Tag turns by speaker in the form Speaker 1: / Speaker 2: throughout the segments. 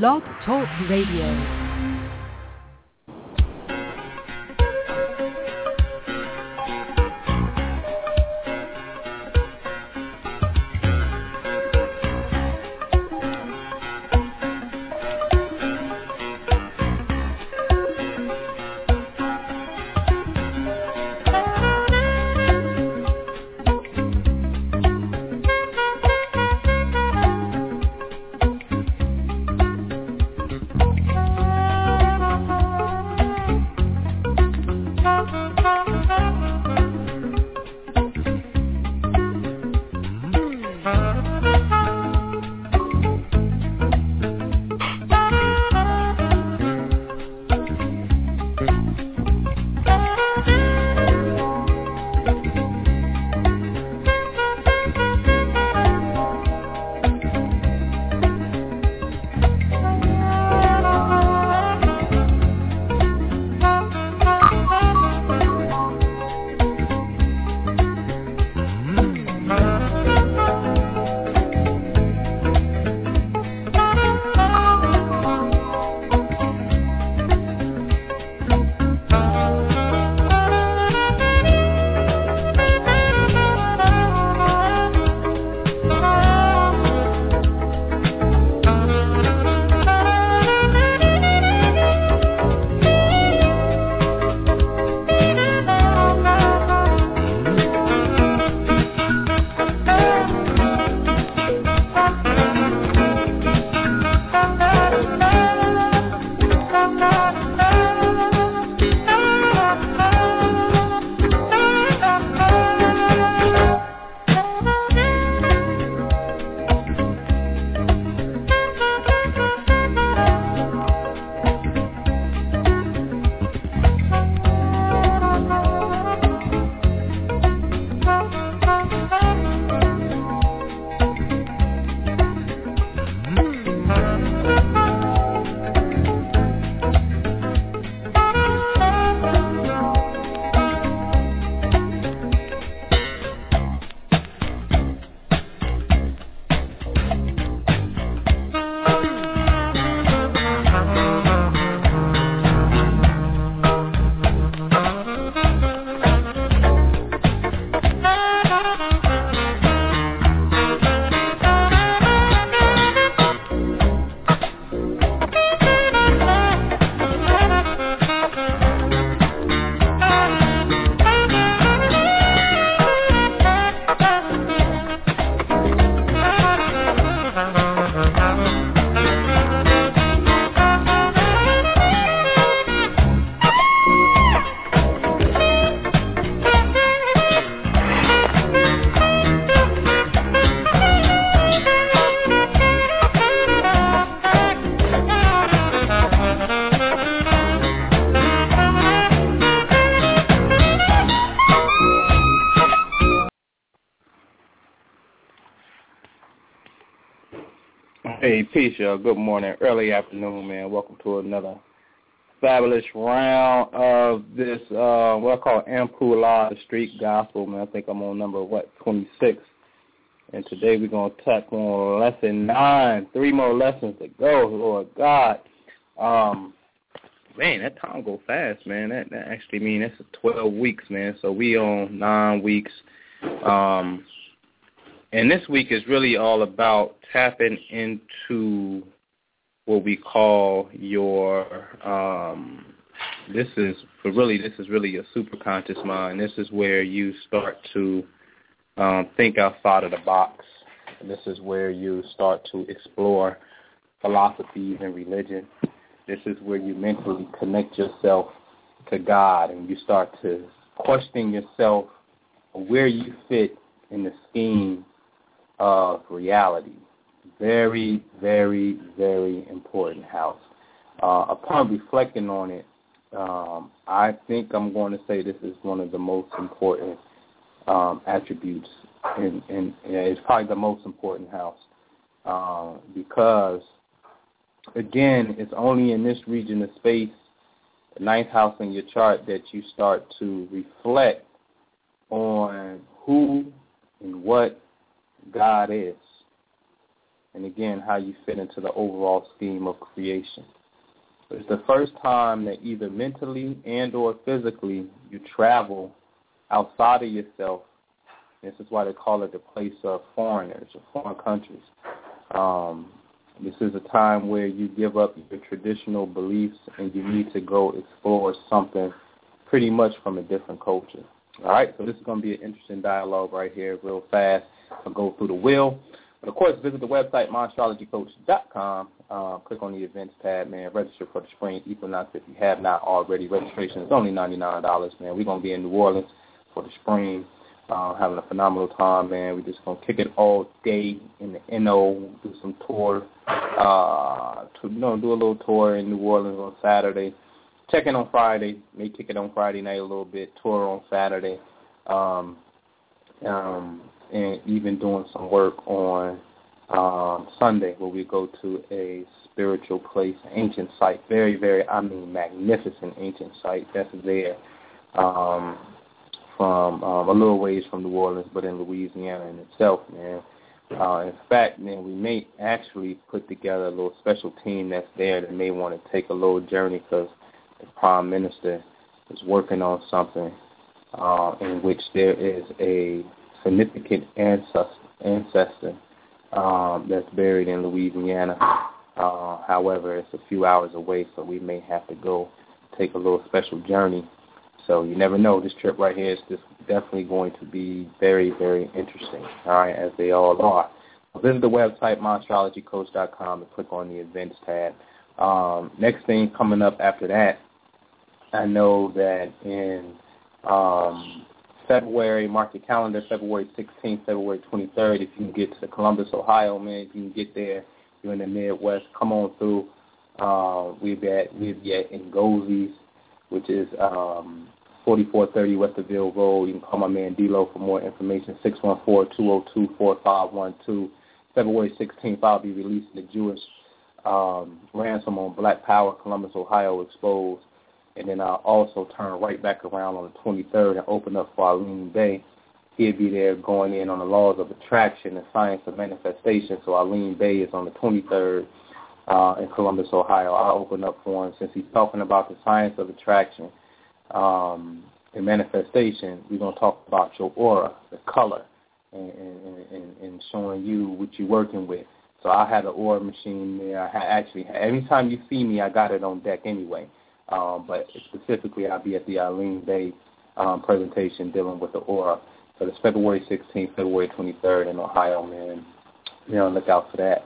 Speaker 1: Blog Talk Radio.
Speaker 2: Hey, peace, y'all. Good morning, early afternoon, man. Welcome to another fabulous round of this, uh, what I call Ampula, the street gospel, man. I think I'm on number, what, 26. And today we're going to tack on lesson nine. Three more lessons to go, Lord God. Um, man, that time go fast, man. That, that actually means that's 12 weeks, man. So we on nine weeks. Um, and this week is really all about tapping into what we call your um this is but really this is really your superconscious mind. This is where you start to um think outside of the box. This is where you start to explore philosophies and religion. This is where you mentally connect yourself to God and you start to question yourself where you fit in the scheme of reality. Very, very, very important house. Uh, upon reflecting on it, um, I think I'm going to say this is one of the most important um, attributes, and, it's probably the most important house uh, because, again, it's only in this region of space, the ninth house in your chart, that you start to reflect on who and what God is. and again, how you fit into the overall scheme of creation. It's the first time that either mentally and or physically you travel outside of yourself. This is why they call it the place of foreigners or foreign countries. Um, this is a time where you give up your traditional beliefs and you need to go explore something pretty much from a different culture. All right, so this is going to be an interesting dialogue right here, real fast. Go through the wheel. But of course, visit the website, myastrologycoach.com. Uh, click on the events tab, man. Register for the spring equinox if you have not already. Registration is only $99, man. We're going to be in New Orleans for the spring. Uh, having a phenomenal time, man. We're just gonna kick it all day in the NO, do some tour, uh, to, you know, do a little tour in New Orleans on Saturday. Check in on Friday, may kick it on Friday night a little bit, tour on Saturday, um, um, and even doing some work on um, Sunday where we go to a spiritual place, ancient site, very, very, I mean, magnificent ancient site that's there. Um, from um, a little ways from New Orleans, but in Louisiana in itself, man. Uh, in fact, man, we may actually put together a little special team that's there that may want to take a little journey because the prime minister is working on something uh, in which there is a significant ancestor, ancestor um, that's buried in Louisiana. Uh, however, it's a few hours away, so we may have to go take a little special journey so you never know. This trip right here is just definitely going to be very, very interesting, all right, as they all are. Visit the website, myastrologycoach.com, and click on the events tab. Um, next thing coming up after that, I know that in um, February, mark your calendar, February 16th, February 23rd, if you can get to Columbus, Ohio, man, if you can get there, you're in the Midwest, come on through. Uh, we'll be at, we'll be at Ngozie's which is um, 4430 Westerville Road. You can call my man D'Lo for more information, 614-202-4512. February 16th, I'll be releasing the Jewish um, ransom on Black Power, Columbus, Ohio, exposed. And then I'll also turn right back around on the 23rd and open up for Arlene Bay. He'll be there going in on the laws of attraction and science of manifestation. So Arlene Bay is on the 23rd uh, in Columbus, Ohio. I'll open up for him since he's talking about the science of attraction um, and manifestation. We're going to talk about your aura, the color, and, and, and, and showing you what you're working with. So I had an aura machine there. I actually, anytime you see me, I got it on deck anyway. Um, but specifically, I'll be at the Eileen Bay um, presentation dealing with the aura. So it's February 16th, February 23rd in Ohio, man. You know, look out for that.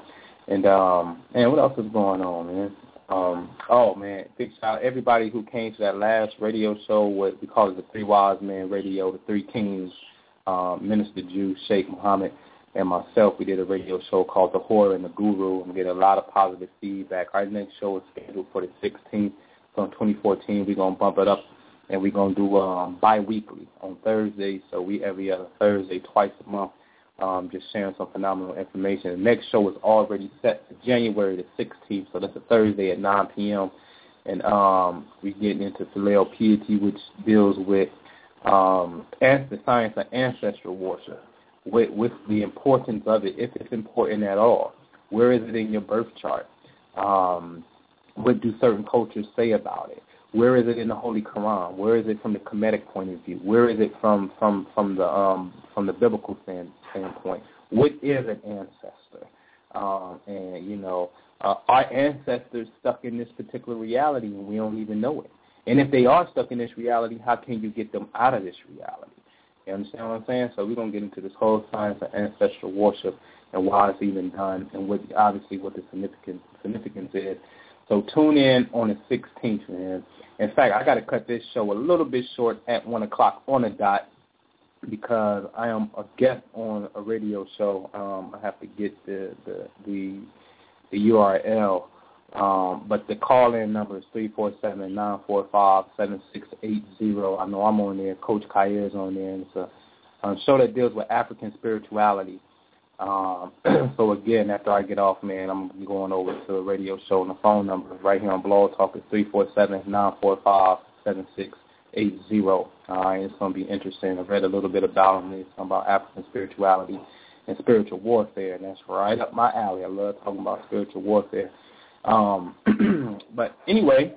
Speaker 2: And um, and what else is going on, man? Um, oh man, big shout out everybody who came to that last radio show. What we call it the Three Wise Men Radio, the Three Kings, um, Minister Jew Sheikh Muhammad, and myself. We did a radio show called The Horror and the Guru, and we get a lot of positive feedback. Our next show is scheduled for the 16th. So in 2014, we're gonna bump it up, and we're gonna do um, bi-weekly on Thursdays. So we every other Thursday, twice a month um, just sharing some phenomenal information. The next show is already set for January the 16th, so that's a Thursday at 9 p.m. And um, we're getting into filial piety, which deals with um, the science of ancestral worship, with, with the importance of it, if it's important at all. Where is it in your birth chart? Um, what do certain cultures say about it? Where is it in the Holy Quran? Where is it from the Kemetic point of view? Where is it from from from the um, from the biblical stand, standpoint? What is an ancestor? Um, and you know, uh, our ancestors stuck in this particular reality, and we don't even know it. And if they are stuck in this reality, how can you get them out of this reality? You understand what I'm saying? So we're gonna get into this whole science of ancestral worship and why it's even done, and what obviously what the significance significance is. So tune in on the 16th, man. In fact, I got to cut this show a little bit short at 1 o'clock on the dot because I am a guest on a radio show. Um, I have to get the the the, the URL. Um, but the call-in number is three four seven nine four five seven six eight zero. I know I'm on there. Coach Kyer is on there. And it's a, a show that deals with African spirituality. Um, so again, after I get off, man, I'm going over to a radio show and the phone number right here on Blog Talk is three four seven nine four five seven six eight zero. Right, it's going to be interesting. I've read a little bit about it. It's about African spirituality and spiritual warfare, and that's right up my alley. I love talking about spiritual warfare. Um, but anyway,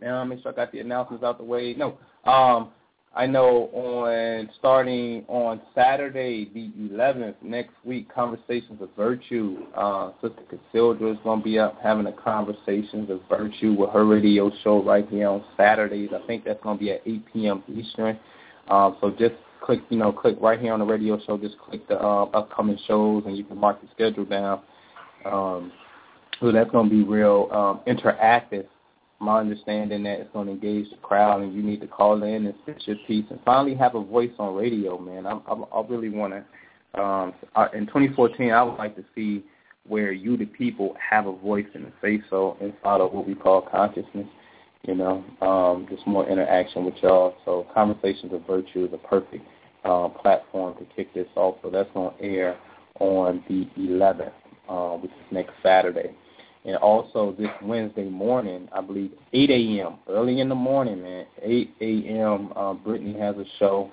Speaker 2: now make sure I got the announcements out the way. No, um, I know on starting on Saturday, the 11th, next week, Conversations of Virtue. Uh, Sister Cassandra is going to be up having a Conversations of Virtue with her radio show right here on Saturdays. I think that's going to be at 8 p.m. Eastern. Um, so just click, you know, click right here on the radio show. Just click the uh, upcoming shows, and you can mark the schedule down. Um, so that's going to be real um, interactive my understanding that it's going to engage the crowd, and you need to call in and fix your piece, and finally have a voice on radio, man. I'm, I'm, I really want to. Um, in 2014, I would like to see where you, the people, have a voice and a say so inside of what we call consciousness. You know, um, just more interaction with y'all. So, Conversations of Virtue is a perfect uh, platform to kick this off. So that's going to air on the 11th, uh, which is next Saturday. And also this Wednesday morning, I believe 8 a.m. early in the morning, man. 8 a.m. Uh, Brittany has a show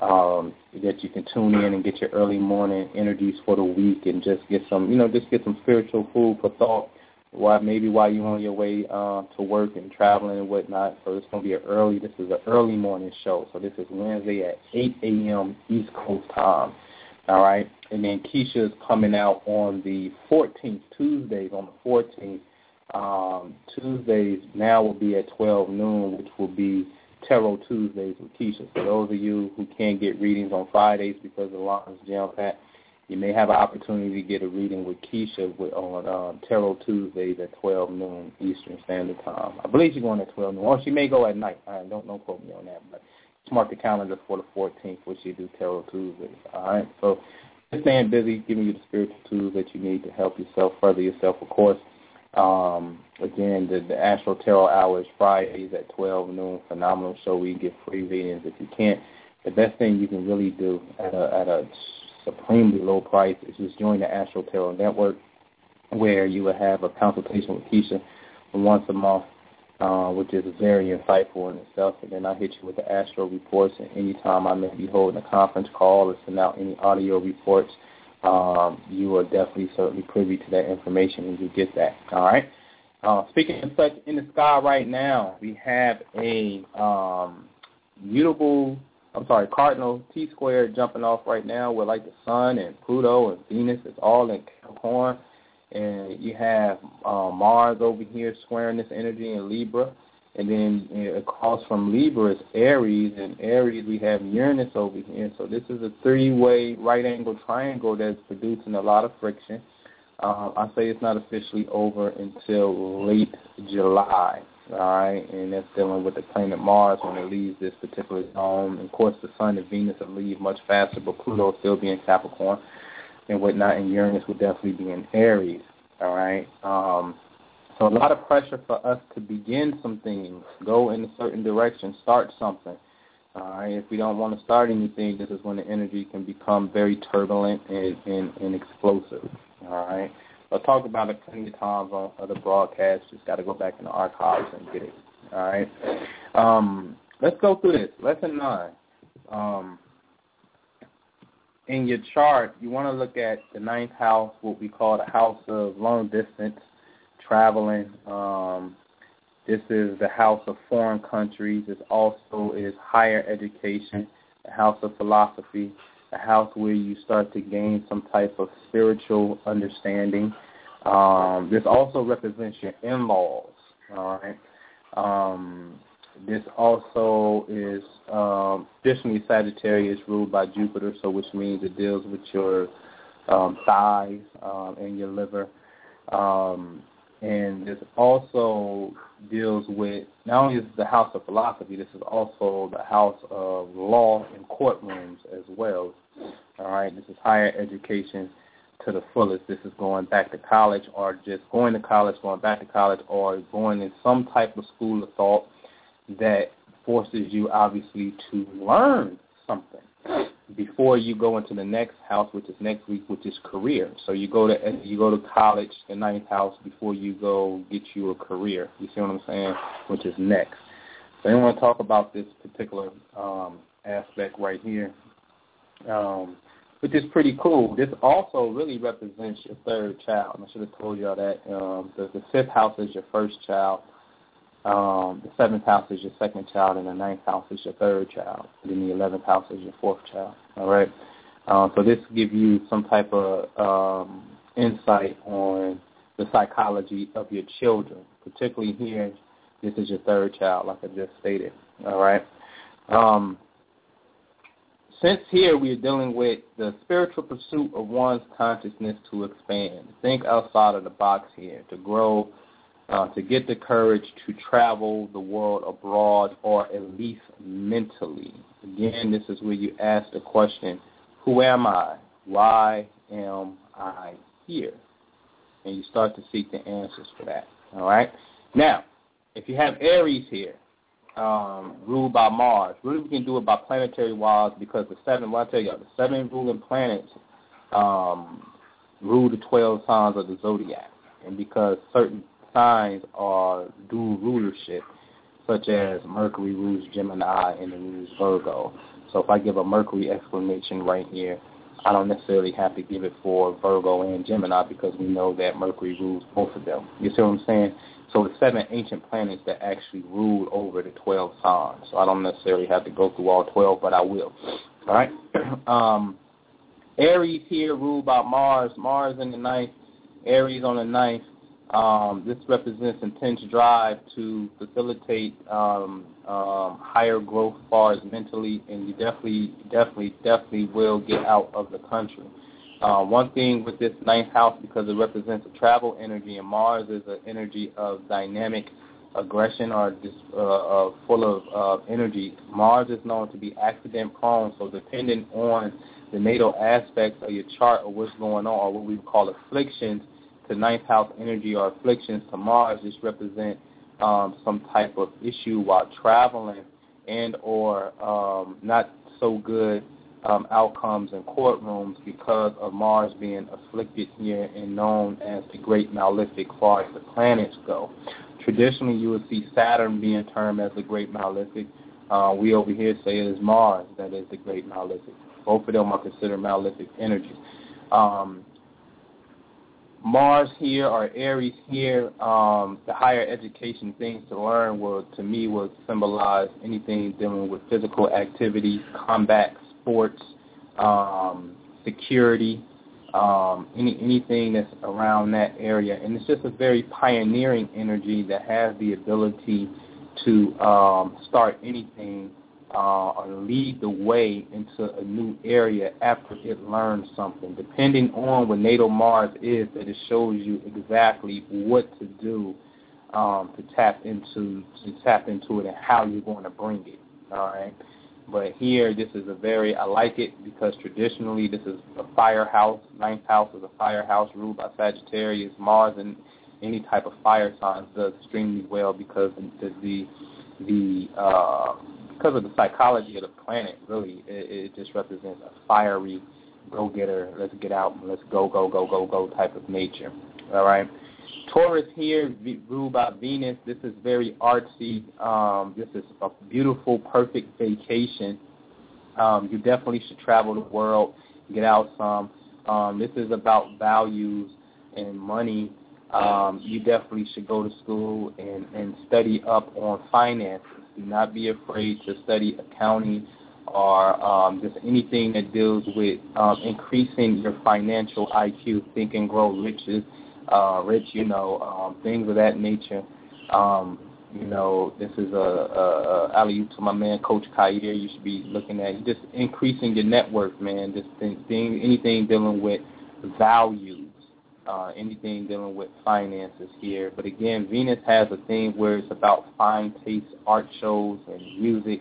Speaker 2: um, that you can tune in and get your early morning energies for the week, and just get some, you know, just get some spiritual food for thought. Why maybe while you're on your way uh, to work and traveling and whatnot. So it's to be an early. This is an early morning show. So this is Wednesday at 8 a.m. East Coast time. All right. And then Keisha is coming out on the 14th, Tuesdays on the 14th. Um, Tuesdays now will be at 12 noon, which will be Tarot Tuesdays with Keisha. For those of you who can't get readings on Fridays because of the line is jam-packed, you may have an opportunity to get a reading with Keisha on um, Tarot Tuesdays at 12 noon Eastern Standard Time. I believe she's going at 12 noon, or she may go at night. I don't know quote me on that, but mark the calendar for the 14th, which you do Tarot Tuesdays. All right, so just staying busy, giving you the spiritual tools that you need to help yourself, further yourself, of course. Um, again, the, the Astro Tarot Hour is Fridays at 12 noon. Phenomenal show. We get free readings. If you can't, the best thing you can really do at a, at a supremely low price is just join the Astro Tarot Network, where you will have a consultation with Keisha once a month uh, which is very insightful in itself. And then I hit you with the astro reports, and anytime I may be holding a conference call or send out any audio reports, um, you are definitely certainly privy to that information, and you get that. All right. Uh, speaking of such, in the sky right now, we have a um, mutable, I'm sorry, cardinal T square jumping off right now with like the sun and Pluto and Venus It's all in Capricorn and you have uh, Mars over here squaring this energy in Libra, and then you know, across from Libra is Aries, and Aries we have Uranus over here. So this is a three-way right-angle triangle that's producing a lot of friction. Uh, I say it's not officially over until late July, all right, and that's dealing with the planet Mars when it leaves this particular zone. And of course, the Sun and Venus will leave much faster, but Pluto will still be in Capricorn and whatnot, and Uranus would definitely be in Aries. All right. Um, so a lot of pressure for us to begin some things, go in a certain direction, start something. All right. If we don't want to start anything, this is when the energy can become very turbulent and, and, and explosive. All right. I'll talk about it plenty of times on other broadcasts. Just got to go back in the archives and get it. All right. Um, let's go through this. Lesson nine. Um, in your chart, you want to look at the ninth house, what we call the house of long distance traveling. Um, this is the house of foreign countries. This also is higher education, the house of philosophy, the house where you start to gain some type of spiritual understanding. Um, this also represents your in-laws. All right. Um, this also is um, traditionally Sagittarius ruled by Jupiter, so which means it deals with your um, thighs um, and your liver. Um, and this also deals with not only is the house of philosophy, this is also the house of law and courtrooms as well. All right, this is higher education to the fullest. This is going back to college or just going to college, going back to college, or going in some type of school of thought that forces you obviously to learn something before you go into the next house, which is next week, which is career. So you go to you go to college, the ninth house, before you go get you a career. You see what I'm saying? Which is next. So I want to talk about this particular um, aspect right here. Um, which is pretty cool. This also really represents your third child. I should have told y'all that. Um, the, the fifth house is your first child. Um, the seventh house is your second child, and the ninth house is your third child. And then the eleventh house is your fourth child. All right. Uh, so this gives you some type of um, insight on the psychology of your children, particularly here. This is your third child, like I just stated. All right. Um, since here we are dealing with the spiritual pursuit of one's consciousness to expand, think outside of the box here, to grow, uh, to get the courage to travel the world abroad or at least mentally. Again, this is where you ask the question, who am I? Why am I here? And you start to seek the answers for that. All right? Now, if you have Aries here, um, ruled by Mars. Really, we can do it by planetary wise because the seven. Well, I tell you, the seven ruling planets um, rule the twelve signs of the zodiac, and because certain signs are dual rulership, such as Mercury rules Gemini and it rules Virgo. So if I give a Mercury explanation right here, I don't necessarily have to give it for Virgo and Gemini because we know that Mercury rules both of them. You see what I'm saying? So the seven ancient planets that actually rule over the 12 signs. So I don't necessarily have to go through all 12, but I will. All right? um, Aries here ruled by Mars. Mars in the ninth, Aries on the ninth. Um, this represents intense drive to facilitate um, um, higher growth as far as mentally, and you definitely, definitely, definitely will get out of the country. Uh, one thing with this ninth house, because it represents a travel energy, and Mars is an energy of dynamic aggression or just uh, uh, full of uh, energy. Mars is known to be accident prone, so depending on the natal aspects of your chart or what's going on, or what we call afflictions to ninth house energy or afflictions to Mars, just represent um, some type of issue while traveling and or um, not so good um, outcomes in courtrooms because of Mars being afflicted here and known as the Great Malefic far as the planets go. Traditionally, you would see Saturn being termed as the Great Malefic. Uh, we over here say it is Mars that is the Great Malefic. Both of them are considered malefic energies. Um, Mars here or Aries here, um, the higher education things to learn will, to me, will symbolize anything dealing with physical activity, combat, sports, um, security, um, any anything that's around that area, and it's just a very pioneering energy that has the ability to um, start anything uh, or lead the way into a new area after it learns something. Depending on what natal Mars is, that it shows you exactly what to do um, to tap into to tap into it and how you're going to bring it. All right. But here, this is a very, I like it because traditionally this is a fire house. Ninth house is a fire house ruled by Sagittarius. Mars and any type of fire signs does extremely well because the the, the uh, because of the psychology of the planet. Really, it, it just represents a fiery, go-getter, let's get out, let's go, go, go, go, go type of nature. All right. Taurus here, ruled by Venus. This is very artsy. Um, this is a beautiful, perfect vacation. Um, you definitely should travel the world, get out some. Um, this is about values and money. Um, you definitely should go to school and, and study up on finances. Not be afraid to study accounting or um, just anything that deals with um, increasing your financial IQ. Think and grow riches uh, rich, you know, um, things of that nature. Um, you know, this is a, a, a alley to my man, Coach Khayr. You should be looking at just increasing your network, man. Just thing, anything dealing with values, uh, anything dealing with finances here. But again, Venus has a thing where it's about fine taste art shows and music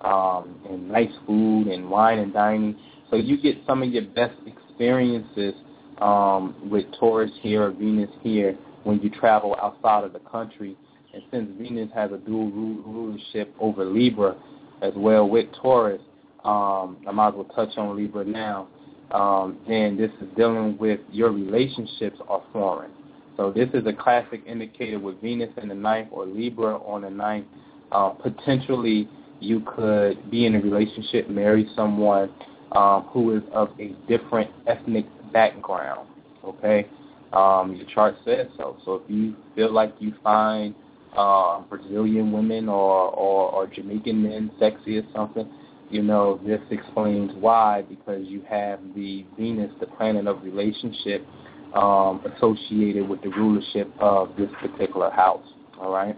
Speaker 2: um, and nice food and wine and dining. So you get some of your best experiences um, with Taurus here or Venus here when you travel outside of the country. And since Venus has a dual rulership over Libra as well with Taurus, um, I might as well touch on Libra now, um, then this is dealing with your relationships are foreign. So this is a classic indicator with Venus in the ninth or Libra on the ninth. Uh, potentially you could be in a relationship, marry someone, um, who is of a different ethnic background. Okay, um, your chart says so. So if you feel like you find uh, Brazilian women or, or, or Jamaican men sexy or something, you know, this explains why, because you have the Venus, the planet of relationship, um, associated with the rulership of this particular house. All right.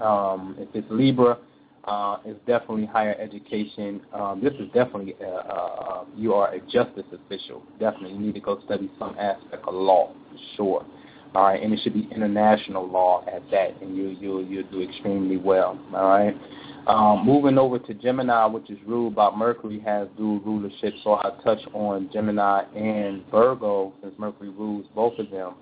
Speaker 2: Um, if it's Libra, uh, it's definitely higher education. Um, this is definitely uh, uh, you are a justice official. Definitely, you need to go study some aspect of law for sure. All right, and it should be international law at that, and you you you'll do extremely well. All right. Um, moving over to Gemini, which is ruled by Mercury, has dual rulership. So I'll touch on Gemini and Virgo since Mercury rules both of them.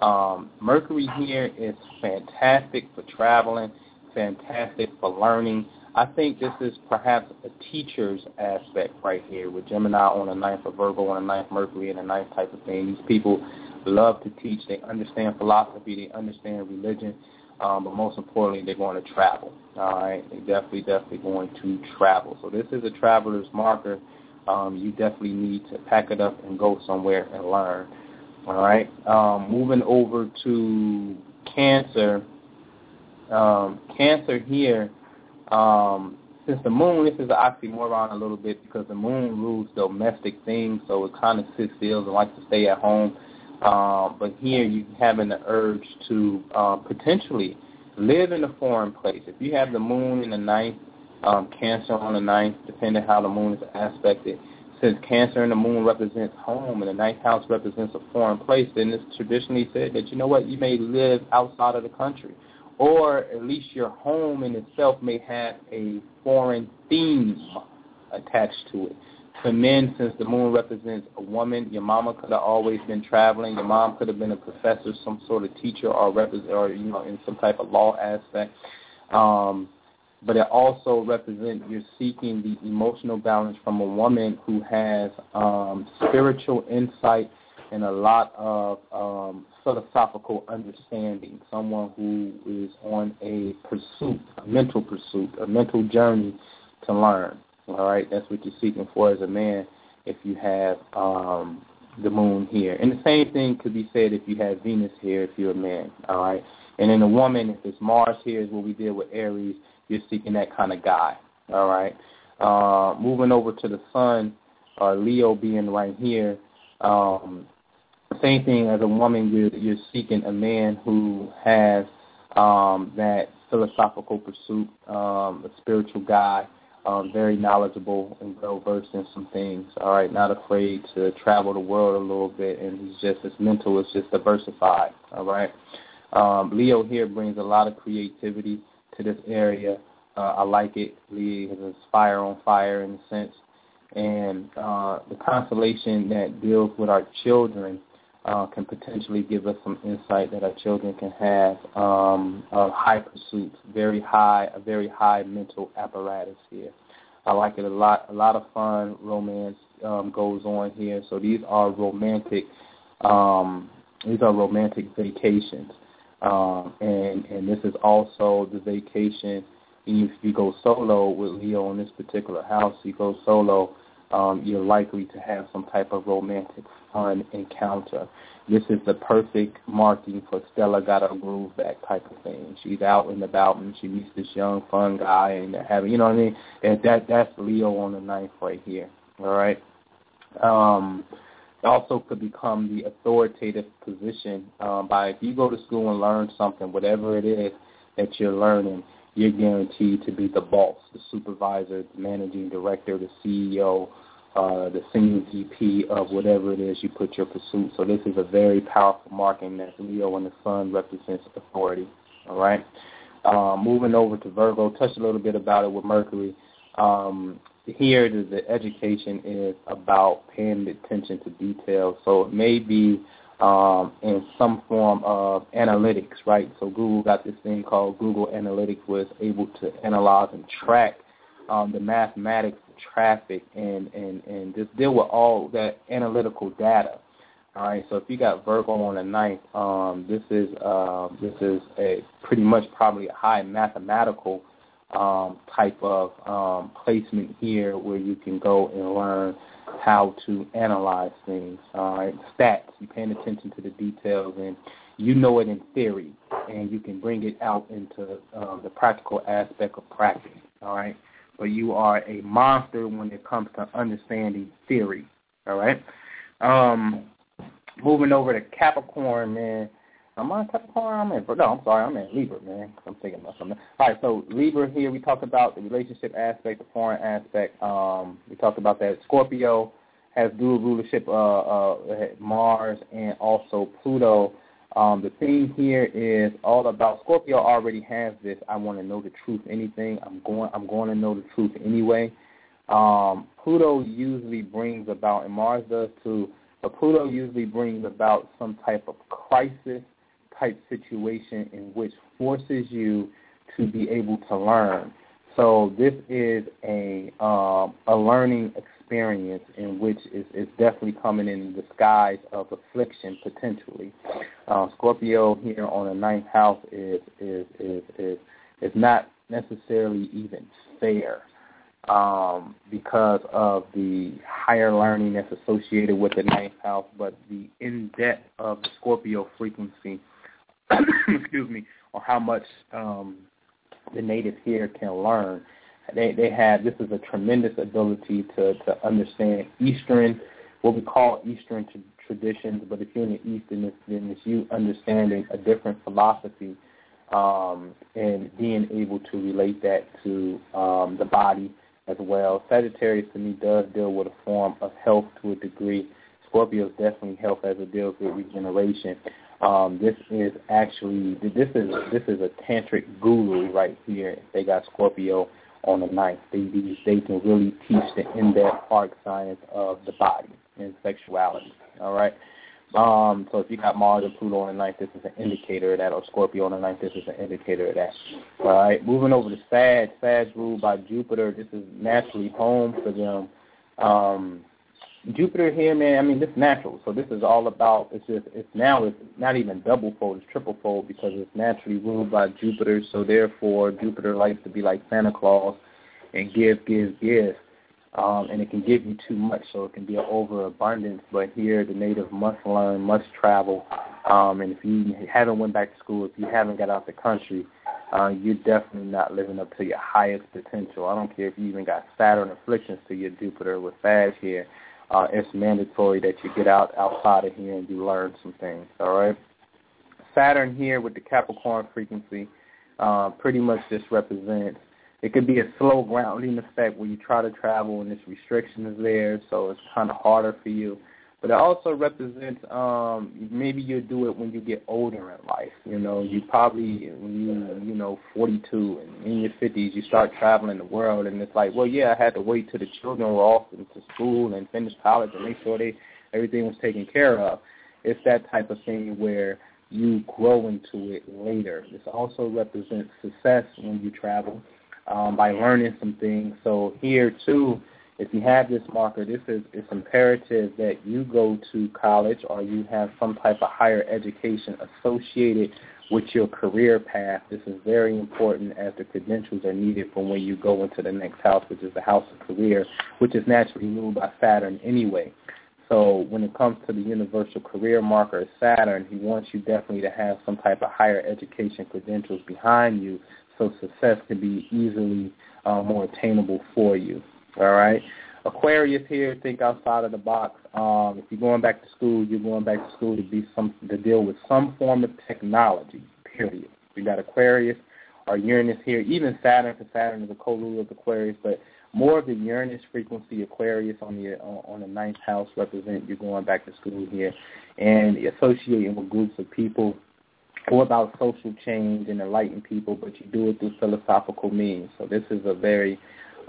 Speaker 2: Um, Mercury here is fantastic for traveling, fantastic for learning. I think this is perhaps a teacher's aspect right here with Gemini on the ninth of Virgo on the ninth Mercury and the ninth type of thing. These people love to teach. They understand philosophy. They understand religion. Um, but most importantly, they're going to travel. All right, they're definitely, definitely going to travel. So this is a traveler's marker. Um, you definitely need to pack it up and go somewhere and learn. All right. Um, moving over to Cancer. Um, cancer here, um, since the moon, this is an oxymoron a little bit because the moon rules domestic things, so it kind of sits still and likes to stay at home. Um, but here you having the urge to uh, potentially live in a foreign place. If you have the moon in the ninth, um, Cancer on the ninth, depending how the moon is aspected, since Cancer and the moon represents home and the ninth house represents a foreign place, then it's traditionally said that, you know what, you may live outside of the country. Or at least your home in itself may have a foreign theme attached to it for men, since the moon represents a woman, your mama could have always been traveling. Your mom could have been a professor, some sort of teacher, or represent, or you know, in some type of law aspect. Um, but it also represents you're seeking the emotional balance from a woman who has um, spiritual insight and a lot of um, philosophical understanding. Someone who is on a pursuit, a mental pursuit, a mental journey to learn. All right, that's what you're seeking for as a man if you have um, the moon here. And the same thing could be said if you have Venus here if you're a man. All right, and in a woman, if it's Mars here is what we did with Aries, you're seeking that kind of guy. All right. Uh, moving over to the Sun, uh, Leo being right here. Um, same thing as a woman, you're, you're seeking a man who has um, that philosophical pursuit, um, a spiritual guy um, very knowledgeable and well versed in some things. All right, not afraid to travel the world a little bit, and he's just his mental is just diversified. All right, um, Leo here brings a lot of creativity to this area. Uh, I like it. Leo is fire on fire in a sense, and uh, the constellation that deals with our children. Uh, can potentially give us some insight that our children can have um, of high pursuits, very high, a very high mental apparatus here. I like it a lot. A lot of fun romance um, goes on here. So these are romantic. Um, these are romantic vacations, um, and and this is also the vacation. If you go solo with Leo in this particular house, you go solo um, you're likely to have some type of romantic encounter. This is the perfect marking for Stella got a groove back type of thing. She's out and about and she meets this young fun guy and they're having you know what I mean? And that that's Leo on the ninth right here. All right. Um also could become the authoritative position um, by if you go to school and learn something, whatever it is that you're learning, you're guaranteed to be the boss, the supervisor, the managing director, the CEO, uh, the senior VP of whatever it is you put your pursuit. So this is a very powerful marking that Leo and the Sun represents authority. All right. Uh, moving over to Virgo, touched a little bit about it with Mercury. Um, here, the, the education is about paying attention to details. So it may be um, in some form of analytics, right? So Google got this thing called Google Analytics, was able to analyze and track um, the mathematics traffic and, and, and just deal with all that analytical data. All right, so if you got Virgo on the ninth, um, this is uh, this is a pretty much probably a high mathematical um, type of um, placement here where you can go and learn how to analyze things. All right, stats. You're paying attention to the details, and you know it in theory, and you can bring it out into uh, the practical aspect of practice. All right, but you are a monster when it comes to understanding theory. All right. Um, moving over to Capricorn, man. I'm on Capricorn? I'm in. No, I'm sorry. I'm in Libra, man. I'm thinking about something. All right, so Libra here. We talked about the relationship aspect, the foreign aspect. Um, we talked about that. Scorpio has dual rulership, uh, uh, Mars and also Pluto. Um, the theme here is all about Scorpio already has this. I want to know the truth. Anything I'm going, I'm going to know the truth anyway. Um, Pluto usually brings about, and Mars does too. But Pluto usually brings about some type of crisis type situation in which forces you to be able to learn. So this is a um, a learning experience in which is, is definitely coming in the disguise of affliction potentially. Uh, Scorpio here on the ninth house is is is is is not necessarily even fair um, because of the higher learning that's associated with the ninth house, but the in depth of the Scorpio frequency excuse me, or how much um, the native here can learn. They they have this is a tremendous ability to to understand Eastern, what we call Eastern traditions. But if you're in the East, then it's, then it's you understanding a different philosophy um, and being able to relate that to um, the body as well. Sagittarius to me does deal with a form of health to a degree. Scorpio is definitely health as it deals with regeneration. Um, this is actually this is this is a tantric guru right here. They got Scorpio on the ninth. They they can really teach the in-depth art science of the body and sexuality. All right. Um, so if you got Mars and Pluto on the ninth, this is an indicator of that, or Scorpio on the ninth, this is an indicator of that. All right. Moving over to Sag. Sag ruled by Jupiter. This is naturally home for them. Um, Jupiter here, man, I mean, this natural. So this is all about, it's just, it's now, it's not even double fold, it's triple fold because it's naturally ruled by Jupiter. So therefore, Jupiter likes to be like Santa Claus and give, give, give. Um, and it can give you too much, so it can be an overabundance. But here, the native must learn, must travel. Um, and if you haven't went back to school, if you haven't got out the country, uh, you're definitely not living up to your highest potential. I don't care if you even got Saturn afflictions to your Jupiter with Sag here uh, it's mandatory that you get out outside of here and you learn some things. All right. Saturn here with the Capricorn frequency uh, pretty much just represents. It could be a slow grounding effect where you try to travel and this restriction is there, so it's kind of harder for you but it also represents um maybe you'll do it when you get older in life you know. You probably when you you know 42 and in your 50s you start traveling the world and it's like well yeah I had to wait till the children were off into school and finish college and make sure they everything was taken care of. It's that type of thing where you grow into it later. This also represents success when you travel um by learning some things. So here too if you have this marker, this is it's imperative that you go to college or you have some type of higher education associated with your career path. This is very important as the credentials are needed for when you go into the next house, which is the house of career, which is naturally ruled by Saturn anyway. So when it comes to the universal career marker Saturn, he wants you definitely to have some type of higher education credentials behind you so success can be easily uh, more attainable for you. All right. Aquarius here, think outside of the box. Um, if you're going back to school, you're going back to school to be some to deal with some form of technology. Period. We got Aquarius or Uranus here, even Saturn, because Saturn is a co-ruler of Aquarius, but more of the Uranus frequency Aquarius on the on the ninth house represent you're going back to school here, and associating with groups of people or about social change and enlighten people, but you do it through philosophical means. So this is a very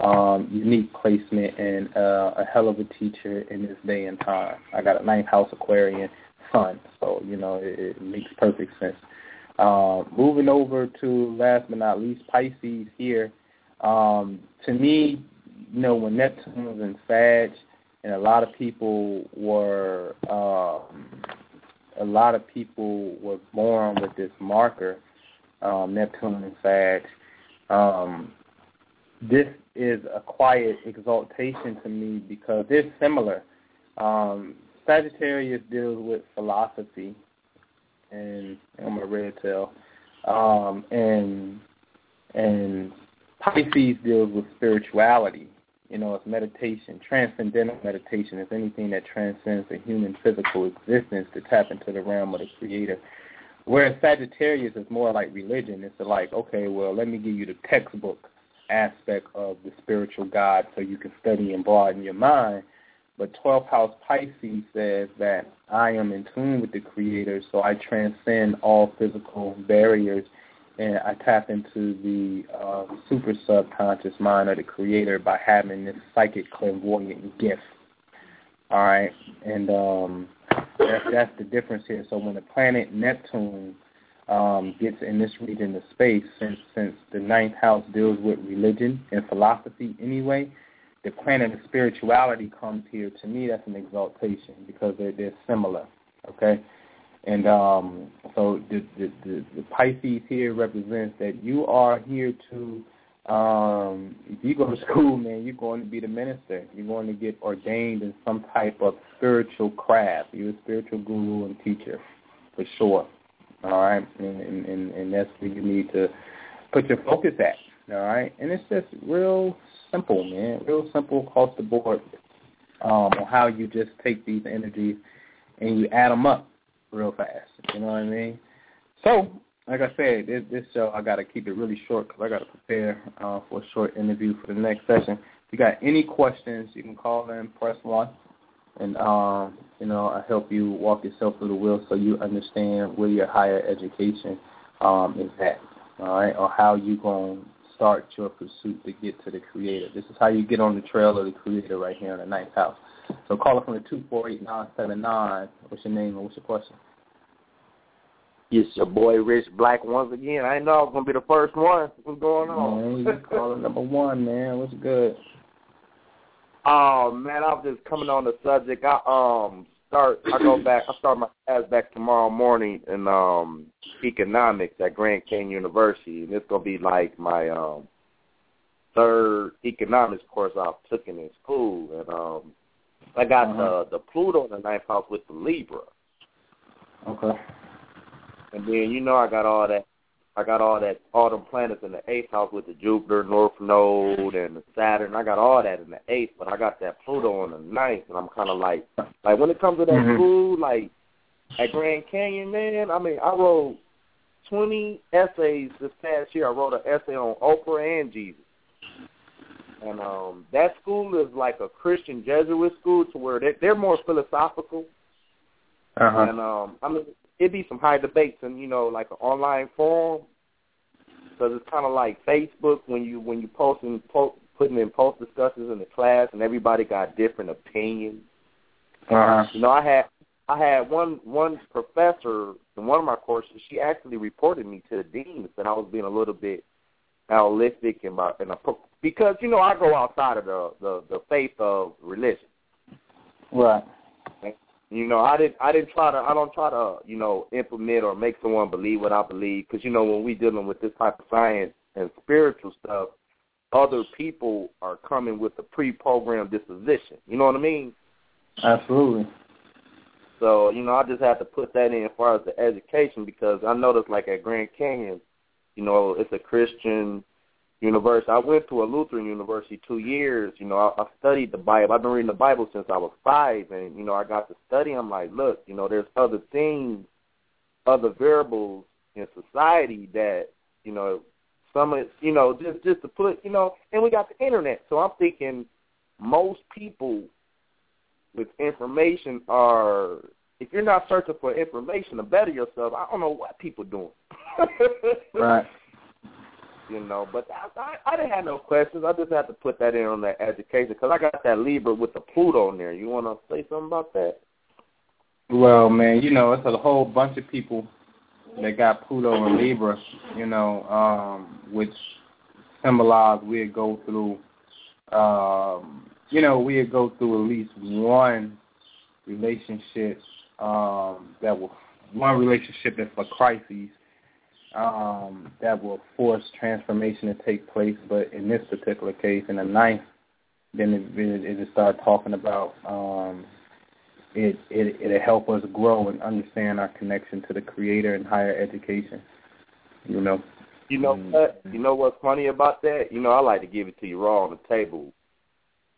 Speaker 2: um, unique placement and uh, a hell of a teacher in this day and time. I got a ninth house Aquarian son, so you know it, it makes perfect sense. Uh, moving over to last but not least Pisces here. Um, to me, you know when Neptune was in Sag, and a lot of people were um, a lot of people were born with this marker, um, Neptune and Sag. Um, this is a quiet exaltation to me because they're similar. Um, Sagittarius deals with philosophy, and I'm a red tail, um, and and Pisces deals with spirituality. You know, it's meditation, transcendental meditation. It's anything that transcends the human physical existence to tap into the realm of the Creator. Whereas Sagittarius is more like religion. It's like, okay, well, let me give you the textbook aspect of the spiritual God so you can study and broaden your mind. But 12th house Pisces says that I am in tune with the Creator, so I transcend all physical barriers and I tap into the uh, super subconscious mind of the Creator by having this psychic clairvoyant gift. All right, and um, that's, that's the difference here. So when the planet Neptune um, gets in this region of space, since since the ninth house deals with religion and philosophy anyway, the planet of spirituality comes here. To me, that's an exaltation because they're they're similar. Okay, and um, so the, the the the Pisces here represents that you are here to. Um, if you go to school, man, you're going to be the minister. You're going to get ordained in some type of spiritual craft. You're a spiritual guru and teacher, for sure. All right, and and and that's where you need to put your focus at. All right, and it's just real simple, man. Real simple across the board um, on how you just take these energies and you add them up real fast. You know what I mean? So, like I said, this, this show I got to keep it really short because I got to prepare uh, for a short interview for the next session. If you got any questions, you can call in, press one, and um, you know I help you walk yourself through the wheel so you understand where your higher education um, is at. All right, or how you going to start your pursuit to get to the Creator. This is how you get on the trail of the Creator right here in the ninth house. So call it from the two four eight nine seven nine. What's your name and what's your question?
Speaker 1: It's your boy Rich Black once again. I know I was gonna be the first one. What's going on?
Speaker 2: Man, you calling number one, man. What's good?
Speaker 1: Oh man, I was just coming on the subject. I um start I go back I start my class back tomorrow morning in um economics at Grand Canyon University and it's gonna be like my um third economics course I've taken in school and um I got uh-huh. the the Pluto in the ninth house with the Libra.
Speaker 2: Okay.
Speaker 1: And then you know I got all that I got all that all them planets in the eighth house with the Jupiter, North Node, and the Saturn. I got all that in the eighth, but I got that Pluto in the ninth, and I'm kind of like, like when it comes to that mm-hmm. school, like at Grand Canyon, man. I mean, I wrote 20 essays this past year. I wrote an essay on Oprah and Jesus. And um that school is like a Christian Jesuit school to where they they're more philosophical.
Speaker 2: Uh-huh.
Speaker 1: And um I mean it'd be some high debates and you know like an online forum because it's kind of like Facebook when you when you posting po- putting in post discussions in the class and everybody got different opinions.
Speaker 2: Uh-huh.
Speaker 1: You know, I had I had one one professor in one of my courses. She actually reported me to the dean that I was being a little bit holistic in my in a because you know I go outside of the the, the faith of religion.
Speaker 2: Right.
Speaker 1: You know, I didn't. I didn't try to. I don't try to. You know, implement or make someone believe what I believe. Because you know, when we dealing with this type of science and spiritual stuff, other people are coming with a pre-programmed disposition. You know what I mean?
Speaker 2: Absolutely.
Speaker 1: So you know, I just have to put that in as far as the education because I noticed, like at Grand Canyon, you know, it's a Christian university. I went to a Lutheran university two years. You know, I, I studied the Bible. I've been reading the Bible since I was five, and you know, I got to study. I'm like, look, you know, there's other things, other variables in society that you know, some of you know, just just to put, you know, and we got the internet. So I'm thinking most people with information are if you're not searching for information to better yourself, I don't know what people doing.
Speaker 2: right
Speaker 1: you know. But I, I, I didn't have no questions. I just had to put that in on that education because I got that Libra with the Pluto in there. You want to say something about that?
Speaker 2: Well, man, you know, it's a whole bunch of people that got Pluto and Libra, you know, um, which symbolize we'd go through, um, you know, we'd go through at least one relationship um, that will one relationship that's for crises um, that will force transformation to take place. But in this particular case, in the ninth, then it, it, it start talking about um, it, it it'll help us grow and understand our connection to the Creator and higher education. You know.
Speaker 1: You know mm-hmm. what? You know what's funny about that? You know, I like to give it to you raw on the table.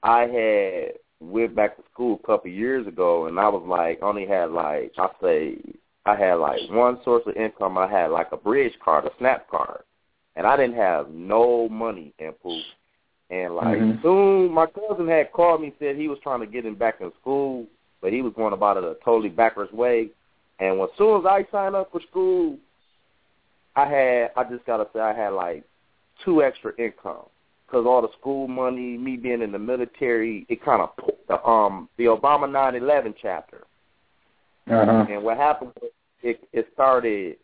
Speaker 1: I had went back to school a couple of years ago, and I was like, only had like I say, I had like one source of income. I had like a bridge card, a SNAP card, and I didn't have no money in pool. And like mm-hmm. soon, my cousin had called me said he was trying to get him back in school, but he was going about it a totally backwards way. And as soon as I signed up for school, I had I just gotta say I had like two extra income because all the school money, me being in the military, it kind of the um the Obama 9/11 chapter.
Speaker 2: Uh-huh.
Speaker 1: And what happened? It it started.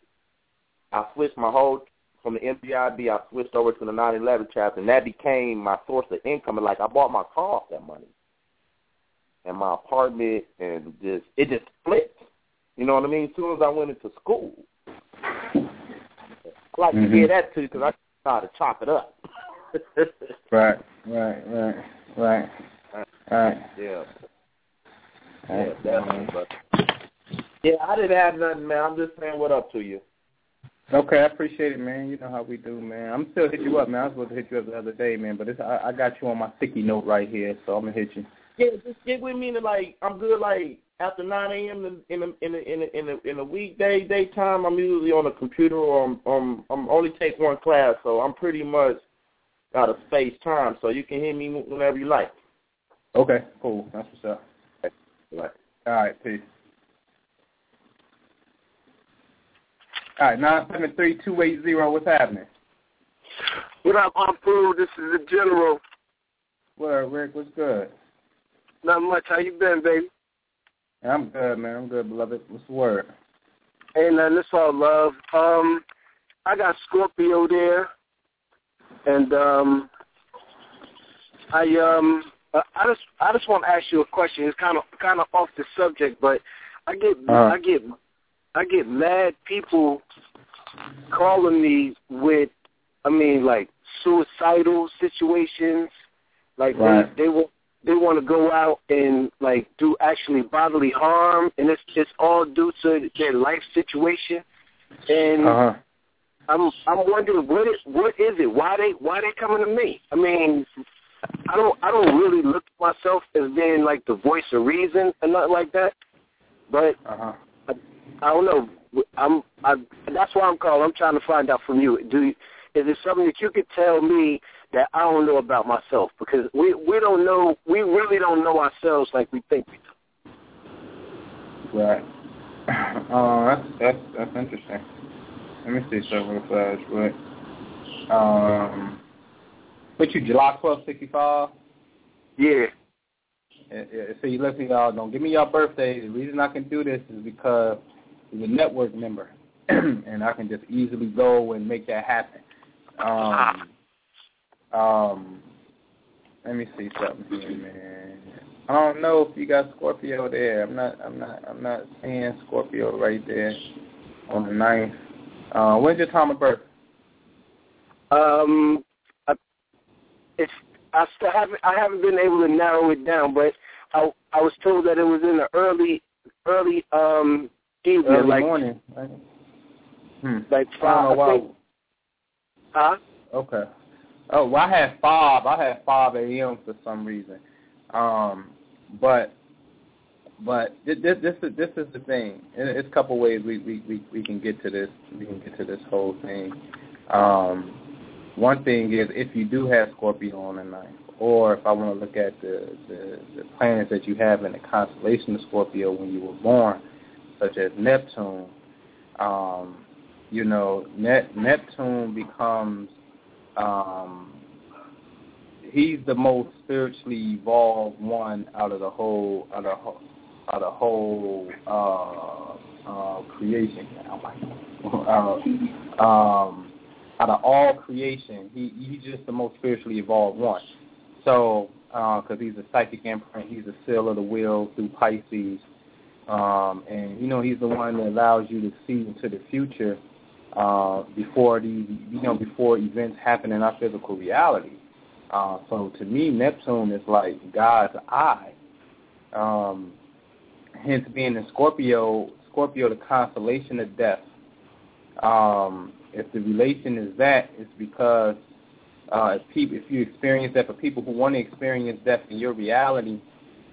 Speaker 1: I switched my whole from the MPIB. I switched over to the 9/11 chapter, and that became my source of income. And like I bought my car off that money, and my apartment, and just it just flipped. You know what I mean? As soon as I went into school, I like mm-hmm. to hear that too because I started to chop it up.
Speaker 2: right, right, right, right, right.
Speaker 1: Yeah. Yeah, definitely. But yeah, I didn't have nothing, man. I'm just saying what up to you.
Speaker 2: Okay, I appreciate it, man. You know how we do, man. I'm still hit you up, man. I was supposed to hit you up the other day, man, but it's, I, I got you on my sticky note right here, so I'm gonna hit you.
Speaker 1: Yeah, just get with me to like I'm good like after 9 a.m. in the in the in the in the in the weekday daytime. I'm usually on the computer or I'm I'm, I'm only take one class, so I'm pretty much got a space time, so you can hit me whenever you like.
Speaker 2: Okay, cool. That's what's up.
Speaker 1: Right.
Speaker 2: All right, peace. All right, nine seven three two eight zero. What's happening?
Speaker 3: What up, Uncle? This is the General.
Speaker 2: What up, Rick? What's good?
Speaker 3: Not much. How you been, baby?
Speaker 2: I'm good, man. I'm good, beloved. What's the word?
Speaker 3: Hey, man, this all love. Um, I got Scorpio there, and um, I um, I just I just want to ask you a question. It's kind of kind of off the subject, but I get uh, I get I get mad people calling me with, I mean, like suicidal situations. Like right. they they will they want to go out and like do actually bodily harm, and it's it's all due to their life situation. And
Speaker 2: uh-huh.
Speaker 3: I'm I'm wondering what is what is it? Why they why they coming to me? I mean, I don't I don't really look at myself as being like the voice of reason and nothing like that. But
Speaker 2: uh-huh.
Speaker 3: I, I don't know. I'm I that's why I'm calling. I'm trying to find out from you. Do you, is it something that you could tell me that I don't know about myself because we we don't know we really don't know ourselves like we think we
Speaker 2: do. Right. Uh, that's that's that's interesting. Let me see something real fast, but um, what you July twelve sixty five?
Speaker 3: Yeah.
Speaker 2: Yeah, so you listen, y'all. Don't give me your birthday. The reason I can do this is because you're a network member, and I can just easily go and make that happen. Um, um, let me see something here, man. I don't know if you got Scorpio there. I'm not. I'm not. I'm not seeing Scorpio right there on the ninth. Uh, when's your time of birth?
Speaker 3: Um, I, it's I still haven't. I haven't been able to narrow it down, but I I was told that it was in the early early um evening,
Speaker 2: early
Speaker 3: like
Speaker 2: morning. Right? Hmm.
Speaker 3: Like five.
Speaker 2: I don't know
Speaker 3: I think, huh?
Speaker 2: Okay. Oh, well, I had five. I had five a.m. for some reason. Um, but but this this is this is the thing. It's a couple ways we, we we we can get to this. We can get to this whole thing. Um, one thing is if you do have Scorpio on the ninth, or if I want to look at the, the the planets that you have in the constellation of Scorpio when you were born, such as Neptune. Um, you know, Net, Neptune becomes um, he's the most spiritually evolved one out of the whole out of out of the whole uh, uh, creation. uh, um, out of all creation, he he's just the most spiritually evolved one. So, because uh, he's a psychic imprint, he's a seal of the will through Pisces, um, and you know he's the one that allows you to see into the future uh, before the you know before events happen in our physical reality. Uh, so to me, Neptune is like God's eye. Um, hence, being in Scorpio, Scorpio, the constellation of death. Um, if the relation is that, it's because uh, if, people, if you experience that for people who want to experience death in your reality,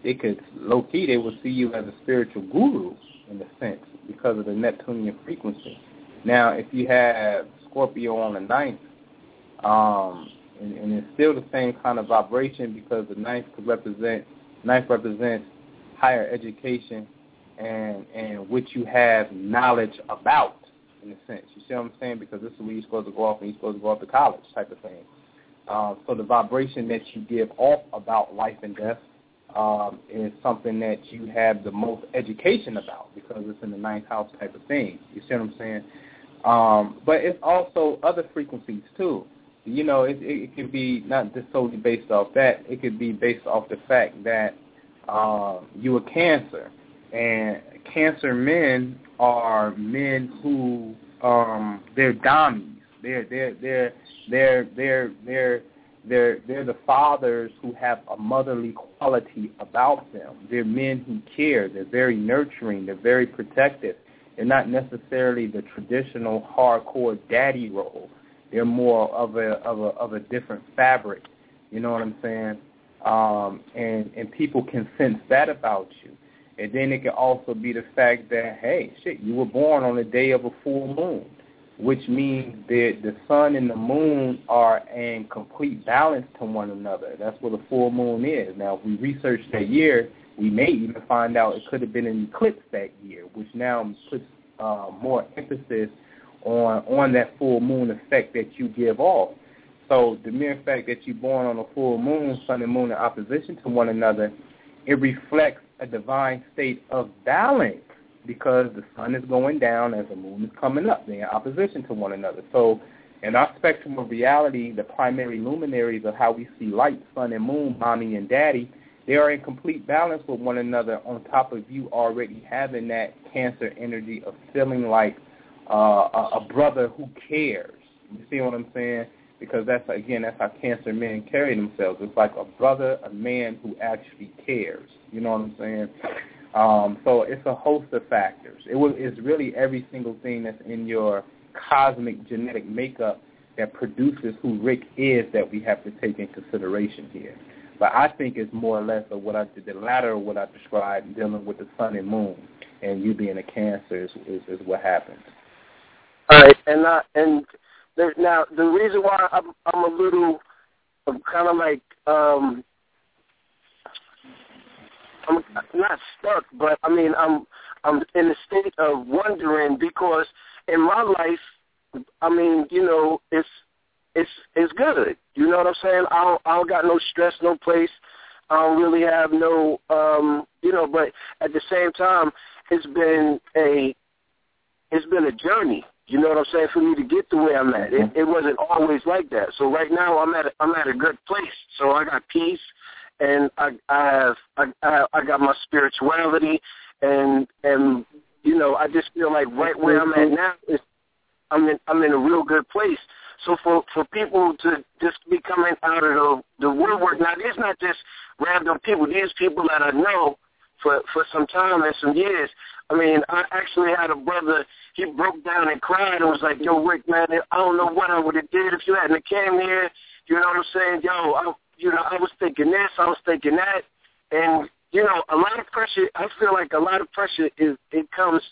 Speaker 2: they could low key they will see you as a spiritual guru in a sense because of the Neptunian frequency. Now, if you have Scorpio on the ninth, um, and, and it's still the same kind of vibration because the ninth could represent ninth represents higher education and and which you have knowledge about in a sense. You see what I'm saying? Because this is where you're supposed to go off and you're supposed to go off to college type of thing. Uh, so the vibration that you give off about life and death um, is something that you have the most education about because it's in the ninth house type of thing. You see what I'm saying? Um, but it's also other frequencies too. You know, it, it, it could be not just solely based off that. It could be based off the fact that uh, you are Cancer, and Cancer men are men who um, they're dummies. They're they're they're they're they're they're they're they're the fathers who have a motherly quality about them. They're men who care. They're very nurturing. They're very protective. They're not necessarily the traditional hardcore daddy role. They're more of a of a of a different fabric. You know what I'm saying? Um, and and people can sense that about you. And then it can also be the fact that hey, shit, you were born on the day of a full moon which means that the sun and the moon are in complete balance to one another. That's what a full moon is. Now, if we research that year, we may even find out it could have been an eclipse that year, which now puts uh, more emphasis on on that full moon effect that you give off. So the mere fact that you're born on a full moon, sun and moon in opposition to one another, it reflects a divine state of balance because the sun is going down as the moon is coming up. They're in opposition to one another. So in our spectrum of reality, the primary luminaries of how we see light, sun and moon, mommy and daddy, they are in complete balance with one another on top of you already having that cancer energy of feeling like uh, a, a brother who cares. You see what I'm saying? Because that's, again, that's how cancer men carry themselves. It's like a brother, a man who actually cares. You know what I'm saying? Um, so it's a host of factors. It was, it's really every single thing that's in your cosmic genetic makeup that produces who Rick is that we have to take in consideration here. But I think it's more or less of what I did, the latter of what I described, dealing with the sun and moon, and you being a Cancer is is, is what happens.
Speaker 3: All right, and uh, and there, now the reason why I'm I'm a little, I'm kind of like um I'm not stuck, but I mean I'm I'm in a state of wondering because in my life, I mean, you know, it's it's it's good. You know what I'm saying? I don't I don't got no stress, no place. I don't really have no um you know, but at the same time it's been a it's been a journey. You know what I'm saying? For me to get to where I'm at, it, it wasn't always like that. So right now I'm at a, I'm at a good place. So I got peace and I, I have I, I got my spirituality, and and you know I just feel like right where I'm at now is I'm in I'm in a real good place. So for for people to just be coming out of the the woodwork now, these not just random people. These people that I know for for some time and some years. I mean, I actually had a brother. He broke down and cried and was like, "Yo, Rick, man, I don't know what I would have did if you hadn't came here." You know what I'm saying? Yo, I, you know, I was thinking this, I was thinking that, and you know, a lot of pressure. I feel like a lot of pressure is it comes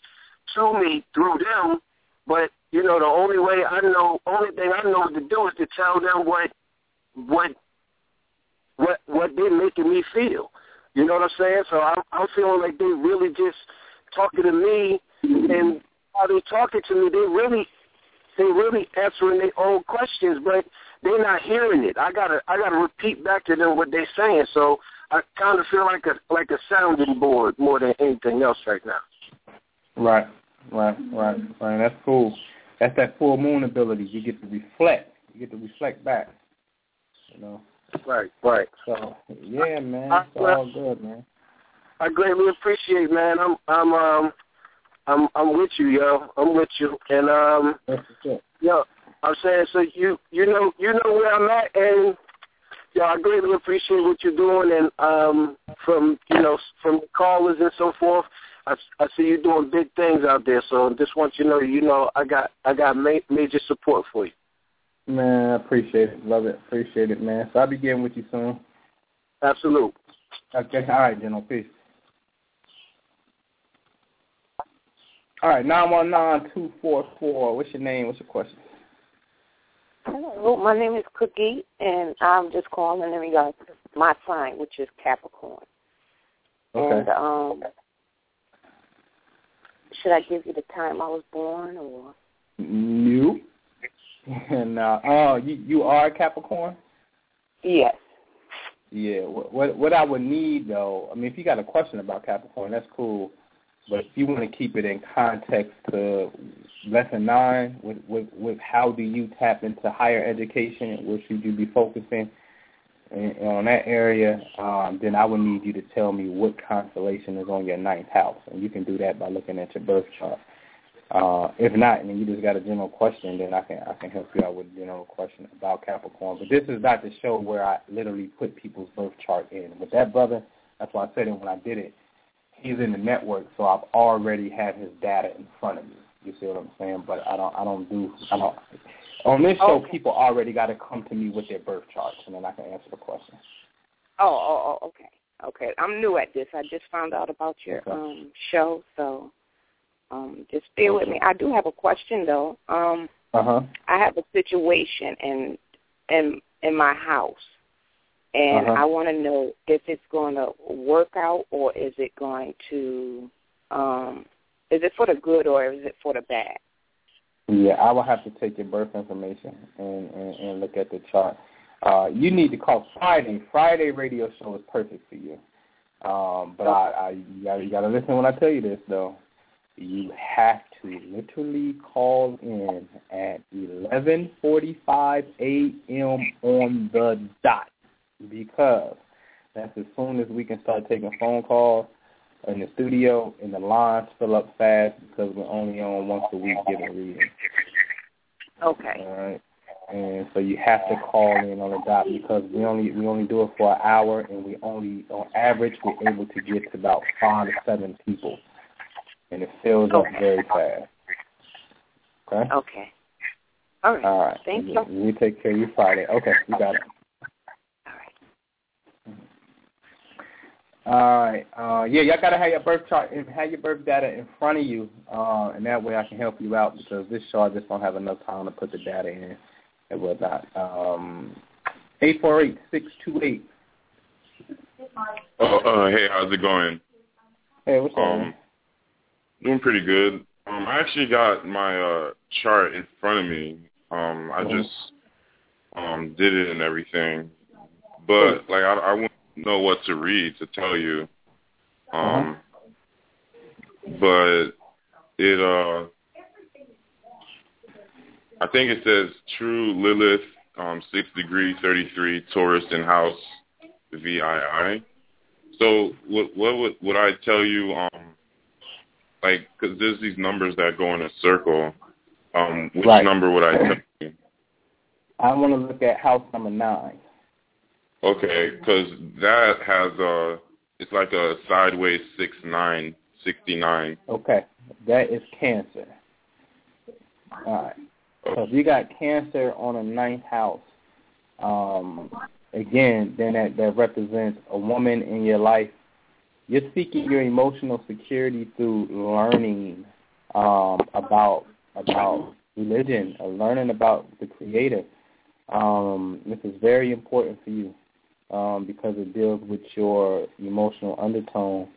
Speaker 3: to me through them, but you know, the only way I know, only thing I know to do is to tell them what, what, what, what they're making me feel. You know what I'm saying? So I'm, I'm feeling like they really just talking to me, and while they talking to me, they really, they really answering their own questions, but they're not hearing it. I gotta I gotta repeat back to them what they're saying. So I kind of feel like a like a sounding board more than anything else right now.
Speaker 2: Right, right, right, right. That's cool. That's that full moon ability. You get to reflect. You get to reflect back. You know.
Speaker 3: Right, right.
Speaker 2: So yeah, man, it's all good, man.
Speaker 3: I greatly appreciate, man. I'm I'm um I'm I'm with you, yo. I'm with you, and um, yo, I'm saying so you you know you know where I'm at, and yo, I greatly appreciate what you're doing, and um, from you know from callers and so forth. I, I see you doing big things out there, so just want you to know, you know, I got I got ma- major support for you.
Speaker 2: Man, I appreciate it. Love it. Appreciate it, man. So I'll be getting with you soon.
Speaker 3: Absolute.
Speaker 2: Okay. All right, General. Peace. All right, nine one nine two four four. What's your name? What's your question?
Speaker 4: Hello, my name is Cookie, and I'm just calling in regards to my sign, which is Capricorn.
Speaker 2: Okay.
Speaker 4: And um, should I give you the time I was born, or
Speaker 2: You. And uh, oh, you you are a Capricorn.
Speaker 4: yes?
Speaker 2: Yeah. What, what what I would need though, I mean, if you got a question about Capricorn, that's cool. But if you want to keep it in context to lesson nine, with with, with how do you tap into higher education, where should you be focusing in, on that area, um, then I would need you to tell me what constellation is on your ninth house, and you can do that by looking at your birth chart. Uh, if not, and you just got a general question, then I can I can help you out with a general question about Capricorn. But this is not the show where I literally put people's birth chart in. With that brother, that's why I said it when I did it. He's in the network, so I've already had his data in front of me. You see what I'm saying? But I don't I don't do I don't on this show
Speaker 4: Okay.
Speaker 2: people already got to come to me with their birth charts, and then I can answer the question.
Speaker 4: Oh, oh, oh, okay, okay. I'm new at this. I just found out about your
Speaker 2: Okay.
Speaker 4: um show, so um just bear with me. I do have a question though. Um,
Speaker 2: Uh huh.
Speaker 4: I have a situation in in in my house, and
Speaker 2: Uh-huh.
Speaker 4: I want to know if it's going to work out or is it going to um is it for the good or is it for the bad?
Speaker 2: Yeah, I will have to take your birth information and, and, and look at the chart. Uh, you need to call Friday. Friday radio show is perfect for you. Um, but I, I you gotta, you gotta listen when I tell you this though. You have to literally call in at 11:45 a.m. on the dot because that's as soon as we can start taking phone calls in the studio and the lines fill up fast because we're only on once a week giving readings.
Speaker 4: Okay.
Speaker 2: All right. And so you have to call in on the dot because we only we only do it for an hour and we only on average we're able to get to about five to seven people. And it fills up very fast. Okay?
Speaker 4: Okay. All right.
Speaker 2: All right.
Speaker 4: Thank you.
Speaker 2: We take care of you Friday. Okay, you got it.
Speaker 4: All right.
Speaker 2: All right. Uh, yeah, y'all gotta have your birth chart and have your birth data in front of you, uh, and that way I can help you out because this show I just don't have enough time to put the data in and whatnot. Um, eight four eight six two eight.
Speaker 5: Oh, uh, hey, how's it going?
Speaker 2: Hey, what's?
Speaker 5: Um,
Speaker 2: man?
Speaker 5: doing pretty good. Um, I actually got my uh chart in front of me. Um, I
Speaker 2: Mhm.
Speaker 5: just um did it and everything, but like I, I wouldn't know what to read to tell you. Um, but it uh, I think it says true Lilith, um, six degree thirty three Taurus in house VII. So what what would would I tell you? Um, like because there's these numbers that go in a circle. Um, which
Speaker 2: Right.
Speaker 5: number would I tell you?
Speaker 2: I want to look at house number nine.
Speaker 5: Okay, because that has a it's like a sideways six nine sixty nine.
Speaker 2: Okay, that is cancer. All right. So if you got cancer on a ninth house, um, again, then that, that represents a woman in your life. You're seeking your emotional security through learning um, about about religion, learning about the Creator. Um, this is very important for you um, because it deals with your emotional undertone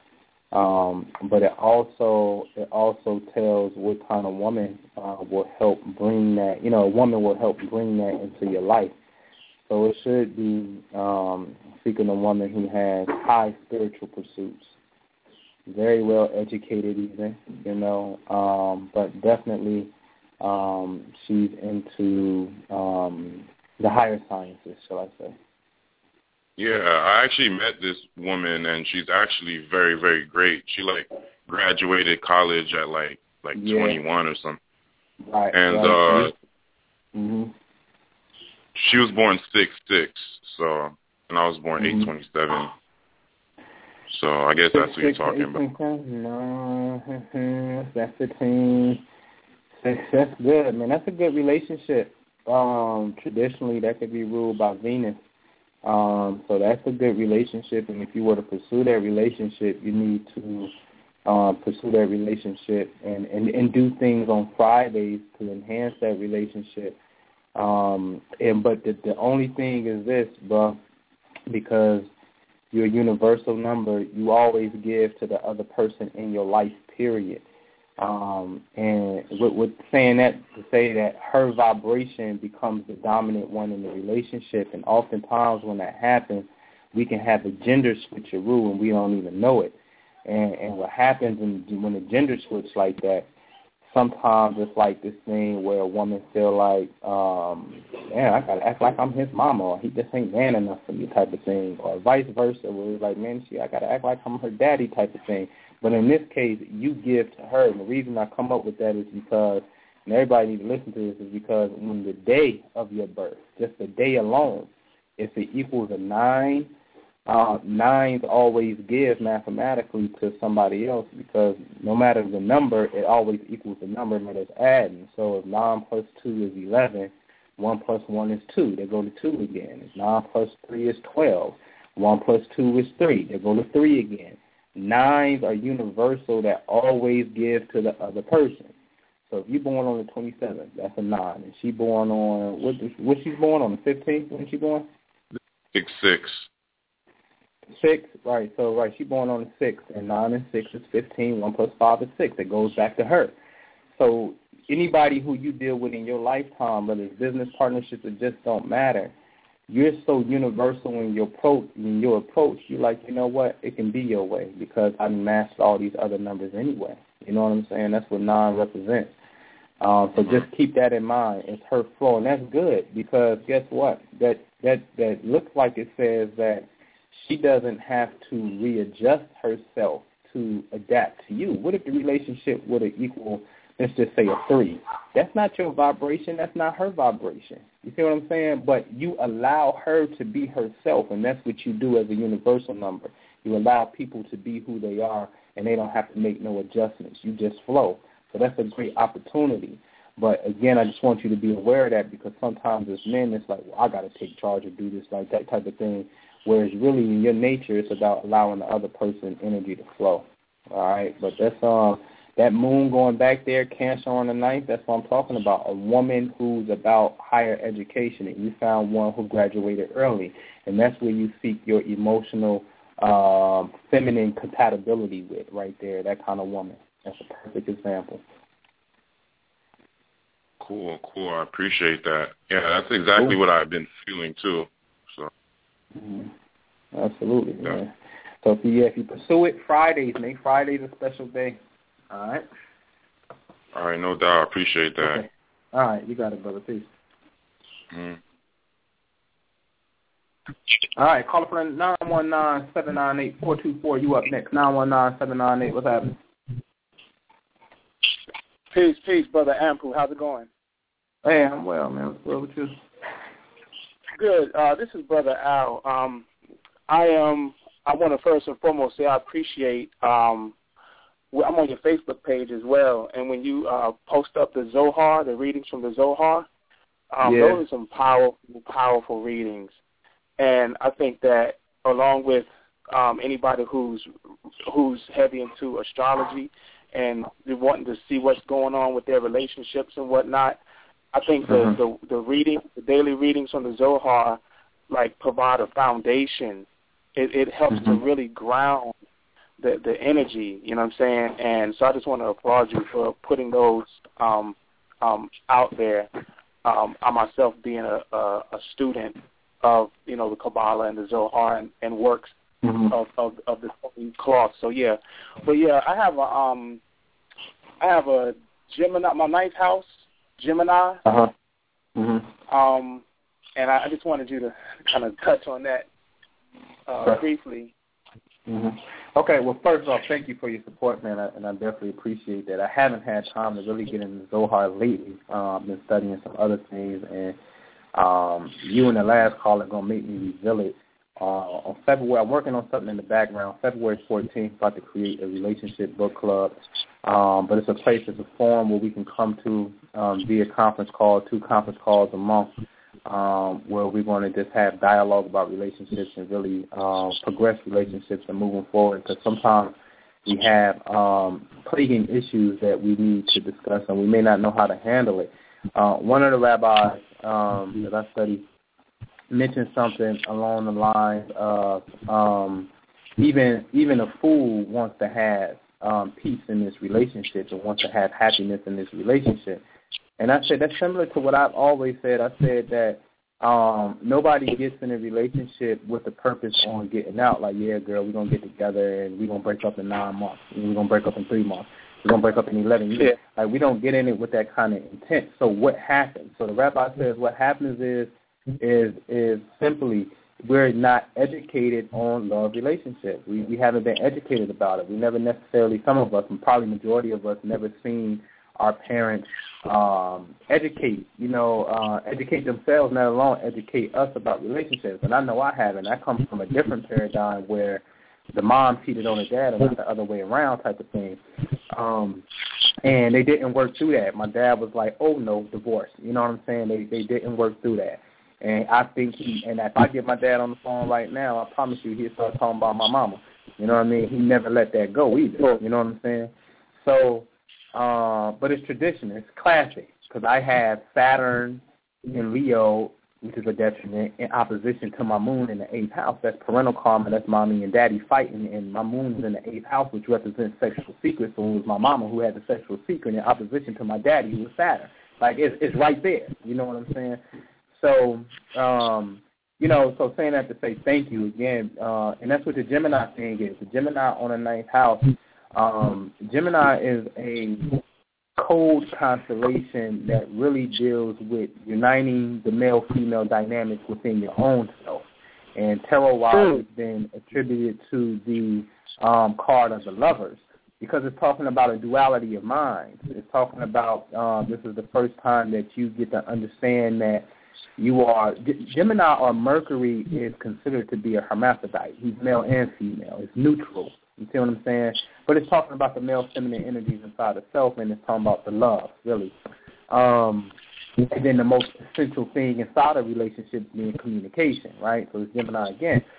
Speaker 2: um, but it also it also tells what kind of woman uh, will help bring that. You know, a woman will help bring that into your life. So it should be um, seeking a woman who has high spiritual pursuits, very well educated, even you know, um, but definitely um, she's into um, the higher sciences, shall I say?
Speaker 5: Yeah, I actually met this woman and she's actually very, very great. She like graduated college at like like
Speaker 2: Yeah.
Speaker 5: 21 or something.
Speaker 2: Right.
Speaker 5: And
Speaker 2: right.
Speaker 5: uh
Speaker 2: hmm
Speaker 5: she was born six six, so and I was born
Speaker 2: Mhm.
Speaker 5: eight twenty seven. So I guess that's what you're talking about.
Speaker 2: No, that's fifteen. Six, that's good, man. That's a good relationship. Um, traditionally, that could be ruled by Venus. Um, so that's a good relationship, and if you were to pursue that relationship, you need to um, pursue that relationship and, and and do things on Fridays to enhance that relationship. Um, and but the the only thing is this, bro, because your universal number, you always give to the other person in your life, period. Um, and with, with saying that to say that her vibration becomes the dominant one in the relationship, and oftentimes when that happens, we can have a gender switcheroo and we don't even know it. And and what happens when when the gender switch like that, sometimes it's like this thing where a woman feel like, um, man, I gotta act like I'm his mama, or he just ain't man enough for me, type of thing, or vice versa, where it's like, man, she, I gotta act like I'm her daddy, type of thing. But in this case, you give to her, and the reason I come up with that is because, and everybody needs to listen to this, is because when the day of your birth, just the day alone, if it equals a nine, uh, nines always give mathematically to somebody else because no matter the number, it always equals the number that it's adding. So if 9 plus 2 is 11, 1 plus 1 is 2. They go to 2 again. If 9 plus 3 is 12, 1 plus 2 is 3. They go to 3 again. Nines are universal that always give to the other person. So if you're born on the 27th, that's a 9. And she born on, what, what she's born on the 15th? When she born?
Speaker 5: Six six.
Speaker 2: Six, right. So right, she born on the sixth, and nine and six is fifteen. One plus five is six. It goes back to her. So anybody who you deal with in your lifetime, whether it's business partnerships, it just don't matter. You're so universal in your approach. In your approach, you're like, you know what? It can be your way because I mastered all these other numbers anyway. You know what I'm saying? That's what nine represents. Um, so just keep that in mind. It's her flow, and that's good because guess what? That that that looks like it says that she doesn't have to readjust herself to adapt to you. What if the relationship would have equal, let's just say a three? That's not your vibration. That's not her vibration. You see what I'm saying? But you allow her to be herself, and that's what you do as a universal number. You allow people to be who they are, and they don't have to make no adjustments. You just flow. So that's a great opportunity. But again, I just want you to be aware of that because sometimes as men, it's like, well, I got to take charge or do this, like that type of thing. Whereas really in your nature, it's about allowing the other person energy to flow. All right, but that's um that moon going back there, Cancer on the ninth. That's what I'm talking about. A woman who's about higher education, and you found one who graduated early, and that's where you seek your emotional, um, feminine compatibility with right there. That kind of woman. That's a perfect example.
Speaker 5: Cool, cool. I appreciate that. Yeah, that's exactly what I've been feeling too. So
Speaker 2: Mm-hmm. Absolutely,
Speaker 5: Yeah.
Speaker 2: man. So if you yeah, if you pursue it, Fridays make Fridays a special day. All right.
Speaker 5: all right, no doubt. I appreciate that.
Speaker 2: Okay. All right, you got it, brother. Peace.
Speaker 5: Mm.
Speaker 2: All right, call a friend nine one nine seven nine eight four two four. You up next? Nine one nine seven nine eight. What's happening?
Speaker 6: Peace, peace, brother Anpu. How's it going?
Speaker 2: Hey, I'm well, man. What's up with you?
Speaker 6: Good. Uh, this is brother Al. Um, I um, I want to first and foremost say I appreciate. Um, well, I'm on your Facebook page as well, and when you uh, post up the Zohar, the readings from the Zohar, um,
Speaker 2: Yeah.
Speaker 6: those are some powerful, powerful readings. And I think that along with um, anybody who's who's heavy into astrology and wanting to see what's going on with their relationships and whatnot, I think the,
Speaker 2: Mhm.
Speaker 6: the the reading, the daily readings from the Zohar, like provide a foundation. It, it helps to
Speaker 2: Mhm.
Speaker 6: really ground the the energy. You know what I'm saying? And so I just want to applaud you for putting those um, um, out there. Um, I myself being a, a, a student of you know the Kabbalah and the Zohar and, and works
Speaker 2: Mm-hmm.
Speaker 6: of of of the cloth. So yeah, but yeah, I have a um, I have a Gemini, my ninth house, Gemini,
Speaker 2: Uh huh. Mhm.
Speaker 6: um, and I, I just wanted you to kind of touch on that uh, briefly.
Speaker 2: Mm-hmm. Okay, well, first off, thank you for your support, man, and I definitely appreciate that. I haven't had time to really get into Zohar lately. Um, I've been studying some other things, and um, you and the last caller are gonna make me reveal it. Uh, on February, I'm working on something in the background. February 14th, about to create a relationship book club, um, but it's a place, it's a forum where we can come to um, via conference call, two conference calls a month um, where we're going to just have dialogue about relationships and really um, progress relationships and moving forward. Because sometimes we have um, plaguing issues that we need to discuss, and we may not know how to handle it. Uh, one of the rabbis um, that I study mentioned something along the lines of um, even even a fool wants to have um, peace in this relationship and wants to have happiness in this relationship. And I said that's similar to what I've always said. I said that um nobody gets in a relationship with the purpose on getting out. Like, yeah, girl, we're gonna get together and we're gonna break up in nine months. And we're gonna break up in three months. We're gonna break up in eleven years. Yeah. Like we don't get in it with that kind of intent. So what happens? So the rabbi says what happens is is is simply we're not educated on love relationships. We we haven't been educated about it. We never necessarily some of us and probably majority of us never seen our parents um, educate, you know, uh, educate themselves, not alone educate us about relationships. And I know I haven't. I come from a different paradigm where the mom cheated on the dad and not the other way around type of thing. Um, and they didn't work through that. My dad was like, oh, no, divorce. You know what I'm saying? They they didn't work through that. And I think he, and if I get my dad on the phone right now, I promise you he'll start talking about my mama. You know what I mean? He never let that go either. You know what I'm saying? So uh, but it's tradition. It's classic because I have Saturn in Leo, which is a detriment, in opposition to my moon in the eighth house. That's parental karma. That's mommy and daddy fighting, and my moon is in the eighth house, which represents sexual secrets. So it was my mama who had the sexual secret in opposition to my daddy, who was Saturn. Like it's it's right there. You know what I'm saying? So, um, you know, so saying that to say thank you again, uh, and that's what the Gemini thing is. The Gemini on the ninth house um, Gemini is a cold constellation that really deals with uniting the male-female dynamics within your own self. And tarot-wise, mm. has been attributed to the um, card of the lovers because it's talking about a duality of minds. It's talking about um, this is the first time that you get to understand that you are Gemini or Mercury is considered to be a hermaphrodite. He's male and female. It's neutral. You see what I'm saying? But it's talking about the male feminine energies inside the self, and it's talking about the love, really. Um, and then the most essential thing inside of relationships being communication, right? So it's Gemini again.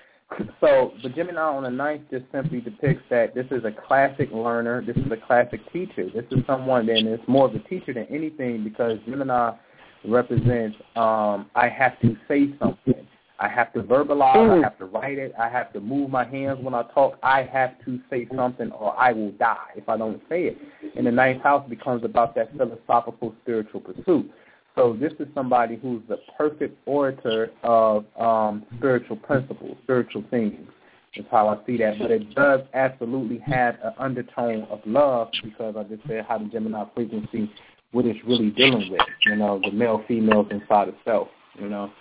Speaker 2: So the Gemini on the ninth just simply depicts that this is a classic learner, this is a classic teacher. This is someone that is more of a teacher than anything because Gemini represents um, I have to say something. I have to verbalize. Mm. I have to write it. I have to move my hands when I talk. I have to say something or I will die if I don't say it. And the ninth house becomes about that philosophical spiritual pursuit. So this is somebody who's the perfect orator of um, spiritual principles, spiritual things. Is how I see that. But it does absolutely have an undertone of love because I just said how the Gemini frequency, what it's really dealing with. You know, the male females inside itself. You know.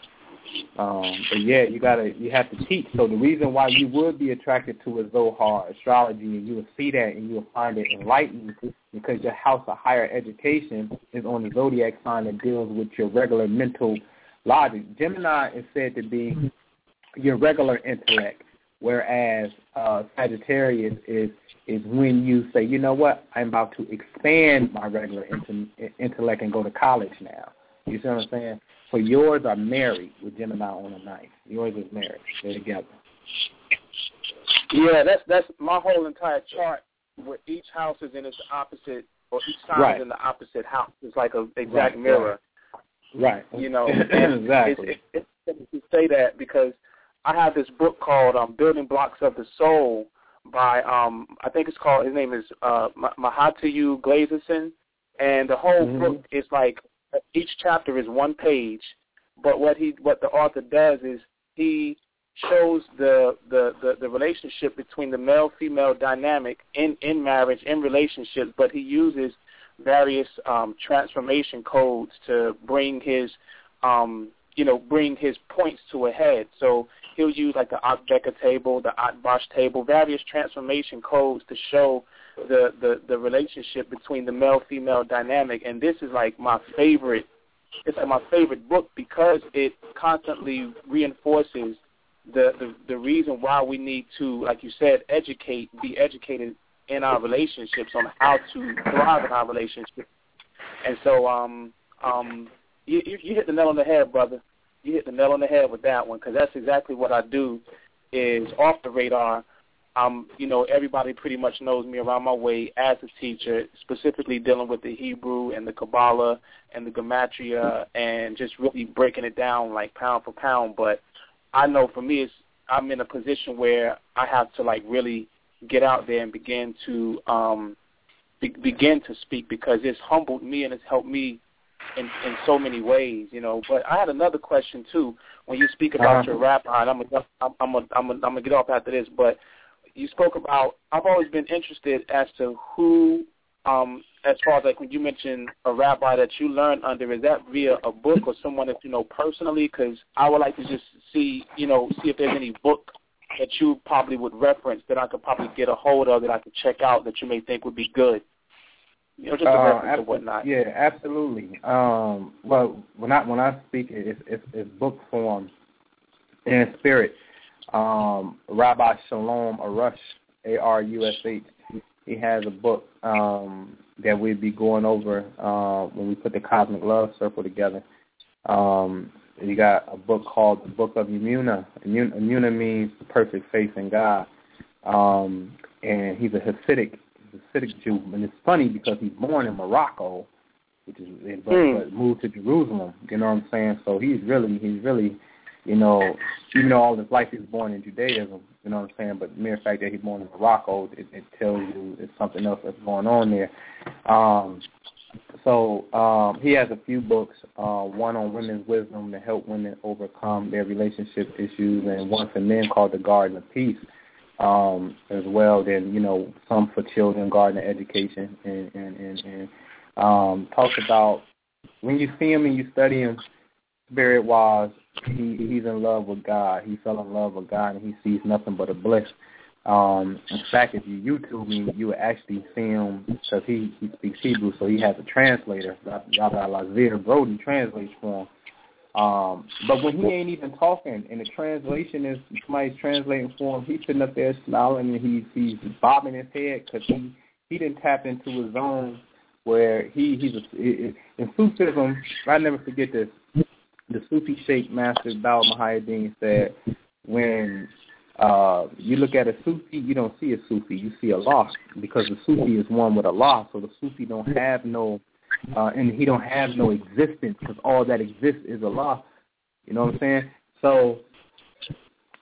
Speaker 2: Um, but yeah, you gotta you have to teach. So the reason why you would be attracted to a Zohar astrology and you will see that and you'll find it enlightening because your house of higher education is on the zodiac sign that deals with your regular mental logic. Gemini is said to be your regular intellect, whereas uh, Sagittarius is is when you say, you know what, I'm about to expand my regular int- intellect and go to college now. You see what I'm saying? For yours are married with Gemini on the ninth. Yours is married. They're together.
Speaker 6: Yeah, that's that's my whole entire chart where each house is in its opposite or each sign
Speaker 2: right.
Speaker 6: is in the opposite house. It's like a exact
Speaker 2: right,
Speaker 6: mirror.
Speaker 2: Right.
Speaker 6: You know,
Speaker 2: exactly.
Speaker 6: It's, it's, it's to say that because I have this book called um, Building Blocks of the Soul by um I think it's called his name is uh Matityahu Glazerson and the whole
Speaker 2: mm-hmm.
Speaker 6: book is like each chapter is one page, but what he what the author does is he shows the the the, the relationship between the male female dynamic in in marriage in relationships, but he uses various um, transformation codes to bring his um, you know, bring his points to a head. So he'll use like the Akbeka table, the Atbash table, various transformation codes to show the, the, the relationship between the male-female dynamic. And this is like my favorite, it's like my favorite book because it constantly reinforces the, the, the reason why we need to, like you said, educate, be educated in our relationships on how to thrive in our relationships. And so, um, um, you, you hit the nail on the head, brother. You hit the nail on the head with that one because that's exactly what I do. Is off the radar. Um, you know, everybody pretty much knows me around my way as a teacher, specifically dealing with the Hebrew and the Kabbalah and the Gematria and just really breaking it down like pound for pound. But I know for me, it's I'm in a position where I have to like really get out there and begin to um, be, begin to speak because it's humbled me and it's helped me in in so many ways, you know. But I had another question too. When you speak about uh-huh. your rap, I'm gonna I'm gonna I'm gonna, I'm gonna get off after this. But you spoke about. I've always been interested as to who, um, as far as like when you mentioned a rabbi that you learned under, is that via a book or someone that you know personally? Because I would like to just see, you know, see if there's any book that you probably would reference that I could probably get a hold of that I could check out that you may think would be good you know, just a uh, reference or whatnot.
Speaker 2: Yeah, absolutely. Um, well, when I when I speak, it's it's, it's book form in spirit. Um, Rabbi Shalom Arush, A R U S H. He has a book um, that we'd be going over uh, when we put the Cosmic Love Circle together. Um, you got a book called the Book of Emuna. Emuna means the perfect faith in God. Um, and he's a Hasidic Hasidic Jew, and it's funny because he's born in Morocco, which is but, mm. but moved to Jerusalem. You know what I'm saying? So he's really he's really, you know, even though all his life he's born in Judaism. You know what I'm saying? But the mere fact that he's born in Morocco, it, it tells you it's something else that's going on there. Um, so um, he has a few books, uh, one on women's wisdom to help women overcome their relationship issues, and one for men called The Garden of Peace um, as well. Then you know some for children, garden education, and and and, and um, talks about when you see him and you study him spirit wise, he he's in love with God. He fell in love with God, and he sees nothing but a bliss. Um, in fact, if you YouTube me, you would actually see him because he he speaks Hebrew, so he has a translator. Rabbi Lazer Brody translates for him. Um, but when he ain't even talking and the translation is somebody's translating for him, he's sitting up there smiling and he's he's bobbing his head because he he didn't tap into his zone where he he's a, in Sufism. I never forget this. The Sufi Sheikh Master Bawa Muhaiyaddeen said, when uh, you look at a Sufi, you don't see a Sufi, you see a Allah because the Sufi is one with a Allah. So the Sufi don't have no uh, and he don't have no existence because all that exists is a Allah. You know what I'm saying? So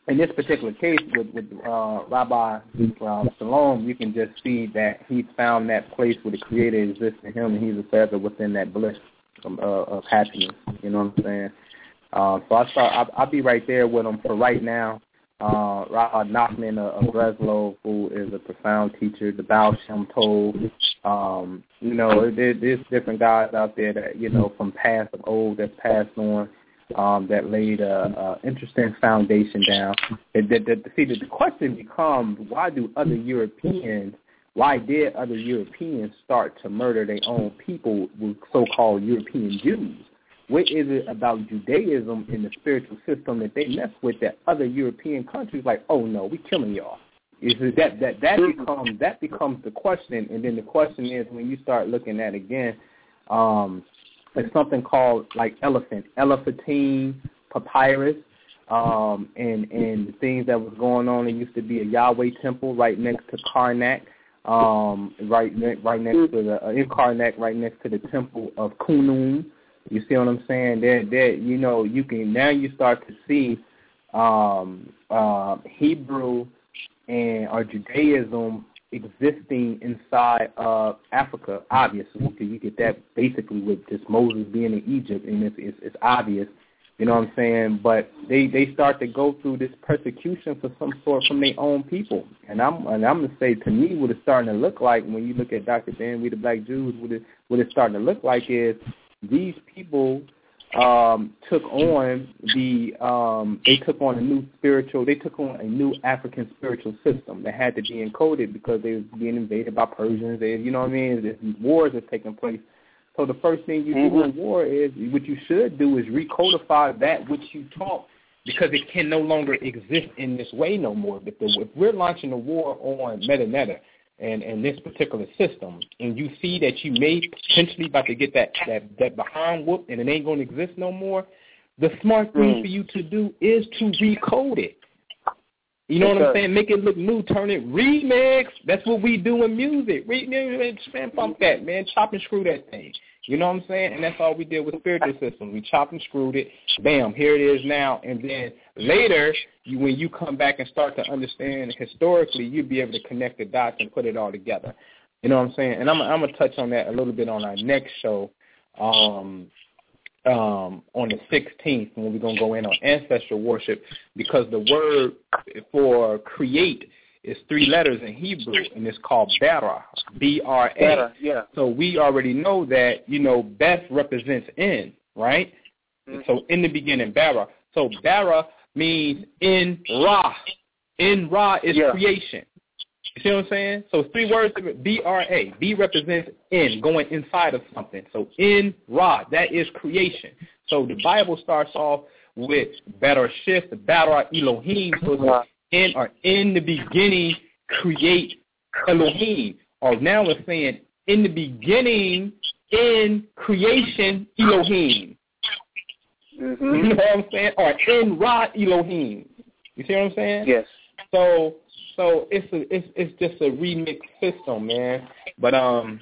Speaker 2: in this particular case with, with uh, Rabbi uh, Shalom, you can just see that he found that place where the Creator exists in him, and he's a feather within that bliss of, of happiness. You know what I'm saying? Uh, so I start. I'll, I'll be right there with him for right now uh, Rahad Nachman of, Breslov, who is a profound teacher, the Baal Shem Tov. Um, you know, there, there's different guys out there that, you know, from past of old that passed on, um, that laid a, a interesting foundation down. It, the, the, see, the question becomes, why do other Europeans, why did other Europeans start to murder their own people with so-called European Jews? What is it about Judaism and the spiritual system that they mess with that other European countries like, oh no, we killing y'all? Is it that that that becomes that becomes the question, and then the question is when you start looking at again, um, it's something called like elephant, elephantine papyrus, um, and and things that was going on. It used to be a Yahweh temple right next to Karnak, um, right right next to the uh, in Karnak, right next to the temple of Khnum. You see what I'm saying? That that you know you can now you start to see um, uh, Hebrew and or Judaism existing inside of Africa. Obviously, you get that basically with just Moses being in Egypt, and it's, it's it's obvious. You know what I'm saying? But they they start to go through this persecution for some sort from their own people. And I'm and I'm gonna say to me what it's starting to look like when you look at Dr. Dan, we the Black Jews, what it what it's starting to look like is these people um, took on the um, they took on a new spiritual they took on a new African spiritual system that had to be encoded because they were being invaded by Persians. They, you know what I mean? These wars are taking place. So the first thing you mm-hmm. do in war is what you should do is recodify that which you taught because it can no longer exist in this way no more. If, the, if we're launching a war on Medu Neter and, and this particular system, and you see that you may potentially about to get that, that, that behind whoop and it ain't going to exist no more, the smart thing mm. for you to do is to recode it. You know what I'm saying? Make it look new, turn it remix. That's what we do in music. Remix, man, pump that, man. Chop and screw that thing. You know what I'm saying? And that's all we did with spiritual systems. We chopped and screwed it. Bam, here it is now. And then later, you, when you come back and start to understand historically, you'll be able to connect the dots and put it all together. You know what I'm saying? And I'm, I'm going to touch on that a little bit on our next show um, um, on the 16th when we're going to go in on ancestral worship because the word for create – is three letters in Hebrew, and it's called Bara, B-R-A.
Speaker 6: Yeah.
Speaker 2: So we already know that, you know, Beth represents in, right? Mm-hmm. So in the beginning, Bara. So Bara means in Ra. In Ra is yeah. creation. You see what I'm saying? So three words, B-R-A. B represents in, going inside of something. So in Ra, that is creation. So the Bible starts off with better shift, the better Elohim. So in or in the beginning create Elohim. Or now we're saying in the beginning in creation Elohim. Mm-hmm. You know what I'm saying? Or in Ra Elohim. You see what I'm saying?
Speaker 6: Yes.
Speaker 2: So so it's a it's it's just a remix system, man. But um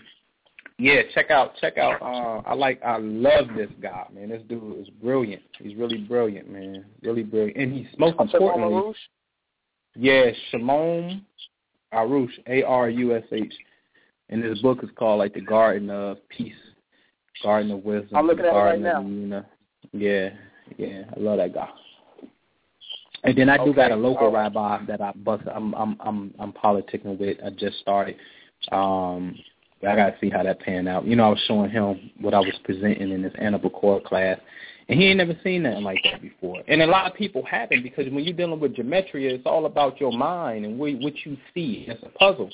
Speaker 2: yeah, check out check out uh I like I love this guy, man. This dude is brilliant. He's really brilliant, man. Really brilliant. And he's most importantly yeah, Shimon Arush, A-R-U-S-H. And this book is called like the Garden of Peace, Garden of Wisdom.
Speaker 6: I'm looking at
Speaker 2: Garden
Speaker 6: it right now.
Speaker 2: Yeah, yeah, I love that guy. And then I do okay. got a local right. rabbi that I bust. I'm I'm I'm I'm politicking with. I just started. Um, I got to see how that pan out. You know, I was showing him what I was presenting in this Annabelle Court class, and he ain't never seen nothing like that before. And a lot of people haven't because when you're dealing with gematria, it's all about your mind and what, what you see. It's a puzzle.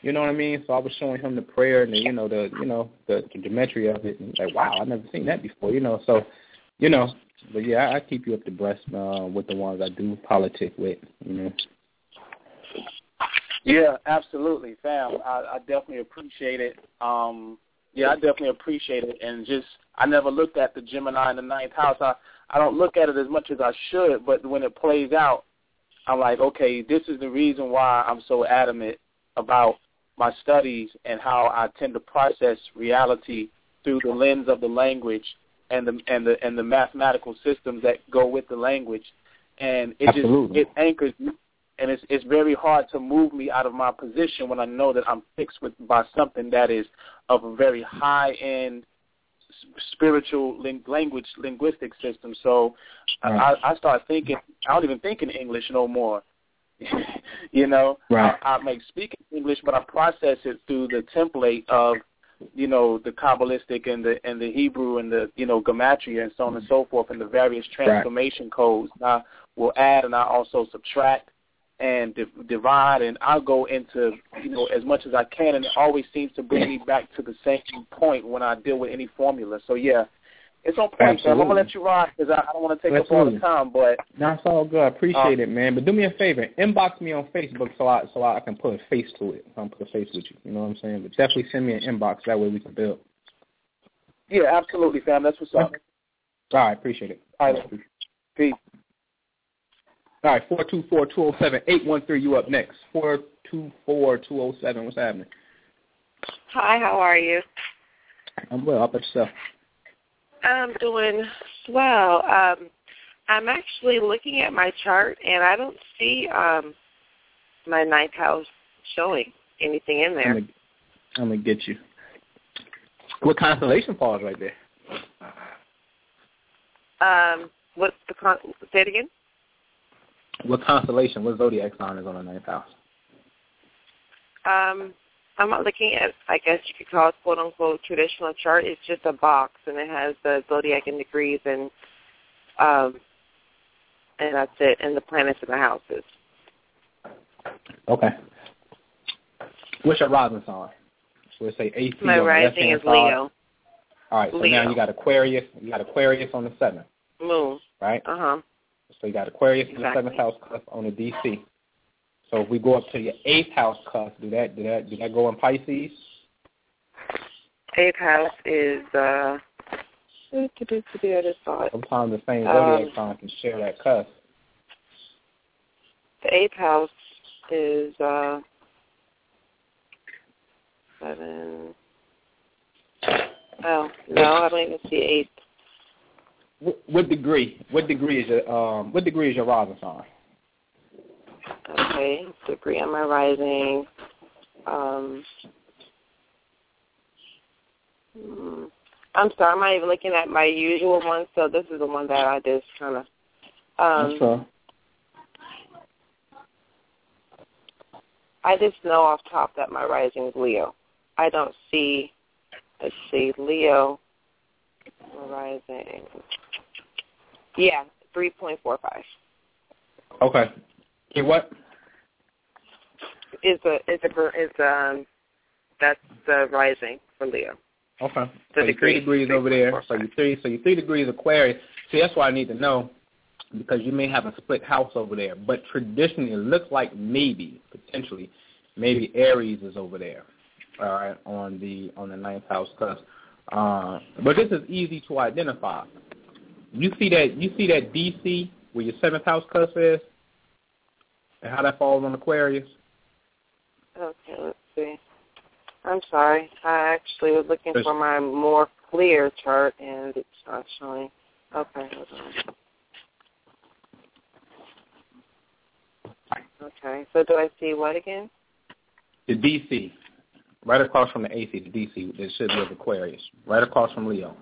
Speaker 2: You know what I mean? So I was showing him the prayer and the, you know the you know the, the gematria of it, and like wow, I've never seen that before. You know, so you know, but yeah, I, keep you up to breast uh, with the ones I do politic with. You know.
Speaker 6: Yeah, absolutely, fam. I, I definitely appreciate it. Um, yeah, I definitely appreciate it, and just I never looked at the Gemini in the ninth house. I I don't look at it as much as I should, but when it plays out, I'm like, okay, this is the reason why I'm so adamant about my studies and how I tend to process reality through the lens of the language and the and the and the mathematical systems that go with the language, and it
Speaker 2: Absolutely.
Speaker 6: just it anchors and it's it's very hard to move me out of my position when I know that I'm fixed with by something that is of a very high end spiritual ling- language linguistic system. So right. I, I start thinking. I don't even think in English no more. you know,
Speaker 2: right.
Speaker 6: I, I make speak English, but I process it through the template of you know the Kabbalistic and the and the Hebrew and the you know gematria and so on and so forth and the various transformation right. codes. And I will add and I also subtract and di- divide, and I'll go into you know as much as I can, and it always seems to bring me back to the same point when I deal with any formula. So yeah, it's on point. So I'm gonna let you ride because I, I don't want to take
Speaker 2: Absolutely.
Speaker 6: up all the time. But
Speaker 2: that's all good. I appreciate um, it, man. But do me a favor, inbox me on Facebook so I so I can put a face to it. I can put a face with you. You know what I'm saying? But definitely send me an inbox. That way we can build.
Speaker 6: Yeah, absolutely, fam. That's what's up.
Speaker 2: All right, appreciate it.
Speaker 6: All right, peace.
Speaker 2: All right, four two four two zero seven eight one three. You up next? Four two four two zero seven. What's happening?
Speaker 7: Hi, how are you?
Speaker 2: I'm well. How about yourself?
Speaker 7: I'm doing well. Um, I'm actually looking at my chart, and I don't see um, my ninth house showing anything in there.
Speaker 2: I'm gonna, I'm gonna get you. What constellation falls right there?
Speaker 7: Um, what's the con- say it again?
Speaker 2: What constellation, what zodiac sign is on the ninth house?
Speaker 7: Um, I'm not looking at, I guess you could call it quote unquote traditional chart. It's just a box and it has the zodiac and degrees and um and that's it, and the planets and the houses.
Speaker 2: Okay. What's your rising sign? So let's say AC.
Speaker 7: My rising is. Leo.
Speaker 2: All right, so
Speaker 7: Leo.
Speaker 2: now you got Aquarius. You got Aquarius on the seventh,
Speaker 7: Moon.
Speaker 2: right?
Speaker 7: Uh huh.
Speaker 2: So you got Aquarius in the seventh house on the DC. So if we go up to your eighth house cusp, do that do that do that go in Pisces?
Speaker 7: Eighth house is uh I just saw it.
Speaker 2: Sometimes the same
Speaker 7: Um,
Speaker 2: zodiac sign can share that cusp.
Speaker 7: The eighth house is uh seven Oh, no, I don't even see eight.
Speaker 2: What, what degree? What degree is your um? What degree is your rising sign?
Speaker 7: Okay, degree on my rising. Um, hmm, I'm sorry, I'm not even looking at my usual one, so this is the one that I just kind of. Um. I just know off top that my rising is Leo. I don't see. Let's see, Leo. Rising. Yeah, three point four five.
Speaker 2: Okay. Okay, what?
Speaker 7: Is a is a is um that's the rising for Leo.
Speaker 2: Okay.
Speaker 7: The
Speaker 2: so your three
Speaker 7: degree.
Speaker 2: degrees over there. So you three so your three degrees Aquarius. See that's why I need to know because you may have a split house over there. But traditionally it looks like maybe, potentially, maybe Aries is over there. All right, on the on the ninth house cusp. Uh, but this is easy to identify. You see that you see that DC where your seventh house cusp is, and how that falls on Aquarius.
Speaker 7: Okay, let's see. I'm sorry. I actually was looking for my more clear chart and it's not showing. Okay, hold on. Okay, so do I see what again?
Speaker 2: The DC, right across from the AC, the DC, that should be of Aquarius, right across from Leo.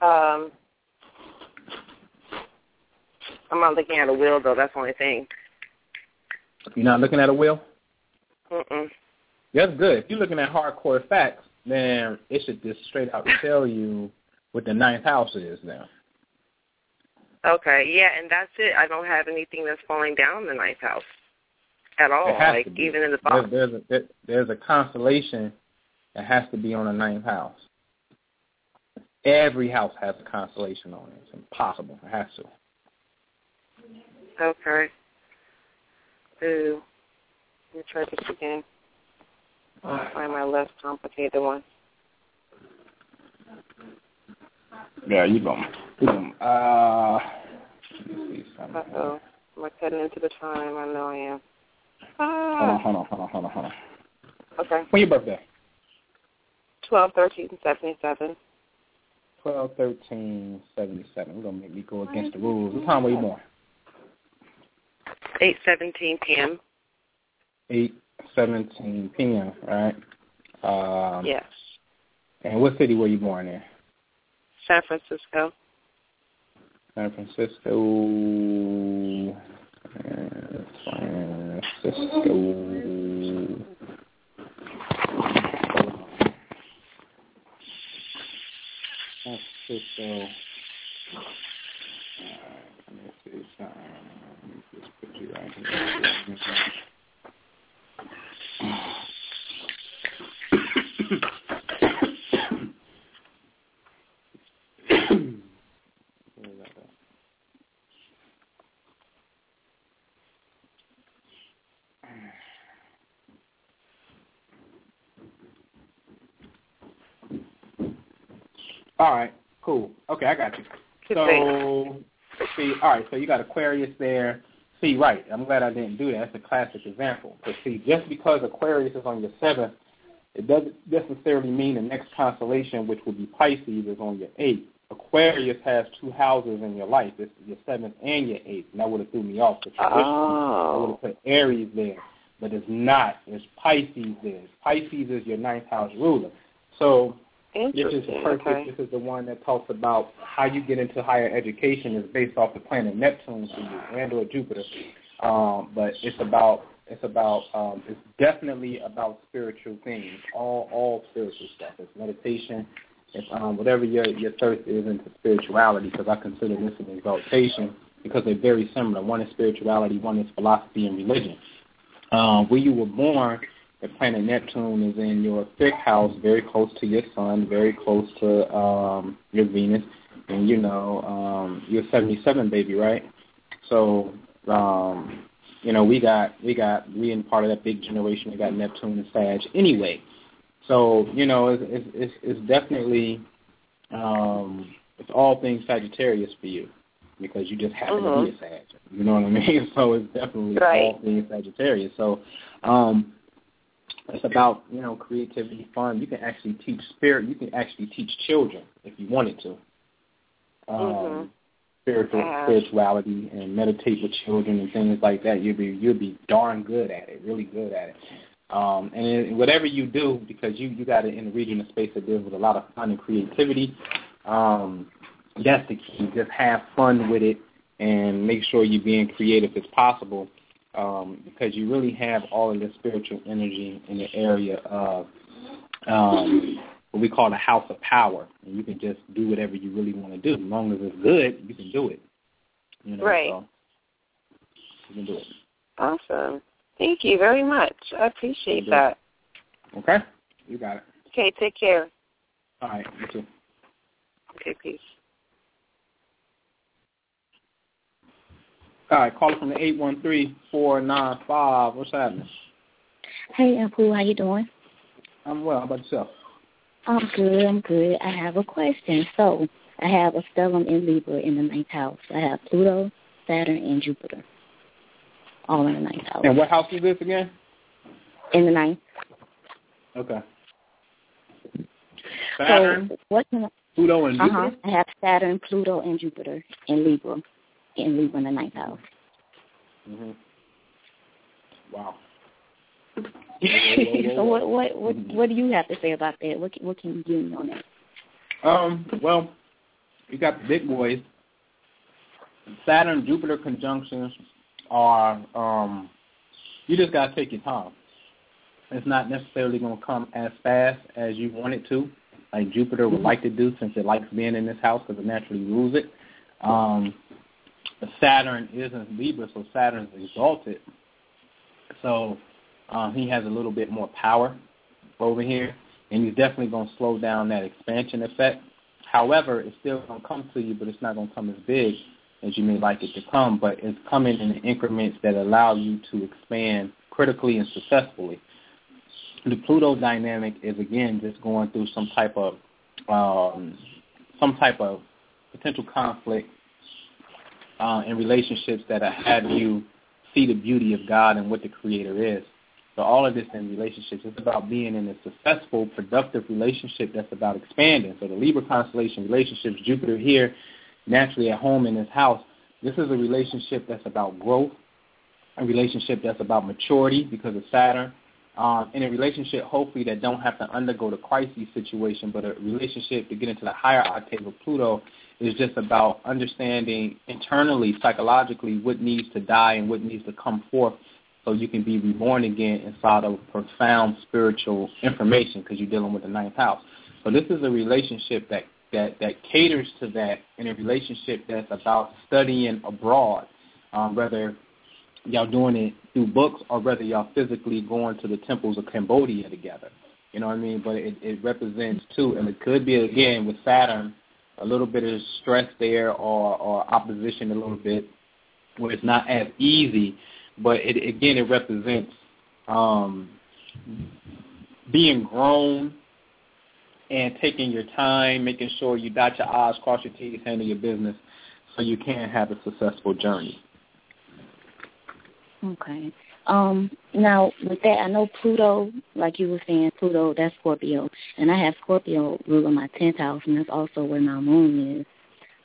Speaker 7: Um, I'm not looking at a wheel though. That's the only thing.
Speaker 2: You're not looking at a wheel?
Speaker 7: Mm-mm.
Speaker 2: That's good. If you're looking at hardcore facts, then it should just straight out tell you what the ninth house is now.
Speaker 7: Okay, yeah, and that's it. I don't have anything that's falling down the ninth house at all. Like even in the
Speaker 2: There's,
Speaker 7: box.
Speaker 2: there's, a, there- there's a constellation that has to be on the ninth house. Every house has a constellation on it. It's impossible. It has to.
Speaker 7: Okay. Ooh. Let me try this again. I'll find my less complicated one.
Speaker 2: Yeah, you go. You go. Uh, let me see something.
Speaker 7: Uh oh. Am I cutting into the time? I know I am.
Speaker 2: Hold on,
Speaker 7: Ah.
Speaker 2: hold on, hold on, hold on, hold on.
Speaker 7: Okay.
Speaker 2: When your birthday?
Speaker 7: Twelve thirteen seventy seven.
Speaker 2: Twelve thirteen seventy seven. We're gonna make me go against the rules. What time were you born?
Speaker 7: Eight seventeen PM.
Speaker 2: Eight seventeen PM, right? Um
Speaker 7: Yes.
Speaker 2: and what city were you born in?
Speaker 7: San Francisco.
Speaker 2: San Francisco San Francisco San Francisco Alright, let me see something. All right, cool. Okay, I got you. So, see, all right, so you got Aquarius there. See, right, I'm glad I didn't do that. That's a classic example. But see, just because Aquarius is on your seventh, it doesn't necessarily mean the next constellation, which would be Pisces, is on your eighth. Aquarius has two houses in your life. It's your seventh and your eighth. And that would have threw me off. The tradition, I would
Speaker 7: Oh.
Speaker 2: have put Aries there. But it's not. It's Pisces there. Pisces is your ninth house ruler. So this is perfect.
Speaker 7: Okay.
Speaker 2: This is the one that talks about how you get into higher education is based off the planet Neptune for you and or Jupiter. Um, but it's about it's about um, it's definitely about spiritual things, all all spiritual stuff. It's meditation. It's um, whatever your your thirst is into spirituality, because I consider this an exaltation because they're very similar. One is spirituality, one is philosophy and religion. Um, where you were born, the planet Neptune is in your fifth house, very close to your sun, very close to um, your Venus, and you know um, you're 77 baby, right? So um, you know we got we got we in part of that big generation. We got Neptune and Sag anyway. So you know it's it's it's, it's definitely um, it's all things Sagittarius for you because you just happen mm-hmm. to be a Sag. You know what I mean? So it's definitely
Speaker 7: right.
Speaker 2: all things Sagittarius. So um, it's about you know creativity, fun. You can actually teach spirit. You can actually teach children if you wanted to. Um,
Speaker 7: mm-hmm.
Speaker 2: Spiritual
Speaker 7: yeah.
Speaker 2: spirituality and meditate with children and things like that. You'll be you'll be darn good at it, really good at it. Um, and it, whatever you do, because you you got it in the region of space that deals with a lot of fun and creativity. Um, that's the key. Just have fun with it and make sure you're being creative as possible um, because you really have all of the spiritual energy in the area of um, what we call the house of power. And you can just do whatever you really want to do. As long as it's good, you can do it. You know,
Speaker 7: right.
Speaker 2: So you can do it.
Speaker 7: Awesome. Thank you very much. I appreciate that.
Speaker 2: Okay? You got it.
Speaker 7: Okay, take care.
Speaker 2: All right. You too.
Speaker 7: Okay, peace.
Speaker 2: All right, caller from the eight one three four nine five. What's happening?
Speaker 8: Hey, Uncle, how you doing?
Speaker 2: I'm well. How about yourself?
Speaker 8: I'm good. I'm good. I have a question. So, I have a stellium in Libra in the ninth house. I have Pluto, Saturn, and Jupiter, all in the ninth house.
Speaker 2: And what house is this again?
Speaker 8: In the ninth.
Speaker 2: Okay. Saturn,
Speaker 8: So, what can I,
Speaker 2: Pluto, and Jupiter.
Speaker 8: uh-huh, I have Saturn, Pluto, and Jupiter in Libra, in Libra in the ninth house.
Speaker 2: Mm-hmm. Wow.
Speaker 8: so what what what what do you have to say about that? What what can you give me on that?
Speaker 2: Um, well, you got the big boys. Saturn Jupiter conjunctions are um you just gotta take your time. It's not necessarily gonna come as fast as you want it to, like Jupiter would like to do since it likes being in this house because it naturally rules it. Um Saturn is in Libra, so Saturn's exalted. So um, he has a little bit more power over here, and he's definitely going to slow down that expansion effect. However, it's still going to come to you, but it's not going to come as big as you may like it to come, but it's coming in increments that allow you to expand critically and successfully. The Pluto dynamic is again just going through some type of um, some type of potential conflict uh, in relationships that have you see the beauty of God and what the Creator is. So all of this in relationships, it's about being in a successful, productive relationship that's about expanding. So the Libra constellation relationships, Jupiter here, naturally at home in this house, this is a relationship that's about growth, a relationship that's about maturity because of Saturn, um, in a relationship hopefully that don't have to undergo the crisis situation, but a relationship to get into the higher octave of Pluto is just about understanding internally, psychologically, what needs to die and what needs to come forth so you can be reborn again inside of profound spiritual information because you're dealing with the ninth house. So this is a relationship that, that, that caters to that in a relationship that's about studying abroad, um, whether y'all doing it through books or whether y'all physically going to the temples of Cambodia together. You know what I mean? But it, it represents two, and it could be, again, with Saturn, a little bit of stress there or, or opposition a little bit where it's not as easy but it, again, it represents um, being grown and taking your time, making sure you dot your I's, cross your T's, handle your business, so you can have a successful journey.
Speaker 8: Okay. Um, now with that, I know Pluto, like you were saying, Pluto, that's Scorpio, and I have Scorpio ruling my tenth house, and that's also where my moon is.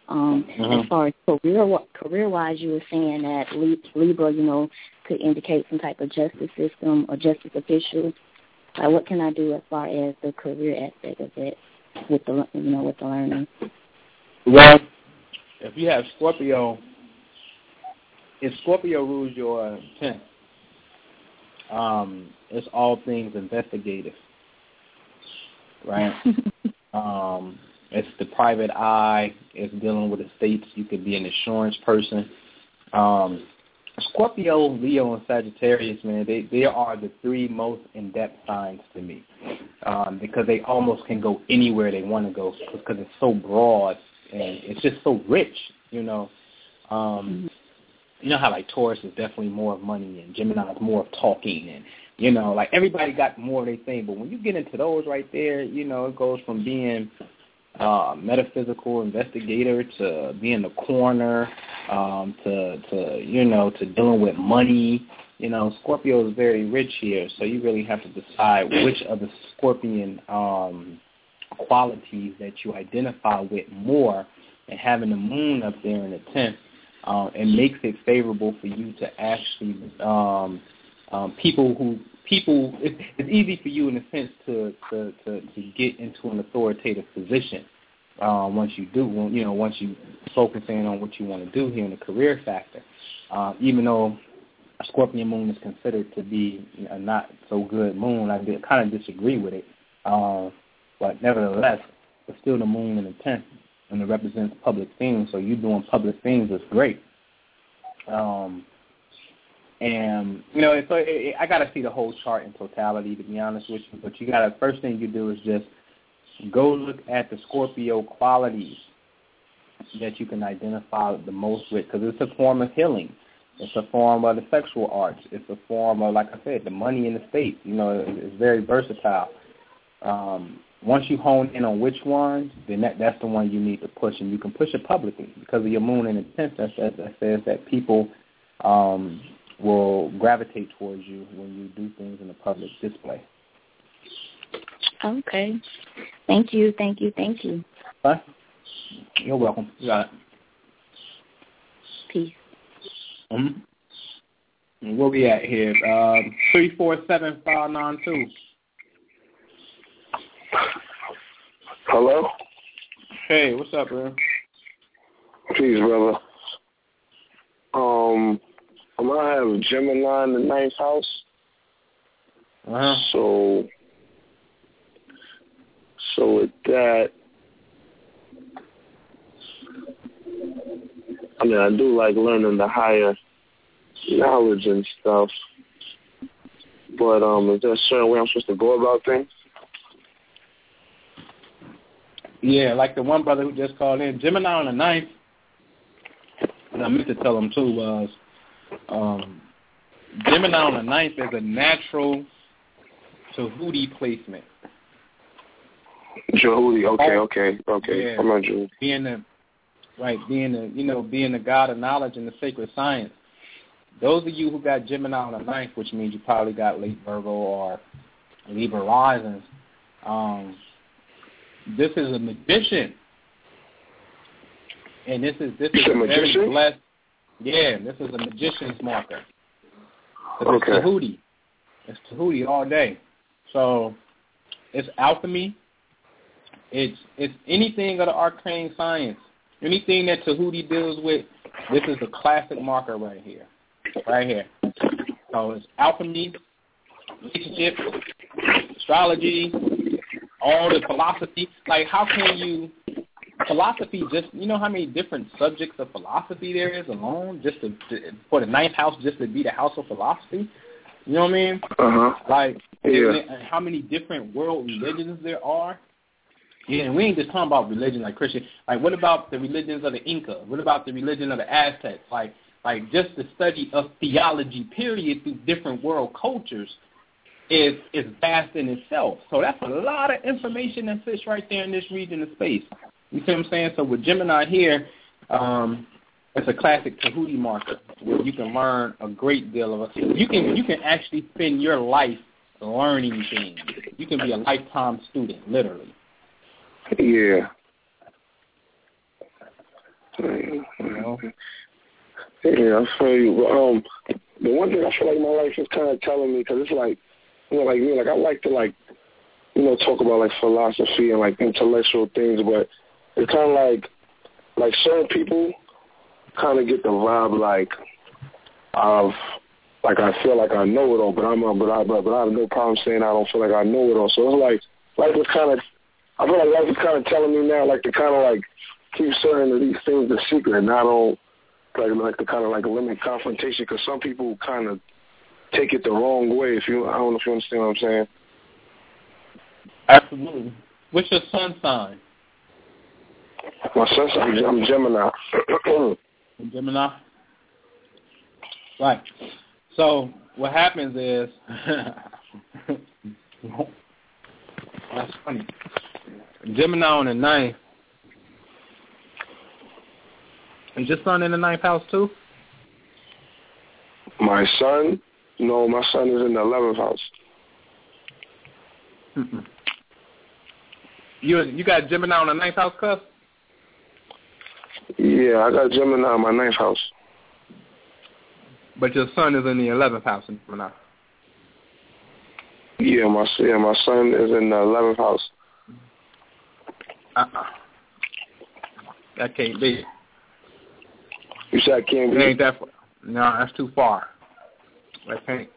Speaker 8: Um,
Speaker 2: mm-hmm.
Speaker 8: As far as career career wise, you were saying that Libra, you know, could indicate some type of justice system or justice official. Like, what can I do as far as the career aspect of it with the you know with the learning?
Speaker 2: Well, if you have Scorpio if Scorpio rules your tenth, um, it's all things investigative, right? um, it's the private eye. It's dealing with estates. You could be an insurance person. Um, Scorpio, Leo, and Sagittarius, man, they they are the three most in-depth signs to me um, because they almost can go anywhere they want to go because it's so broad and it's just so rich, you know. Um, you know how like Taurus is definitely more of money and Gemini is more of talking and you know like everybody got more of their thing, but when you get into those right there, you know it goes from being uh, metaphysical investigator to being the coroner um, to to you know to dealing with money. You know, Scorpio is very rich here, so you really have to decide which of the Scorpion um, qualities that you identify with more. And having the moon up there in the tenth, uh, it makes it favorable for you to actually um, um, people who people. It's, it's easy for you in a sense to to to, to get into an authoritative position uh, once you do, you know, once you focus in on what you want to do here in the career factor. Uh, even though a Scorpion moon is considered to be a not so good moon, I kind of disagree with it. Uh, but nevertheless, it's still the moon in the tenth, and it represents public things. So you doing public things is great. Um, and you know, so it, it, I got to see the whole chart in totality, to be honest with you. But you got to first thing you do is just go look at the Scorpio qualities that you can identify the most with, because it's a form of healing. It's a form of the sexual arts. It's a form of, like I said, the money in the state. You know, it's very versatile. Um, once you hone in on which one, then that, that's the one you need to push, and you can push it publicly because of your moon in the tenth. That, that, that says that people um, will gravitate towards you when you do things in a public display.
Speaker 8: Okay. Thank you, thank you, thank you.
Speaker 2: Bye. You're welcome. You got it.
Speaker 8: Peace.
Speaker 2: Mm-hmm. Where we at here? Uh, three four seven five nine two.
Speaker 3: Hello.
Speaker 2: Hey, what's up, bro?
Speaker 3: Peace, brother. Um, I'm gonna have Gemini in the ninth house.
Speaker 2: Uh-huh.
Speaker 3: So, so with that, I mean, I do like learning the higher knowledge and stuff. But um, is there a certain way I'm supposed to go about things?
Speaker 2: Yeah, like the one brother who just called in, Gemini on the ninth. And I meant to tell him too was, um, Gemini on the ninth is a natural Tahuti placement.
Speaker 3: Jehudi, okay, okay, okay.
Speaker 2: Yeah.
Speaker 3: I'm not Jehudi.
Speaker 2: Being the right, being the you know being the god of knowledge and the sacred science. Those of you who got Gemini on the ninth, which means you probably got late Virgo or Libra risings, um, this is a magician, and this is this is
Speaker 3: It's a
Speaker 2: a very blessed. Yeah, this is a magician's marker. It's
Speaker 3: Okay.
Speaker 2: Tahuti. It's Tahuti all day. So it's alchemy. It's it's anything of the arcane science. Anything that Tahuti deals with, this is a classic marker right here. Right here. So it's alchemy, relationship, astrology, all the philosophy. Like how can you philosophy just you know how many different subjects of philosophy there is alone just to, to for the ninth house just to be the house of philosophy? You know what i mean?
Speaker 3: Uh huh.
Speaker 2: like
Speaker 3: Yeah.
Speaker 2: how many different world religions there are? Yeah and we ain't just talking about religion like christian. Like what about the religions of the inca? What about the religion of the aztecs? Like like just the study of theology period through different world cultures is is vast in itself. So that's a lot of information that sits right there in this region of space. You see what I'm saying? So with Gemini here, um, it's a classic Tahuti marker where you can learn a great deal of it. You can you can actually spend your life learning things. You can be a lifetime student, literally.
Speaker 3: Yeah.
Speaker 2: You know?
Speaker 3: Yeah, I feel you. But, um, the one thing I feel like my life is kind of telling me, because it's like, you know, like me, like I like to like, you know, talk about like philosophy and like intellectual things, but it's kind of like, like certain people kind of get the vibe like, I've like I feel like I know it all, but I'm uh, but I but, but I have no problem saying I don't feel like I know it all. So it's like life is kind of I feel like life is kind of telling me now like to kind of like keep certain of these things a secret and not all like like to kind of like limit confrontation because some people kind of take it the wrong way. If you I don't know if you understand what I'm saying.
Speaker 2: Absolutely. What's your sun sign?
Speaker 3: My sun sign I'm Gemini.
Speaker 2: Gemini. Right. So what happens is that's funny. Gemini on the ninth. Is your son in the ninth house too?
Speaker 3: My son? No, my son is in the eleventh house.
Speaker 2: Mm-mm. You you got Gemini on the ninth house, cuz?
Speaker 3: Yeah, I got Gemini on my ninth house.
Speaker 2: But your son is in the eleventh house in Gemini.
Speaker 3: Yeah, my yeah, my son is in the eleventh house.
Speaker 2: Uh uh That can't be.
Speaker 3: You said I can't
Speaker 2: It
Speaker 3: be.
Speaker 2: ain't that far. No, that's too far. That can't.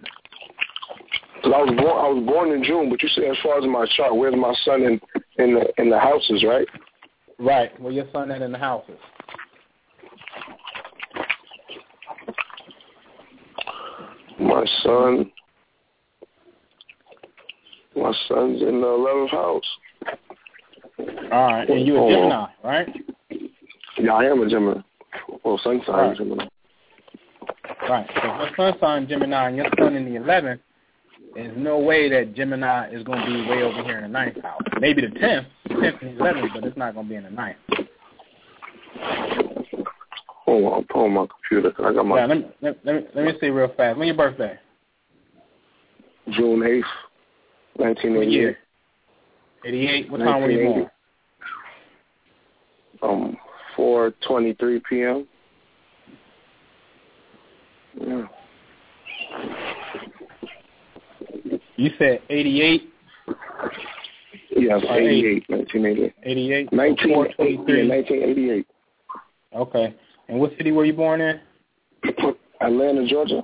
Speaker 3: Cause I was born, I was born in June, but you said as far as my chart, where's my son in in the in the houses, right?
Speaker 2: Right. Well, your son at in the houses?
Speaker 3: My son, my son's in the eleventh house.
Speaker 2: All right. And you a. Gemini, right?
Speaker 3: Yeah, I am a Gemini. Well, sun sign
Speaker 2: Right.
Speaker 3: is Gemini.
Speaker 2: Right. So if your sun sign Gemini and your son in the eleventh, there's no way that Gemini is going to be way over here in the ninth house. Maybe the tenth, tenth and eleventh, but it's not going to be in the ninth.
Speaker 3: Hold on, I'm pulling my computer. I got my
Speaker 2: Yeah, let me, let, let me let me see real fast. When your birthday?
Speaker 3: June eighth, nineteen
Speaker 2: What
Speaker 3: eighty eight.
Speaker 2: year? Eighty-eight. What time were you born?
Speaker 3: Um, four twenty three p.m. Yeah.
Speaker 2: You said eighty-eight.
Speaker 3: Yes,
Speaker 2: Or
Speaker 3: 88, 1988.
Speaker 2: Eighty-eight.
Speaker 3: 19, yeah,
Speaker 2: twenty-three.
Speaker 3: 1988.
Speaker 2: Okay. And what city were you born in?
Speaker 3: Atlanta, Georgia.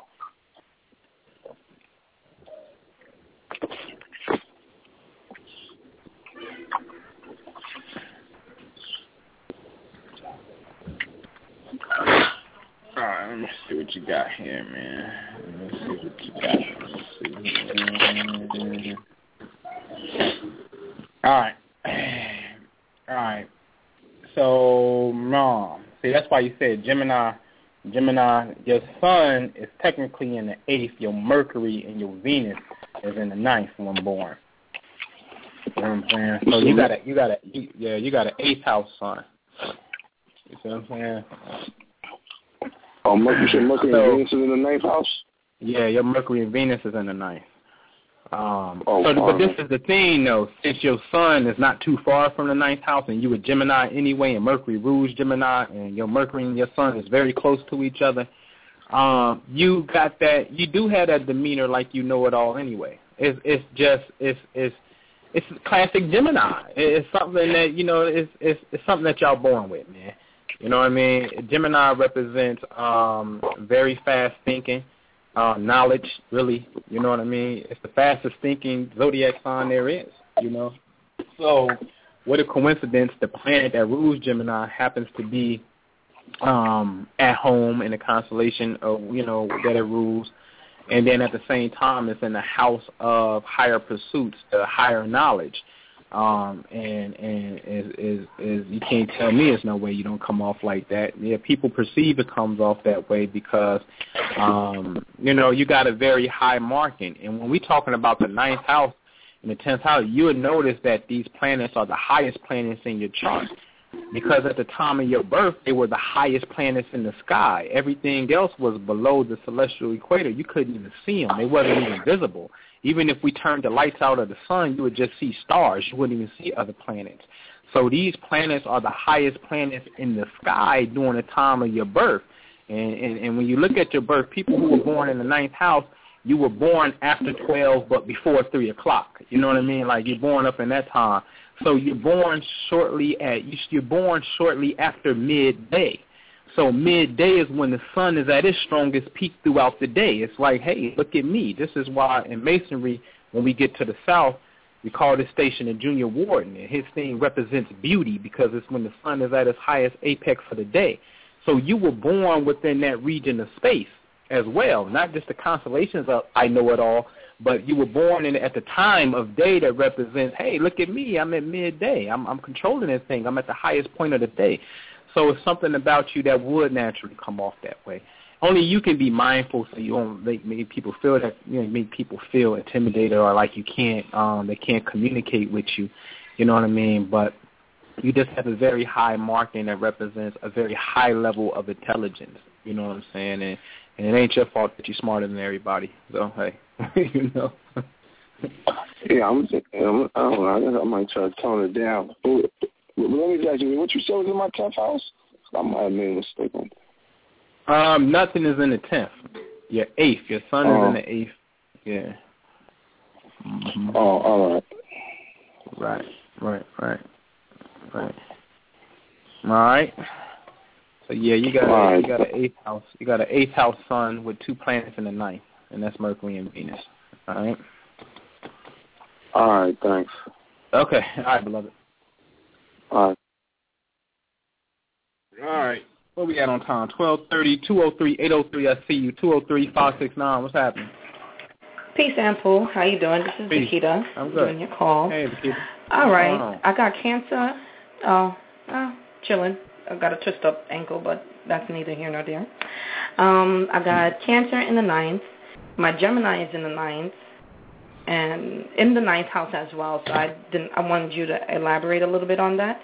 Speaker 2: All right, let me see what you got here, man. Let me see what you got. Let's. All right. All right. So, mom, see, that's why you said Gemini. Gemini, your sun is technically in the eighth. Your Mercury and your Venus is in the ninth when born. You know what I'm saying? So you got a, you got a, yeah, you got an eighth house sun. You see what I'm saying?
Speaker 3: Oh, Mercury, said Mercury
Speaker 2: So-
Speaker 3: and Venus is in the ninth house?
Speaker 2: Yeah, your Mercury and Venus is in the ninth. Um,
Speaker 3: Oh,
Speaker 2: so, but this is the thing, though. Since your sun is not too far from the ninth house, and you a Gemini anyway, and Mercury rules Gemini, and your Mercury and your sun is very close to each other, um, you got that. You do have that demeanor like you know it all anyway. It's it's just it's it's it's classic Gemini. It's something that you know it's it's it's something that y'all born with, man. You know what I mean? Gemini represents um very fast thinking, uh knowledge, really. You know what I mean? It's the fastest thinking zodiac sign there is, you know. So what a coincidence the planet that rules Gemini happens to be um at home in the constellation of you know that it rules and then at the same time it's in the house of higher pursuits, the higher knowledge. Um and and is is is you can't tell me there's no way you don't come off like that. Yeah, people perceive it comes off that way because um, you know, you got a very high marking. And when we talking about the ninth house and the tenth house, you would notice that these planets are the highest planets in your chart because at the time of your birth, they were the highest planets in the sky. Everything else was below the celestial equator. You couldn't even see them. They wasn't even visible. Even if we turned the lights out of the sun, you would just see stars. You wouldn't even see other planets. So these planets are the highest planets in the sky during the time of your birth. And, and, and when you look at your birth, people who were born in the ninth house, you were born after 12 but before 3 o'clock. You know what I mean? Like you're born up in that time. So you're born shortly at you're born shortly after midday. So midday is when the sun is at its strongest peak throughout the day. It's like, hey, look at me. This is why in masonry, when we get to the south, we call this station a junior warden. And his thing represents beauty because it's when the sun is at its highest apex for the day. So you were born within that region of space as well, not just the constellations of I know it all, but you were born in at the time of day that represents, hey, look at me, I'm at midday. I'm I'm controlling this thing. I'm at the highest point of the day. So it's something about you that would naturally come off that way. Only you can be mindful so you don't make, make people feel that you know make people feel intimidated or like you can't um they can't communicate with you. You know what I mean? But you just have a very high marking that represents a very high level of intelligence. You know what I'm saying? And and it ain't your fault that you're smarter than everybody. So hey, you know.
Speaker 9: yeah, I'm. Just, I'm I don't know. I I might try to tone it down. But, let me ask you, what you said was in my tenth house? I might have made a mistake on that.
Speaker 2: Um, nothing is in the tenth. Your eighth. Your sun is in the eighth. Yeah. Mm-hmm.
Speaker 9: Oh, all right.
Speaker 2: Right, right, right, right. All right. So yeah, you got a,
Speaker 9: right.
Speaker 2: you got an eighth house. You got an eighth house sun with two planets in the ninth, and that's Mercury and Venus. All right.
Speaker 9: All right. Thanks.
Speaker 2: Okay. All right, beloved.
Speaker 9: All right.
Speaker 2: All right. What we got on time? Twelve thirty, two oh three, eight oh three. I see you. Two oh three, five six nine. What's happening?
Speaker 10: Peace, Anpu. How you doing? This is
Speaker 2: Peace.
Speaker 10: Nikita.
Speaker 2: I'm good.
Speaker 10: Doing your call.
Speaker 2: Hey, Nikita.
Speaker 10: All right.
Speaker 2: Oh.
Speaker 10: I got cancer. Oh, uh, chilling. I got a twist up ankle, but that's neither here nor there. Um, I got cancer in the ninth. My Gemini is in the ninth, and in the ninth house as well. So I didn't. I wanted you to elaborate a little bit on that,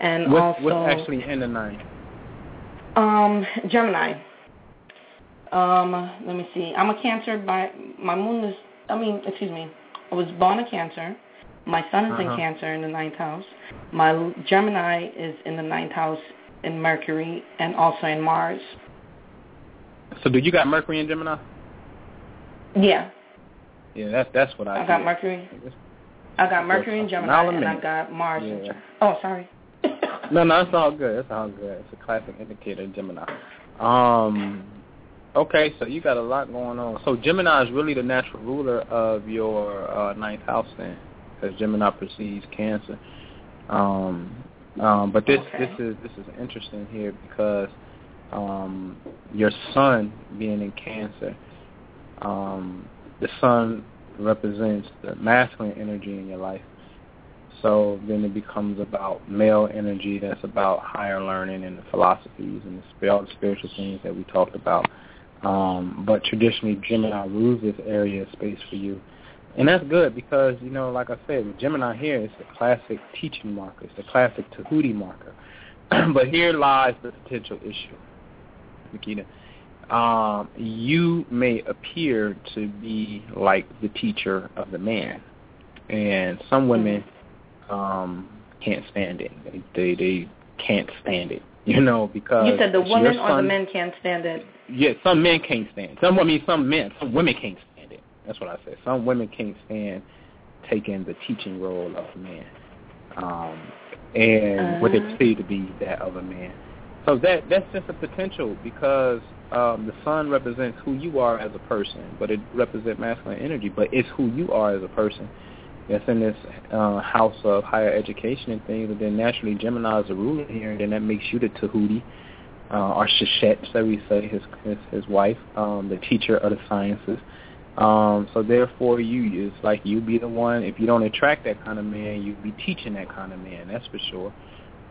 Speaker 10: and
Speaker 2: What's,
Speaker 10: also
Speaker 2: what's actually in the ninth?
Speaker 10: um, Gemini. Um, let me see. I'm a Cancer by my moon is. I mean, excuse me. I was born a Cancer. My sun is
Speaker 2: Uh-huh.
Speaker 10: in Cancer in the ninth house. My Gemini is in the ninth house in Mercury and also in Mars.
Speaker 2: So do you got Mercury in Gemini?
Speaker 10: Yeah,
Speaker 2: Yeah, that's that's what I.
Speaker 10: I got
Speaker 2: did.
Speaker 10: Mercury. I got Mercury in Gemini and I got Mars. in
Speaker 2: Yeah.
Speaker 10: Oh, sorry.
Speaker 2: No, no, it's all good. It's all good. It's a classic indicator Gemini. Um, okay, so you got a lot going on. So Gemini is really the natural ruler of your uh, ninth house then, because Gemini precedes Cancer. Um, um, but this
Speaker 10: Okay.
Speaker 2: this is this is interesting here because um, your sun being in Cancer, um, the sun represents the masculine energy in your life. So then it becomes about male energy that's about higher learning and the philosophies and the, sp- spiritual things that we talked about. Um, but traditionally, Gemini rules this area of space for you. And that's good because, you know, like I said, Gemini here, it's the classic teaching marker. It's the classic Tahuti marker. but here lies the potential issue, Nikita. Um, you may appear to be like the teacher of the man. And some women um can't stand it. They they, they can't stand it. You know, because
Speaker 10: you said the
Speaker 2: your
Speaker 10: woman or the men can't stand it.
Speaker 2: yeah, some men can't stand. Some I mean some men, some women can't stand it. That's what I said. Some women can't stand taking the teaching role of a man. Um and what they
Speaker 10: Uh-huh.
Speaker 2: perceive to be that of a man. So that that's just a potential because um the sun represents who you are as a person, but it represents masculine energy, but it's who you are as a person. That's in this uh, house of higher education and things, and then naturally Gemini is a ruler here, and then that makes you the Tahuti, uh, or Seshat, so we say, his his, his wife, um, the teacher of the sciences. Um, so therefore, you it's like you be the one. If you don't attract that kind of man, you be teaching that kind of man. That's for sure.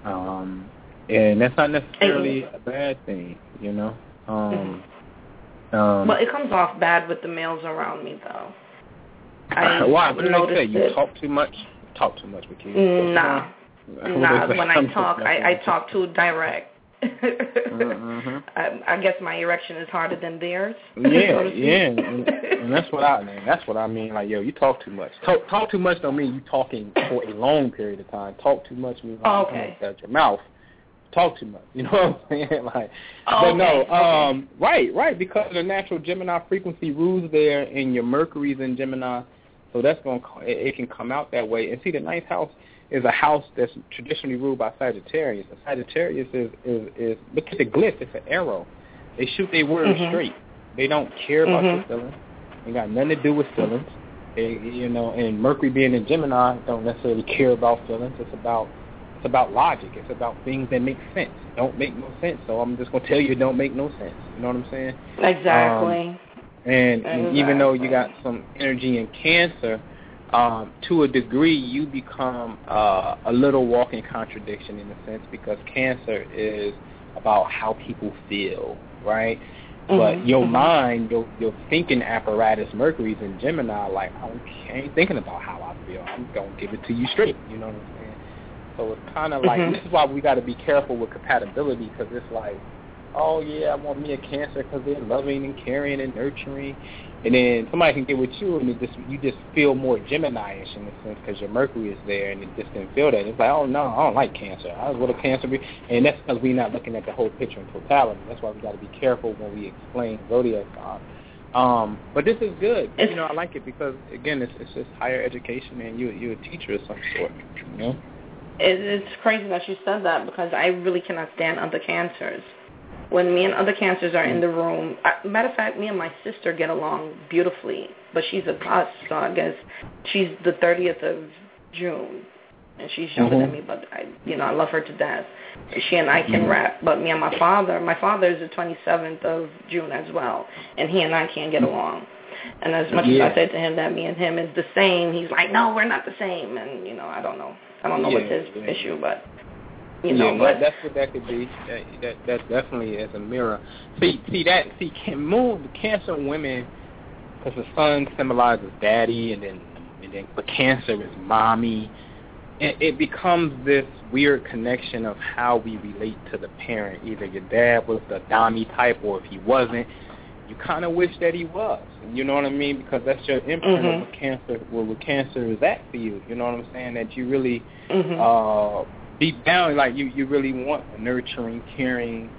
Speaker 2: Um, and that's not necessarily a bad thing, you know. Um, um,
Speaker 10: Well, it comes off bad with the males around me, though. I
Speaker 2: why? What did they say? You
Speaker 10: it.
Speaker 2: talk too much. Talk too much with you.
Speaker 10: Nah, nah. When I talk, I, I talk too direct.
Speaker 2: Mm-hmm.
Speaker 10: I, I guess my erection is harder than theirs.
Speaker 2: Yeah,
Speaker 10: so
Speaker 2: yeah, and, and that's what I mean. That's what I mean. Like, yo, you talk too much. Talk, talk too much don't mean you talking for a long period of time. Talk too much means like
Speaker 10: Oh,
Speaker 2: you
Speaker 10: okay.
Speaker 2: out your mouth. Talk too much. You know what I'm saying? Like,
Speaker 10: Oh,
Speaker 2: but no,
Speaker 10: okay,
Speaker 2: um, right, right, because the natural Gemini frequency rules there, and your Mercury's in Gemini, so that's gonna it, it can come out that way. And see, the ninth house is a house that's traditionally ruled by Sagittarius. And Sagittarius is is is look at the glyph. It's an arrow. They shoot their words
Speaker 10: Mhm.
Speaker 2: straight. They don't care about
Speaker 10: Mhm.
Speaker 2: your feelings. They got nothing to do with feelings. They, you know, and Mercury being in Gemini don't necessarily care about feelings. It's about it's about logic. It's about things that make sense. Don't make no sense. So I'm just gonna tell you don't make no sense. You know what I'm saying?
Speaker 10: Exactly.
Speaker 2: And, and even though you got some energy in Cancer, um, to a degree you become uh, a little walking contradiction in a sense because Cancer is about how people feel, right? But
Speaker 10: Mhm,
Speaker 2: your
Speaker 10: mhm.
Speaker 2: mind, your your thinking apparatus, Mercury's in Gemini, like I don't- I ain't thinking about how I feel. I'm gonna give it to you straight. You know what I'm saying? So it's kind of like
Speaker 10: Mhm.
Speaker 2: this is why we got to be careful with compatibility because it's like, oh yeah, I want me a Cancer because they're loving and caring and nurturing, and then somebody can get with you and it just you just feel more Gemini-ish in a sense because your Mercury is there and it just didn't feel that. It's like, oh no, I don't like Cancer. I was with a Cancer, be, and that's because we're not looking at the whole picture in totality. That's why we got to be careful when we explain zodiac signs. Um, but this is good. you know, I like it because again, it's it's just higher education and you you're a teacher of some sort. You know.
Speaker 10: It, it's crazy that you said that because I really cannot stand other cancers. When me and other cancers are in the room, I, matter of fact, me and my sister get along beautifully, but she's a cusp, so I guess she's the 30th of June, and she's younger than
Speaker 2: Mhm.
Speaker 10: me, but I, you know, I love her to death. She and I can
Speaker 2: Mhm.
Speaker 10: rap, but me and my father, my father is the 27th of June as well, and he and I can't get along. And as much
Speaker 2: Yeah.
Speaker 10: as I said to him that me and him is the same, he's like, no, we're not the same, and you know, I don't know. I don't know what's
Speaker 2: Yeah,
Speaker 10: his
Speaker 2: yeah.
Speaker 10: issue, but you know,
Speaker 2: that,
Speaker 10: but
Speaker 2: that's what that could be. That, that that definitely is a mirror. See, see that see can move Cancer women because the sun symbolizes daddy, and then and then but Cancer is mommy. It, it becomes this weird connection of how we relate to the parent. Either your dad was the Dami type, or if he wasn't, you kind of wish that he was. You know what I mean? Because that's your imprint
Speaker 10: Mhm.
Speaker 2: of what cancer, well, what cancer is at for you. You know what I'm saying? That you really
Speaker 10: Mhm.
Speaker 2: uh, deep down, like you, you really want a nurturing, caring,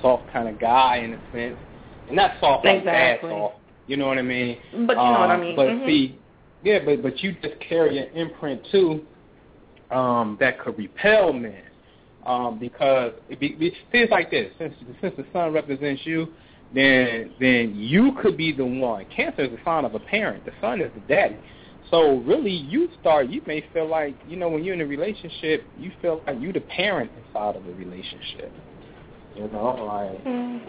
Speaker 2: soft kind of guy in a sense, and not soft like bad soft. You know what I mean?
Speaker 10: But you know what I
Speaker 2: Uh,
Speaker 10: mean.
Speaker 2: But
Speaker 10: Mhm.
Speaker 2: see, yeah, but but you just carry an imprint too um, that could repel men. Um, because it be, it feels like this. Since since the sun represents you, then then you could be the one. Cancer is a sign of a parent. The son is the daddy. So really, you start. You may feel like you know when you're in a relationship, you feel like you're the parent inside of a relationship. You know, like
Speaker 10: Mm.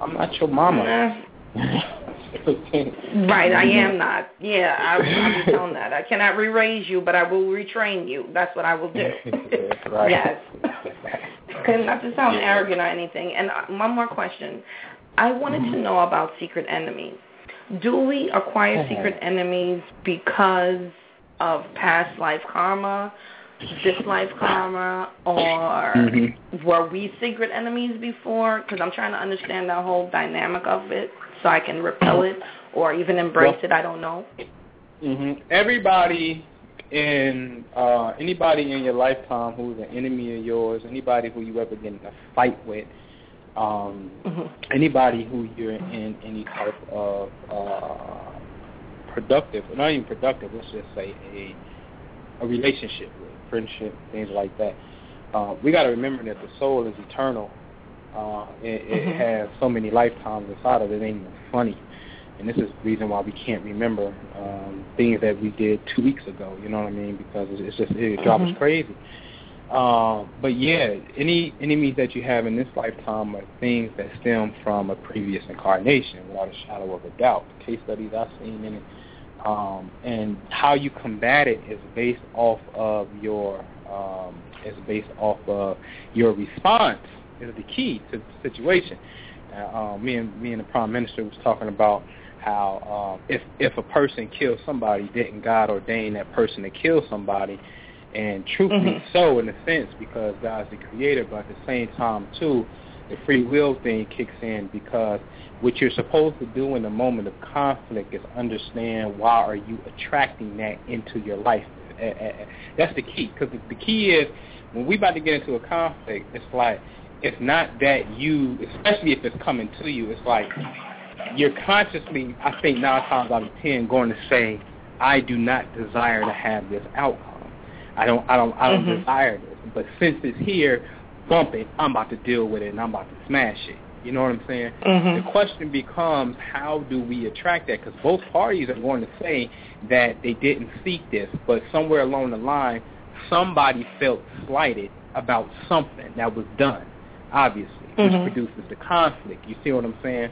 Speaker 2: I'm not your mama.
Speaker 10: Right, I am not. Yeah, I, I'm just telling that. I cannot re-raise you, but I will retrain you. That's what I will do.
Speaker 2: right.
Speaker 10: Yes. And not to sound arrogant or anything. And uh, one more question. I wanted to know about secret enemies. Do we acquire
Speaker 2: Uh-huh.
Speaker 10: secret enemies because of past life karma, this life karma, or
Speaker 2: Mhm.
Speaker 10: were we secret enemies before? Because I'm trying to understand the whole dynamic of it so I can repel it or even embrace
Speaker 2: Well-
Speaker 10: it. I don't know.
Speaker 2: hmm Everybody in uh anybody in your lifetime who's an enemy of yours, anybody who you ever get in a fight with, um
Speaker 10: Mhm.
Speaker 2: anybody who you're in any type of uh productive, not even productive, let's just say a a relationship with, friendship, things like that. Uh, we got to remember that the soul is eternal. Uh, it, it
Speaker 10: Mhm.
Speaker 2: has so many lifetimes inside of it. It ain't even funny. And this is the reason why we can't remember um, things that we did two weeks ago. You know what I mean? Because it's, it's just it drives us
Speaker 10: Mhm.
Speaker 2: crazy. Um, but yeah, any enemies that you have in this lifetime are things that stem from a previous incarnation, without a shadow of a doubt. The case studies I've seen in it, um, and how you combat it is based off of your um, is based off of your response is the key to the situation. Uh, um, me and me and the prime minister was talking about how um, if if a person kills somebody, didn't God ordain that person to kill somebody? And truthfully
Speaker 10: Mhm.
Speaker 2: so, in a sense, because God's the creator, but at the same time, too, the free will thing kicks in because what you're supposed to do in a moment of conflict is understand why are you attracting that into your life. That's the key, because the, the key is when we about to get into a conflict, it's like it's not that you, especially if it's coming to you, it's like you're consciously, I think nine times out of ten, going to say, I do not desire to have this outcome. I don't I don't I don't
Speaker 10: Mhm.
Speaker 2: desire this. But since it's here, bump it. I'm about to deal with it and I'm about to smash it. You know what I'm saying?
Speaker 10: Mhm.
Speaker 2: The question becomes how do we attract that? Because both parties are going to say that they didn't seek this, but somewhere along the line, somebody felt slighted about something that was done, obviously, which
Speaker 10: Mhm.
Speaker 2: produces the conflict. You see what I'm saying?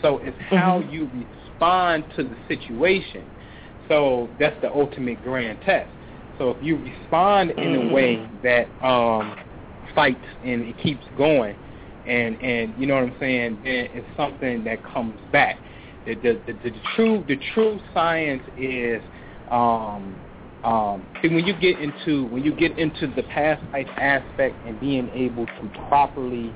Speaker 2: So it's how
Speaker 10: Mhm.
Speaker 2: you respond to the situation. So that's the ultimate grand test. So if you respond in a way that um, fights and it keeps going, and and you know what I'm saying, then it's something that comes back. The the the, the true the true science is um um when you get into when you get into the past life aspect and being able to properly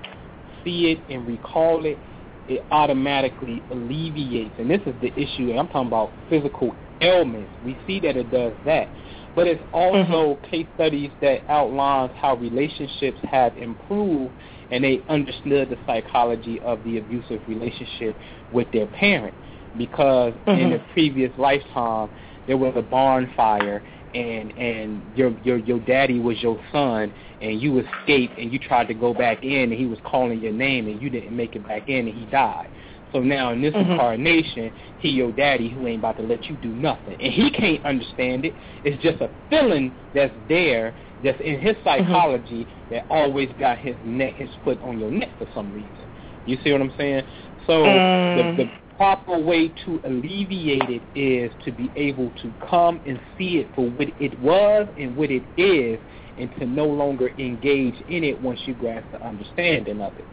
Speaker 2: see it and recall it, it automatically alleviates. And this is the issue. And I'm talking about physical ailments. We see that it does that. But it's also case studies that outlines how relationships have improved and they understood the psychology of the abusive relationship with their parent. Because in
Speaker 10: Mhm.
Speaker 2: the previous lifetime, there was a barn fire and and your your your daddy was your son and you escaped and you tried to go back in and he was calling your name and you didn't make it back in and he died. So now in this
Speaker 10: Mhm.
Speaker 2: incarnation, he your daddy who ain't about to let you do nothing. And he can't understand it. It's just a feeling that's there that's in his psychology that always got his neck his foot on your neck for some reason. You see what I'm saying? So
Speaker 10: Mm.
Speaker 2: the the proper way to alleviate it is to be able to come and see it for what it was and what it is and to no longer engage in it once you grasp the understanding of it.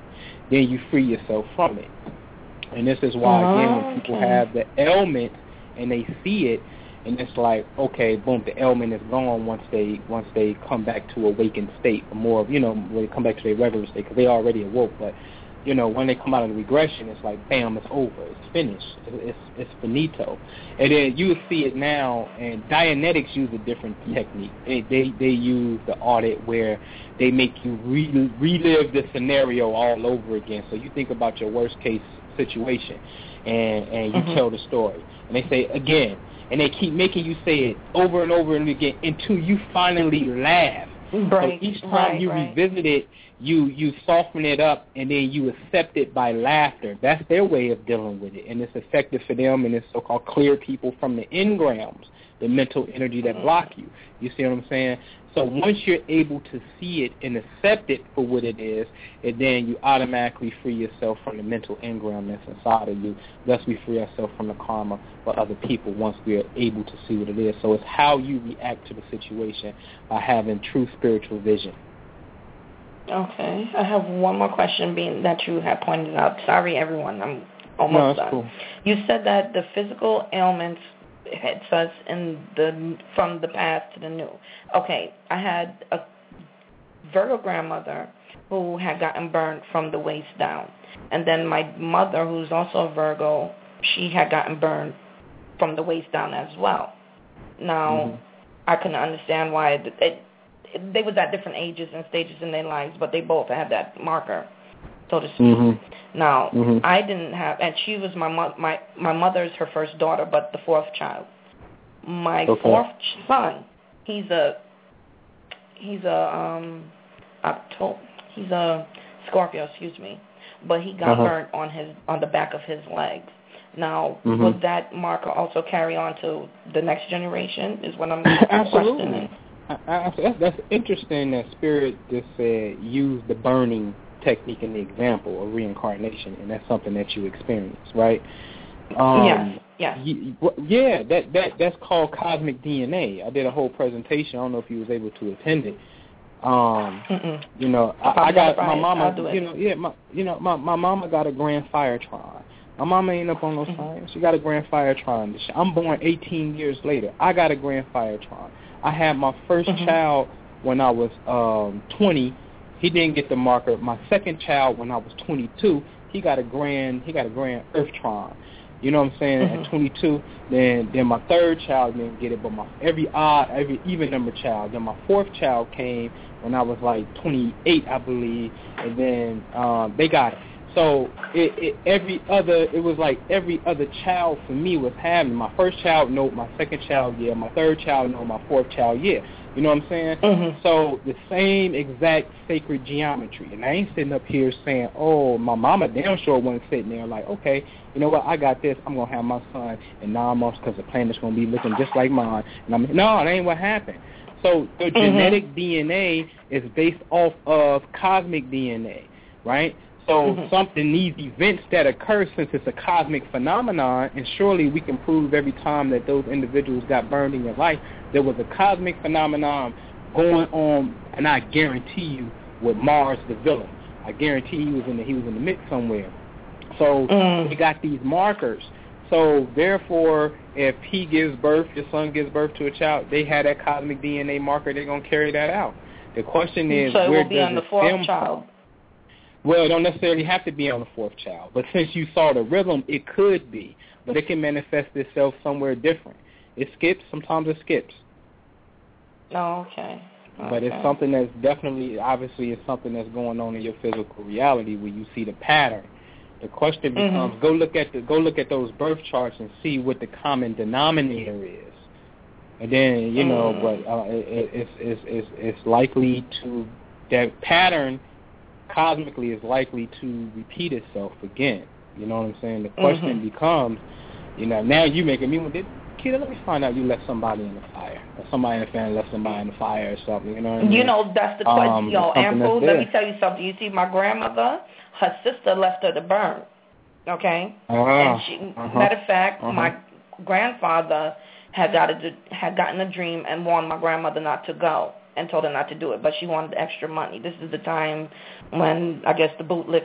Speaker 2: Then you free yourself from it. And this is why again when oh, people
Speaker 10: Okay.
Speaker 2: have the ailment and they see it and it's like, okay, boom, the ailment is gone once they once they come back to awakened state, or more, you know, when they come back to their regular state, because they already awoke. But you know, when they come out of the regression, it's like, bam, it's over, it's finished, it's it's, it's finito. And then you see it now, and Dianetics use a different technique. They they, they use the audit where they make you re- relive the scenario all over again. So you think about your worst case situation, and and you
Speaker 10: Mhm.
Speaker 2: tell the story, and they say again, and they keep making you say it over and over and again until you finally laugh.
Speaker 10: Right,
Speaker 2: So each time
Speaker 10: right,
Speaker 2: you
Speaker 10: right.
Speaker 2: revisit it, you you soften it up and then you accept it by laughter. That's their way of dealing with it, and it's effective for them and it's so-called clear people from the engrams, the mental energy that block you. You see what I'm saying? So once you're able to see it and accept it for what it is, and then you automatically free yourself from the mental engram that's inside of you. Thus, we free ourselves from the karma for other people once we are able to see what it is. So it's how you react to the situation by having true spiritual vision.
Speaker 10: Okay. I have one more question being that you have pointed out. Sorry, everyone. I'm almost
Speaker 2: that's
Speaker 10: done.
Speaker 2: cool.
Speaker 10: You said that the physical ailments hits us in the from the past to the new. Okay, I had a Virgo grandmother who had gotten burned from the waist down, and then my mother, who's also a Virgo, she had gotten burned from the waist down as well. Now,
Speaker 2: Mhm.
Speaker 10: I couldn't understand why it, it, it, they was at different ages and stages in their lives, but they both had that marker, so to speak.
Speaker 2: Mhm.
Speaker 10: Now,
Speaker 2: Mhm.
Speaker 10: I didn't have, and she was my mo- my my mother's her first daughter, but the fourth child. My
Speaker 2: Okay.
Speaker 10: fourth son, he's a he's a um October, he's a Scorpio, excuse me, but he got
Speaker 2: Uh-huh.
Speaker 10: burnt on his on the back of his legs. Now,
Speaker 2: Mhm.
Speaker 10: would that marker also carry on to the next generation? Is what I'm
Speaker 2: Absolutely.
Speaker 10: questioning.
Speaker 2: I, I, that's, that's interesting that Spirit just said use the burning technique in the example of reincarnation, and that's something that you experience, right? Um,
Speaker 10: yes, yes.
Speaker 2: yeah, that that that's called cosmic DNA. I did a whole presentation. I don't know if you was able to attend it. Um,
Speaker 10: Mm-mm.
Speaker 2: you know, I, I got my mama.
Speaker 10: I'll do it.
Speaker 2: You know, yeah, my you know my my mama got a Grand Fire Trine. My mama ain't up on no
Speaker 10: Mhm.
Speaker 2: science. She got a Grand Fire Trine. I'm born 18 years later. I got a Grand Fire Trine. I had my 1st
Speaker 10: Mhm.
Speaker 2: child when I was um 20. He didn't get the marker. My second child when I was 22, he got a Grand he got a Grand Earth Trine. You know what I'm saying?
Speaker 10: Mhm.
Speaker 2: At 22, then then my third child didn't get it, but my every odd, every even number child. Then my fourth child came when I was like 28, I believe, and then um, they got it. So it, it every other it was like every other child for me was having my first child no, my second child yeah, my third child no, my fourth child yeah. You know what I'm saying?
Speaker 10: Mm-hmm.
Speaker 2: So the same exact sacred geometry. And I ain't sitting up here saying, oh, my mama damn sure wasn't sitting there like, okay, you know what, I got this. I'm going to have my son in nine months because the planet's going to be looking just like mine. And I'm No, that ain't what happened. So the
Speaker 10: mm-hmm.
Speaker 2: genetic DNA is based off of cosmic DNA, right? So
Speaker 10: mm-hmm.
Speaker 2: something these events that occur since it's a cosmic phenomenon, and surely we can prove every time that those individuals got burned in your life, there was a cosmic phenomenon going on, and I guarantee you with Mars the villain. I guarantee he was in the he was in the mix somewhere. So
Speaker 10: mm.
Speaker 2: we got these markers. So therefore, if he gives birth, your son gives birth to a child, they had that cosmic DNA marker. They're gonna carry that out. The question is,
Speaker 10: so it
Speaker 2: where
Speaker 10: will be
Speaker 2: does
Speaker 10: on the
Speaker 2: it
Speaker 10: fourth
Speaker 2: stem
Speaker 10: child.
Speaker 2: from? Well, it don't necessarily have to be on the fourth child, but since you saw the rhythm, it could be, but it can manifest itself somewhere different. It skips. Sometimes it skips.
Speaker 10: Oh, okay. okay.
Speaker 2: But it's something that's definitely, obviously, it's something that's going on in your physical reality where you see the pattern. The question
Speaker 10: Mm-hmm.
Speaker 2: becomes: go look at the go look at those birth charts and see what the common denominator is, and then you know,
Speaker 10: Mm.
Speaker 2: but uh, it, it's it's it's it's likely to that pattern cosmically is likely to repeat itself again. You know what I'm saying? The question
Speaker 10: Mhm.
Speaker 2: becomes, you know, now you making me want. Kid, let me find out you left somebody in the fire, or somebody in the family left somebody in the fire or something. You know what I mean?
Speaker 10: You know, that's the question.
Speaker 2: Um,
Speaker 10: Yo,
Speaker 2: something Anpu,
Speaker 10: let me tell you something. You see, my grandmother, her sister left her to burn. Okay?
Speaker 2: Ah,
Speaker 10: and she,
Speaker 2: uh-huh,
Speaker 10: matter of fact,
Speaker 2: uh-huh.
Speaker 10: my grandfather had got a, had gotten a dream and warned my grandmother not to go and told her not to do it, but she wanted extra money. This is the time when I guess the bootleg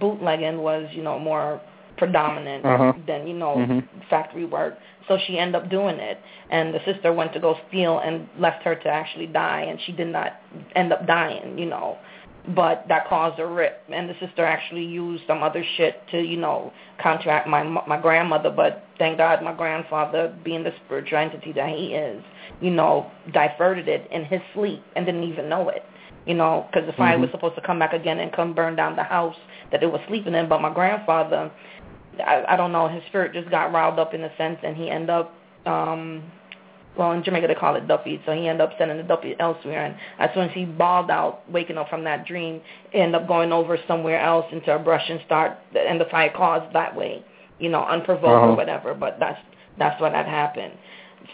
Speaker 10: bootlegging was, you know, more predominant
Speaker 2: Uh-huh.
Speaker 10: than you know
Speaker 2: Mhm.
Speaker 10: factory work. So she ended up doing it, and the sister went to go steal and left her to actually die, and she did not end up dying, you know. But that caused a rip, and the sister actually used some other shit to, you know, contract my my grandmother. But thank God, my grandfather, being the spiritual entity that he is, you know, diverted it in his sleep and didn't even know it. You know, because the fire
Speaker 2: Mhm.
Speaker 10: was supposed to come back again and come burn down the house that it was sleeping in. But my grandfather, I, I don't know, his spirit just got riled up in a sense, and he ended up, um, well, in Jamaica they call it duppy, so he ended up sending the duppy elsewhere. And as soon as he balled out, waking up from that dream, he ended up going over somewhere else into a brush and start, and the fire caused that way, you know, unprovoked
Speaker 2: Uh-huh.
Speaker 10: or whatever. But that's that's what had happened.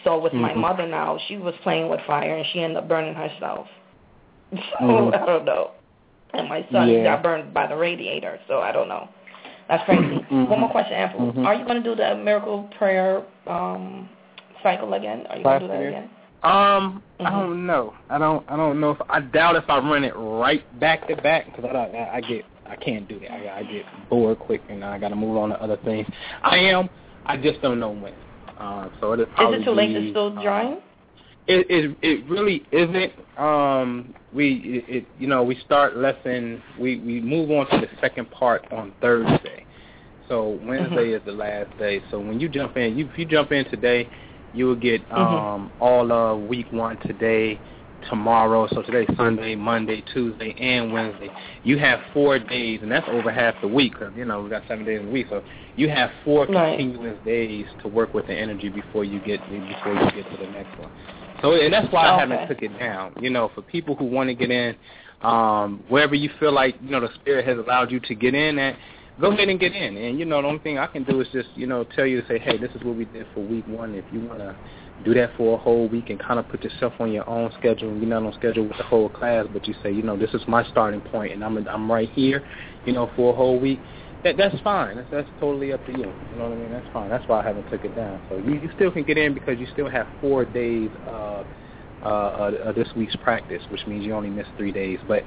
Speaker 10: So with my
Speaker 2: Mhm.
Speaker 10: mother now, she was playing with fire and she ended up burning herself. So
Speaker 2: Mhm.
Speaker 10: I don't know. And my son
Speaker 2: Yeah.
Speaker 10: got burned by the radiator, so I don't know. That's crazy.
Speaker 2: Mhm.
Speaker 10: One more question, Anpu.
Speaker 2: Mhm.
Speaker 10: Are you going to do the miracle prayer um, cycle again? Are you going to do that again?
Speaker 2: Um, I
Speaker 10: Mhm.
Speaker 2: don't know. I don't. I don't know if I doubt if I run it right back to back because I don't. I get. I can't do that. I, I get bored quick and I got to move on to other things. I am. I just don't know when. Uh, so it
Speaker 10: Is Is it too late to still join?
Speaker 2: It it it really isn't. Um, we it, it you know we start lesson. We we move on to the second part on Thursday. So Wednesday is the last day. So when you jump in, you if you jump in today, you will get um all of week one today, tomorrow. So today's Sunday, Monday, Tuesday, and Wednesday. You have four days, and that's over half the week because you know we got seven days a week. So you have four
Speaker 10: Right.
Speaker 2: continuous days to work with the energy before you get before you get to the next one. So and that's why I haven't took it down. You know, for people who want to get in, um, wherever you feel like you know the spirit has allowed you to get in at, go ahead and get in. And you know, the only thing I can do is just you know tell you to say, hey, this is what we did for week one. If you want to do that for a whole week and kind of put yourself on your own schedule, you're not on schedule with the whole class, but you say, you know, this is my starting point, and I'm I'm right here, you know, for a whole week. That that's fine. That's that's totally up to you. You know what I mean? That's fine. That's why I haven't took it down. So you you still can get in because you still have four days uh, uh, uh, this week's practice, which means you only miss three days. But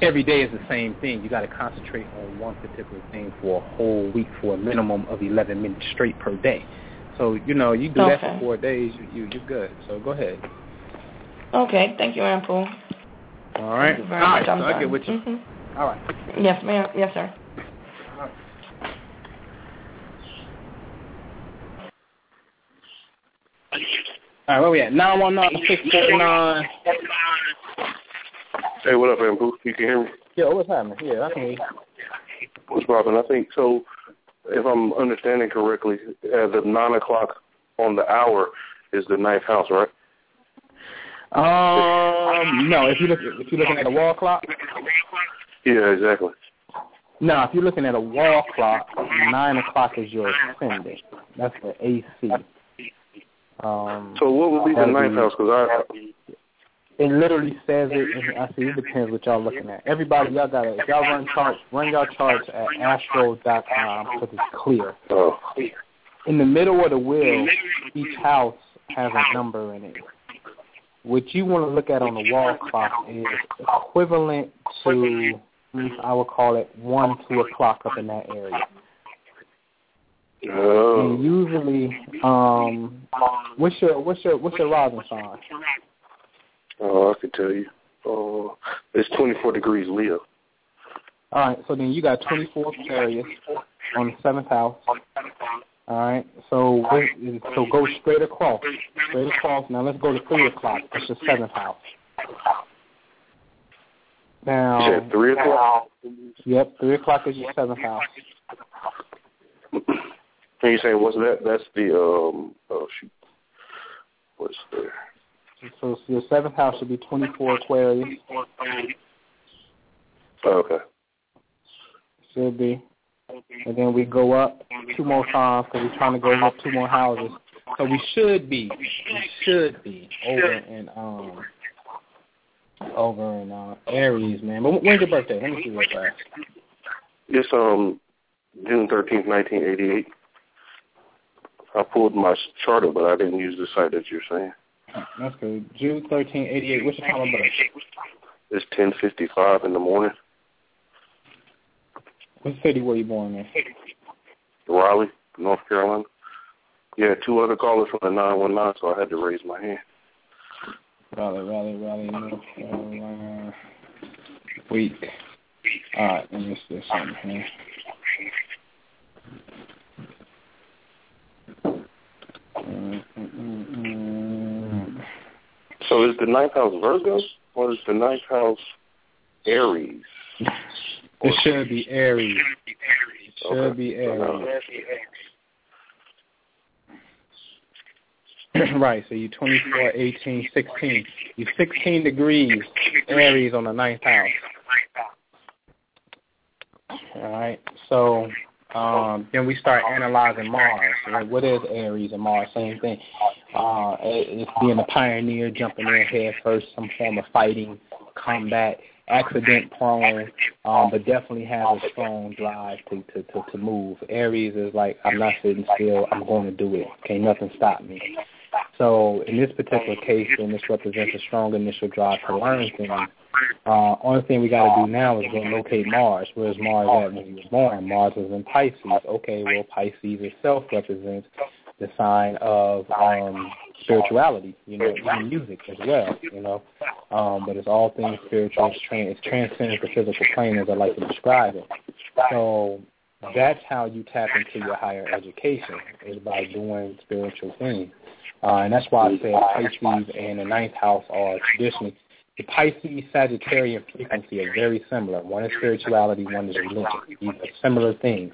Speaker 2: every day is the same thing. You got to concentrate on one particular thing for a whole week for a minimum of 11 minutes straight per day. So you know you do that for four days, you, you you're good. So go ahead.
Speaker 10: Okay, thank you, Anpu.
Speaker 2: All right.
Speaker 10: Thank you very
Speaker 2: All right.
Speaker 10: much.
Speaker 2: So
Speaker 10: I'm
Speaker 2: I get with you.
Speaker 10: Mhm.
Speaker 2: All right.
Speaker 10: Yes, ma'am. Yes, sir.
Speaker 2: All right. Where we at? Nine one nine six four nine.
Speaker 11: Hey, what up, Anpu? You can hear me?
Speaker 2: Yo, what's happening? Yeah, I can hear you.
Speaker 11: What's poppin'? I think so. If I'm understanding correctly, uh, the nine o'clock on the hour is the ninth house, right?
Speaker 2: Um, no. If you look, if you're looking at a wall clock.
Speaker 11: Yeah, exactly.
Speaker 2: No, if you're looking at a wall clock, nine o'clock is your ascendant. That's the AC. Um,
Speaker 11: so what would be the ninth house? Because I.
Speaker 2: It literally says it. I see. It depends what y'all looking at. Everybody, y'all got if y'all run charts, run y'all charts at astro.com because it's clear.
Speaker 11: Oh.
Speaker 2: In the middle of the wheel, each house has a number in it. What you want to look at on the wall clock is equivalent to, I would call it one, two o'clock up in that area.
Speaker 11: Oh.
Speaker 2: And usually, um, what's your what's your what's your rising sign?
Speaker 11: Oh, I can tell you. Oh, it's 24 degrees Leo.
Speaker 2: All right, so then you got 24 Aquarius on the seventh house. All right, so so go straight across, straight across. Now let's go to three o'clock. That's the seventh house. Now,
Speaker 11: three o'clock.
Speaker 2: Yep, three o'clock is your seventh house.
Speaker 11: Can you say what's that? That's the um. Oh shoot. What's there?
Speaker 2: So your seventh house should be 24 Aquarius.
Speaker 11: Okay.
Speaker 2: Should be. And then we go up two more times because we're trying to go up two more houses. So we should be, we should be over in um over in uh, Aries, man. But when's your birthday? Let me see real fast.
Speaker 11: It's um June thirteenth, nineteen eighty eight. I pulled my charter, but I didn't use the site that you're saying.
Speaker 2: That's good. June thirteen eighty eight. What's your time of birth?
Speaker 11: It's ten fifty five in the morning.
Speaker 2: What city were you born in?
Speaker 11: Raleigh, North Carolina. Yeah, two other callers from the nine one nine, so I had to raise my hand.
Speaker 2: Raleigh, Raleigh, Raleigh, North Carolina. Week. All right, let me see something here.
Speaker 11: So is the ninth house Virgo or is the ninth house Aries?
Speaker 2: It should be Aries. It should okay. be Aries. right, so you're 24, 18, 16. You're 16 degrees Aries on the ninth house. All right, so um, then we start analyzing Mars. Like what is Aries and Mars? Same thing. Uh, it's being a pioneer, jumping in head first, some form of fighting, combat, accident prone, um, but definitely has a strong drive to, to, to, to move. Aries is like, I'm not sitting still, I'm going to do it. Can't nothing stop me. So in this particular case, then this represents a strong initial drive to learn things. Uh, only thing we got to do now is go locate Mars. Where's Mars at when you were born? Mars is in Pisces. Okay, well Pisces itself represents the sign of um, spirituality, you know, even music as well, you know. Um, but it's all things spiritual. It's, trans- it's transcendent the physical plane, as I like to describe it. So that's how you tap into your higher education is by doing spiritual things. Uh, and that's why I said Pisces and the ninth house are traditionally the Pisces Sagittarian frequency are very similar. One is spirituality, one is religion. These are similar things.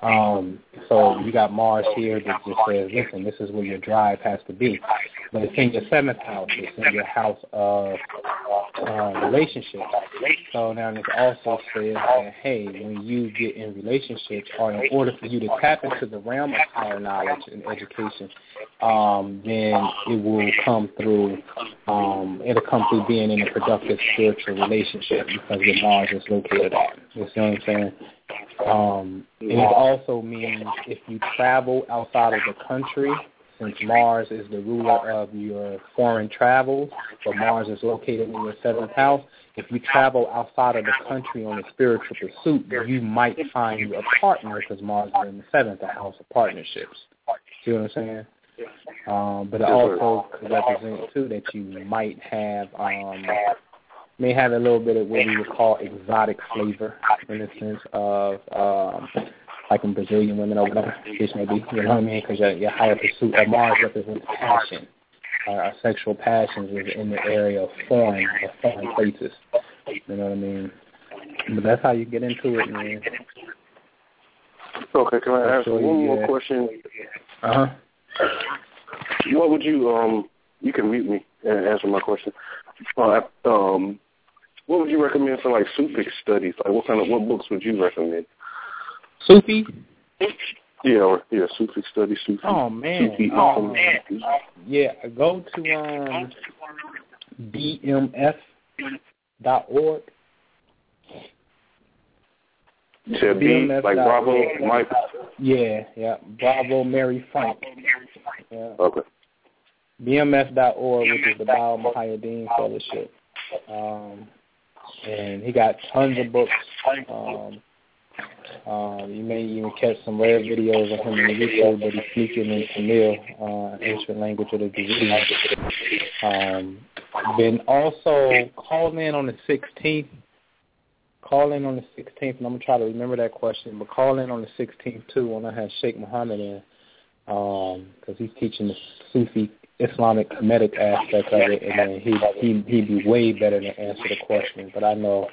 Speaker 2: Um, so you got Mars here that just says, listen, this is where your drive has to be. But it's in your seventh house. It's in your house of uh, relationships. So now it also says that, hey, when you get in relationships or in order for you to tap into the realm of higher knowledge and education, um, then it will come through, um, it'll come through being in a productive spiritual relationship because where Mars is located at. You see what I'm saying? Um, and it also means if you travel outside of the country, since Mars is the ruler of your foreign travels, but Mars is located in your seventh house, if you travel outside of the country on a spiritual pursuit, you might find a partner because Mars is in the seventh house of partnerships. See what I'm saying? Um, but it also could represent too that you might have um, may have a little bit of what we would call exotic flavor in the sense of um, like in Brazilian women or whatever this may be. You know what I mean? Because your, your higher pursuit of Mars represents passion. Our, our sexual passions is in the area of foreign or foreign places. You know what I mean? But that's how you get into it, man.
Speaker 11: Okay, can I ask one more yeah. question?
Speaker 2: Uh huh.
Speaker 11: What would you um? You can mute me and answer my question. Uh, um, what would you recommend for like Sufi studies? Like, what kind of what books would you recommend?
Speaker 2: Sufi.
Speaker 11: Yeah, yeah, Sufi studies. Sufi.
Speaker 2: Oh man.
Speaker 11: Sufi,
Speaker 2: oh man. Yeah, go to um bmf dot org.
Speaker 11: To said B, like Bravo, Mike.
Speaker 2: Yeah, yeah. Bravo, Mary Frank. Yeah.
Speaker 11: Okay.
Speaker 2: BMF.org, which is the Bawa Muhaiyaddeen Fellowship. Um, and he got tons of books. Um, um, you may even catch some rare videos of him on YouTube, but he's speaking in Tamil, uh, ancient language of the Dravidians. Um, been also called in on the 16th. Call in on the 16th, and I'm gonna try to remember that question. But call in on the 16th too when I have Sheikh Muhammad in, because um, he's teaching the Sufi Islamic comedic aspect of it, and then he he he'd be way better to answer the question. But I know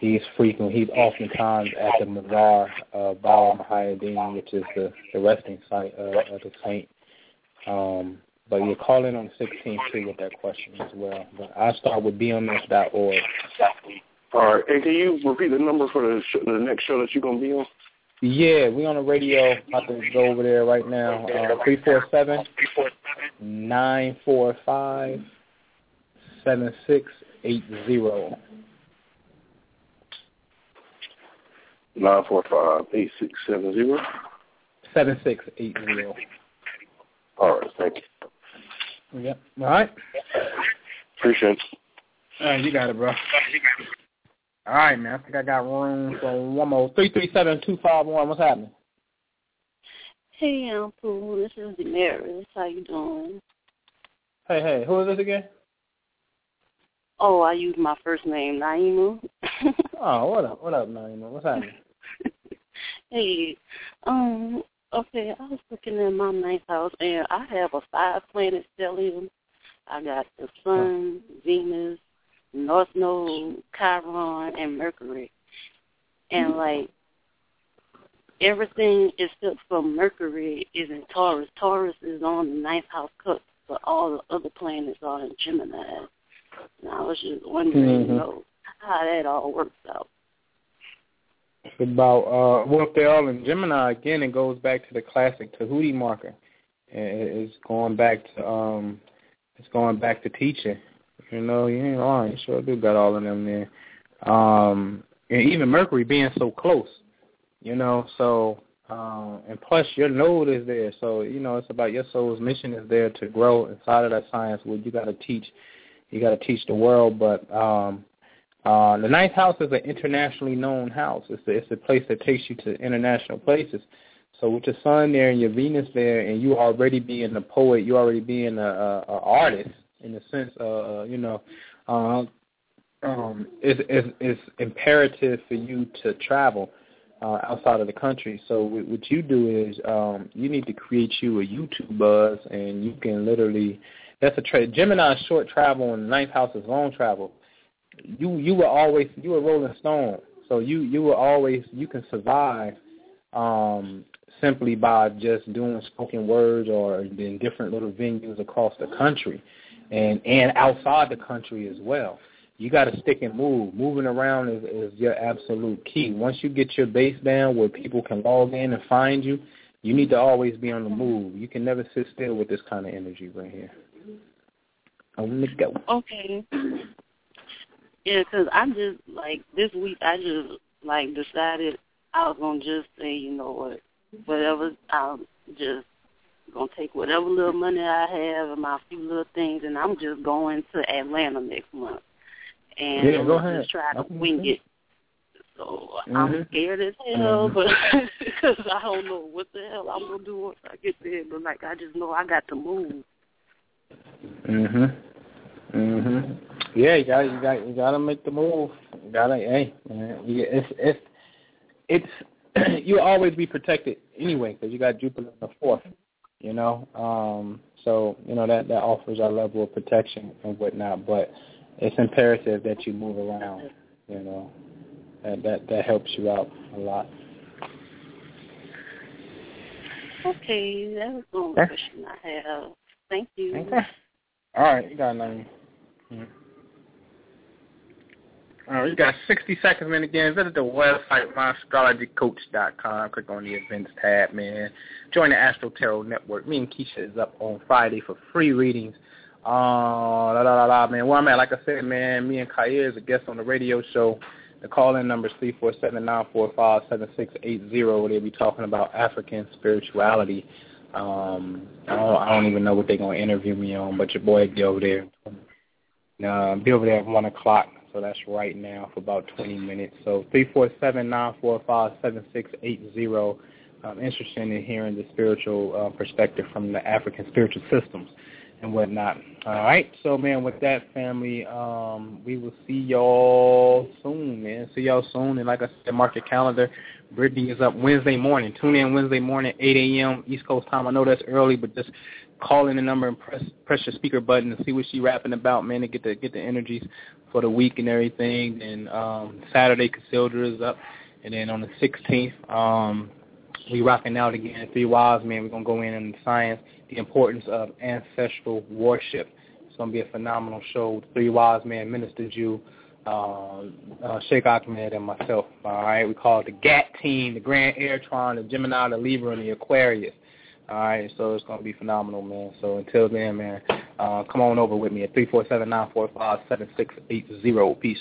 Speaker 2: he's frequent. He's oftentimes at the Mazar of Bawa Muhaiyaddeen, which is the the resting site of, of the saint. Um, but you call in on the 16th too with that question as well. But I start with bms.org.
Speaker 11: All right, and can you repeat the number for the sh- the next show that you're gonna be on?
Speaker 2: Yeah, we on the radio. I to go over there right now. Uh, three four seven nine four five seven six eight zero.
Speaker 11: Nine four five eight six seven zero.
Speaker 2: Seven six eight zero.
Speaker 11: All right, thank
Speaker 2: you. Yep. All right.
Speaker 11: Appreciate it.
Speaker 2: All right, you got it, bro. All right, man. I think I got room for one more. Three three seven two five one. What's happening?
Speaker 12: Hey, Anpu. This is Damaris. How you doing?
Speaker 2: Hey, hey. Who is this again?
Speaker 12: Oh, I use my first name, Naima.
Speaker 2: oh, what up? What up, Naima? What's happening?
Speaker 12: hey, um, okay. I was looking at my ninth house, and I have a five planet stellium. I got the Sun, Venus, North Node, Chiron, and Mercury. And like everything except for Mercury is in Taurus. Taurus is on the ninth house cusp, but all the other planets are in Gemini. And I was just wondering,
Speaker 2: mm-hmm.
Speaker 12: you know, how that all works out.
Speaker 2: It's about uh well if they're all in Gemini again it goes back to the classic Tahuti marker. It's going back to um it's going back to teaching. You know, you ain't lying. Sure do got all of them there. Um, and even Mercury being so close, you know, so um, and plus your node is there, so you know it's about your soul's mission is there to grow inside of that science. Where you got to teach, you got to teach the world. But um, uh, the ninth house is an internationally known house. It's a, it's a place that takes you to international places. So with your sun there and your Venus there, and you already being a poet, you already being a, a, a artist in the sense of uh, you know, uh, um, it's, it's, it's imperative for you to travel uh, outside of the country. So what you do is um, you need to create you a YouTube buzz, and you can literally that's a trade. Gemini short travel, and ninth house is long travel. You you were always you were Rolling Stone, so you you were always you can survive um, simply by just doing spoken words or in different little venues across the country and and outside the country as well. You got to stick and move. Moving around is, is your absolute key. Once you get your base down where people can log in and find you, you need to always be on the move. You can never sit still with this kind of energy right here. Oh, on the go.
Speaker 12: Okay. Yeah, because I just like this week. I just like decided I was gonna just say, you know what, whatever. I'll just gonna take whatever little money I have and my few little things, and I'm just going to Atlanta next month. And
Speaker 2: yeah, go ahead.
Speaker 12: just try to wing it. So
Speaker 2: mm-hmm.
Speaker 12: I'm scared as hell,
Speaker 2: mm-hmm.
Speaker 12: but because I don't know what the hell I'm gonna do once I get there. But like I just know I got to move.
Speaker 2: Mhm. Mhm. Yeah, you got you got you got to make the move. You got to hey, man. It's it's it's you'll always be protected anyway because you got Jupiter in the fourth you know. Um, so you know that that offers a level of protection and whatnot, but it's imperative that you move around. You know, that that that helps you out a lot.
Speaker 12: Okay, that was the only
Speaker 2: okay.
Speaker 12: question I have. Thank you.
Speaker 2: Okay. All right, you got nine. All right, you got 60 seconds, man. Again, visit the website, myastrologycoach.com. Click on the events tab, man. Join the Astro Tarot Network. Me and Keisha is up on Friday for free readings. Uh, la, la, la, la, man. Where I'm at, like I said, man, me and Kaya is a guest on the radio show. The call-in number is 347-945-7680. They'll be talking about African spirituality. Um, I don't, I don't even know what they're going to interview me on, but your boy will be over there. Uh, be over there at 1 o'clock so that's right now for about 20 minutes. So 347-945-7680. I'm interested in hearing the spiritual uh, perspective from the African spiritual systems and whatnot. All right. So, man, with that, family, um, we will see y'all soon, man. See y'all soon. And like I said, mark your calendar. Brittany is up Wednesday morning. Tune in Wednesday morning, 8 a.m. East Coast time. I know that's early, but just call in the number and press press your speaker button and see what she rapping about, man, to get the get the energies for the week and everything. And um, Saturday, Cassandra is up, and then on the 16th, um, we rocking out again. Three Wise Men. We're gonna go in the science, the importance of ancestral worship. It's gonna be a phenomenal show. Three Wise Men, Minister Jew, uh, uh, Sheikh Ahmed, and myself. All right, we call it the GAT team, the Grand Air Trine, the Gemini, the Libra, and the Aquarius. All right, so it's gonna be phenomenal, man. So until then, man, uh, come on over with me at three four seven nine four five seven six eight zero. Peace.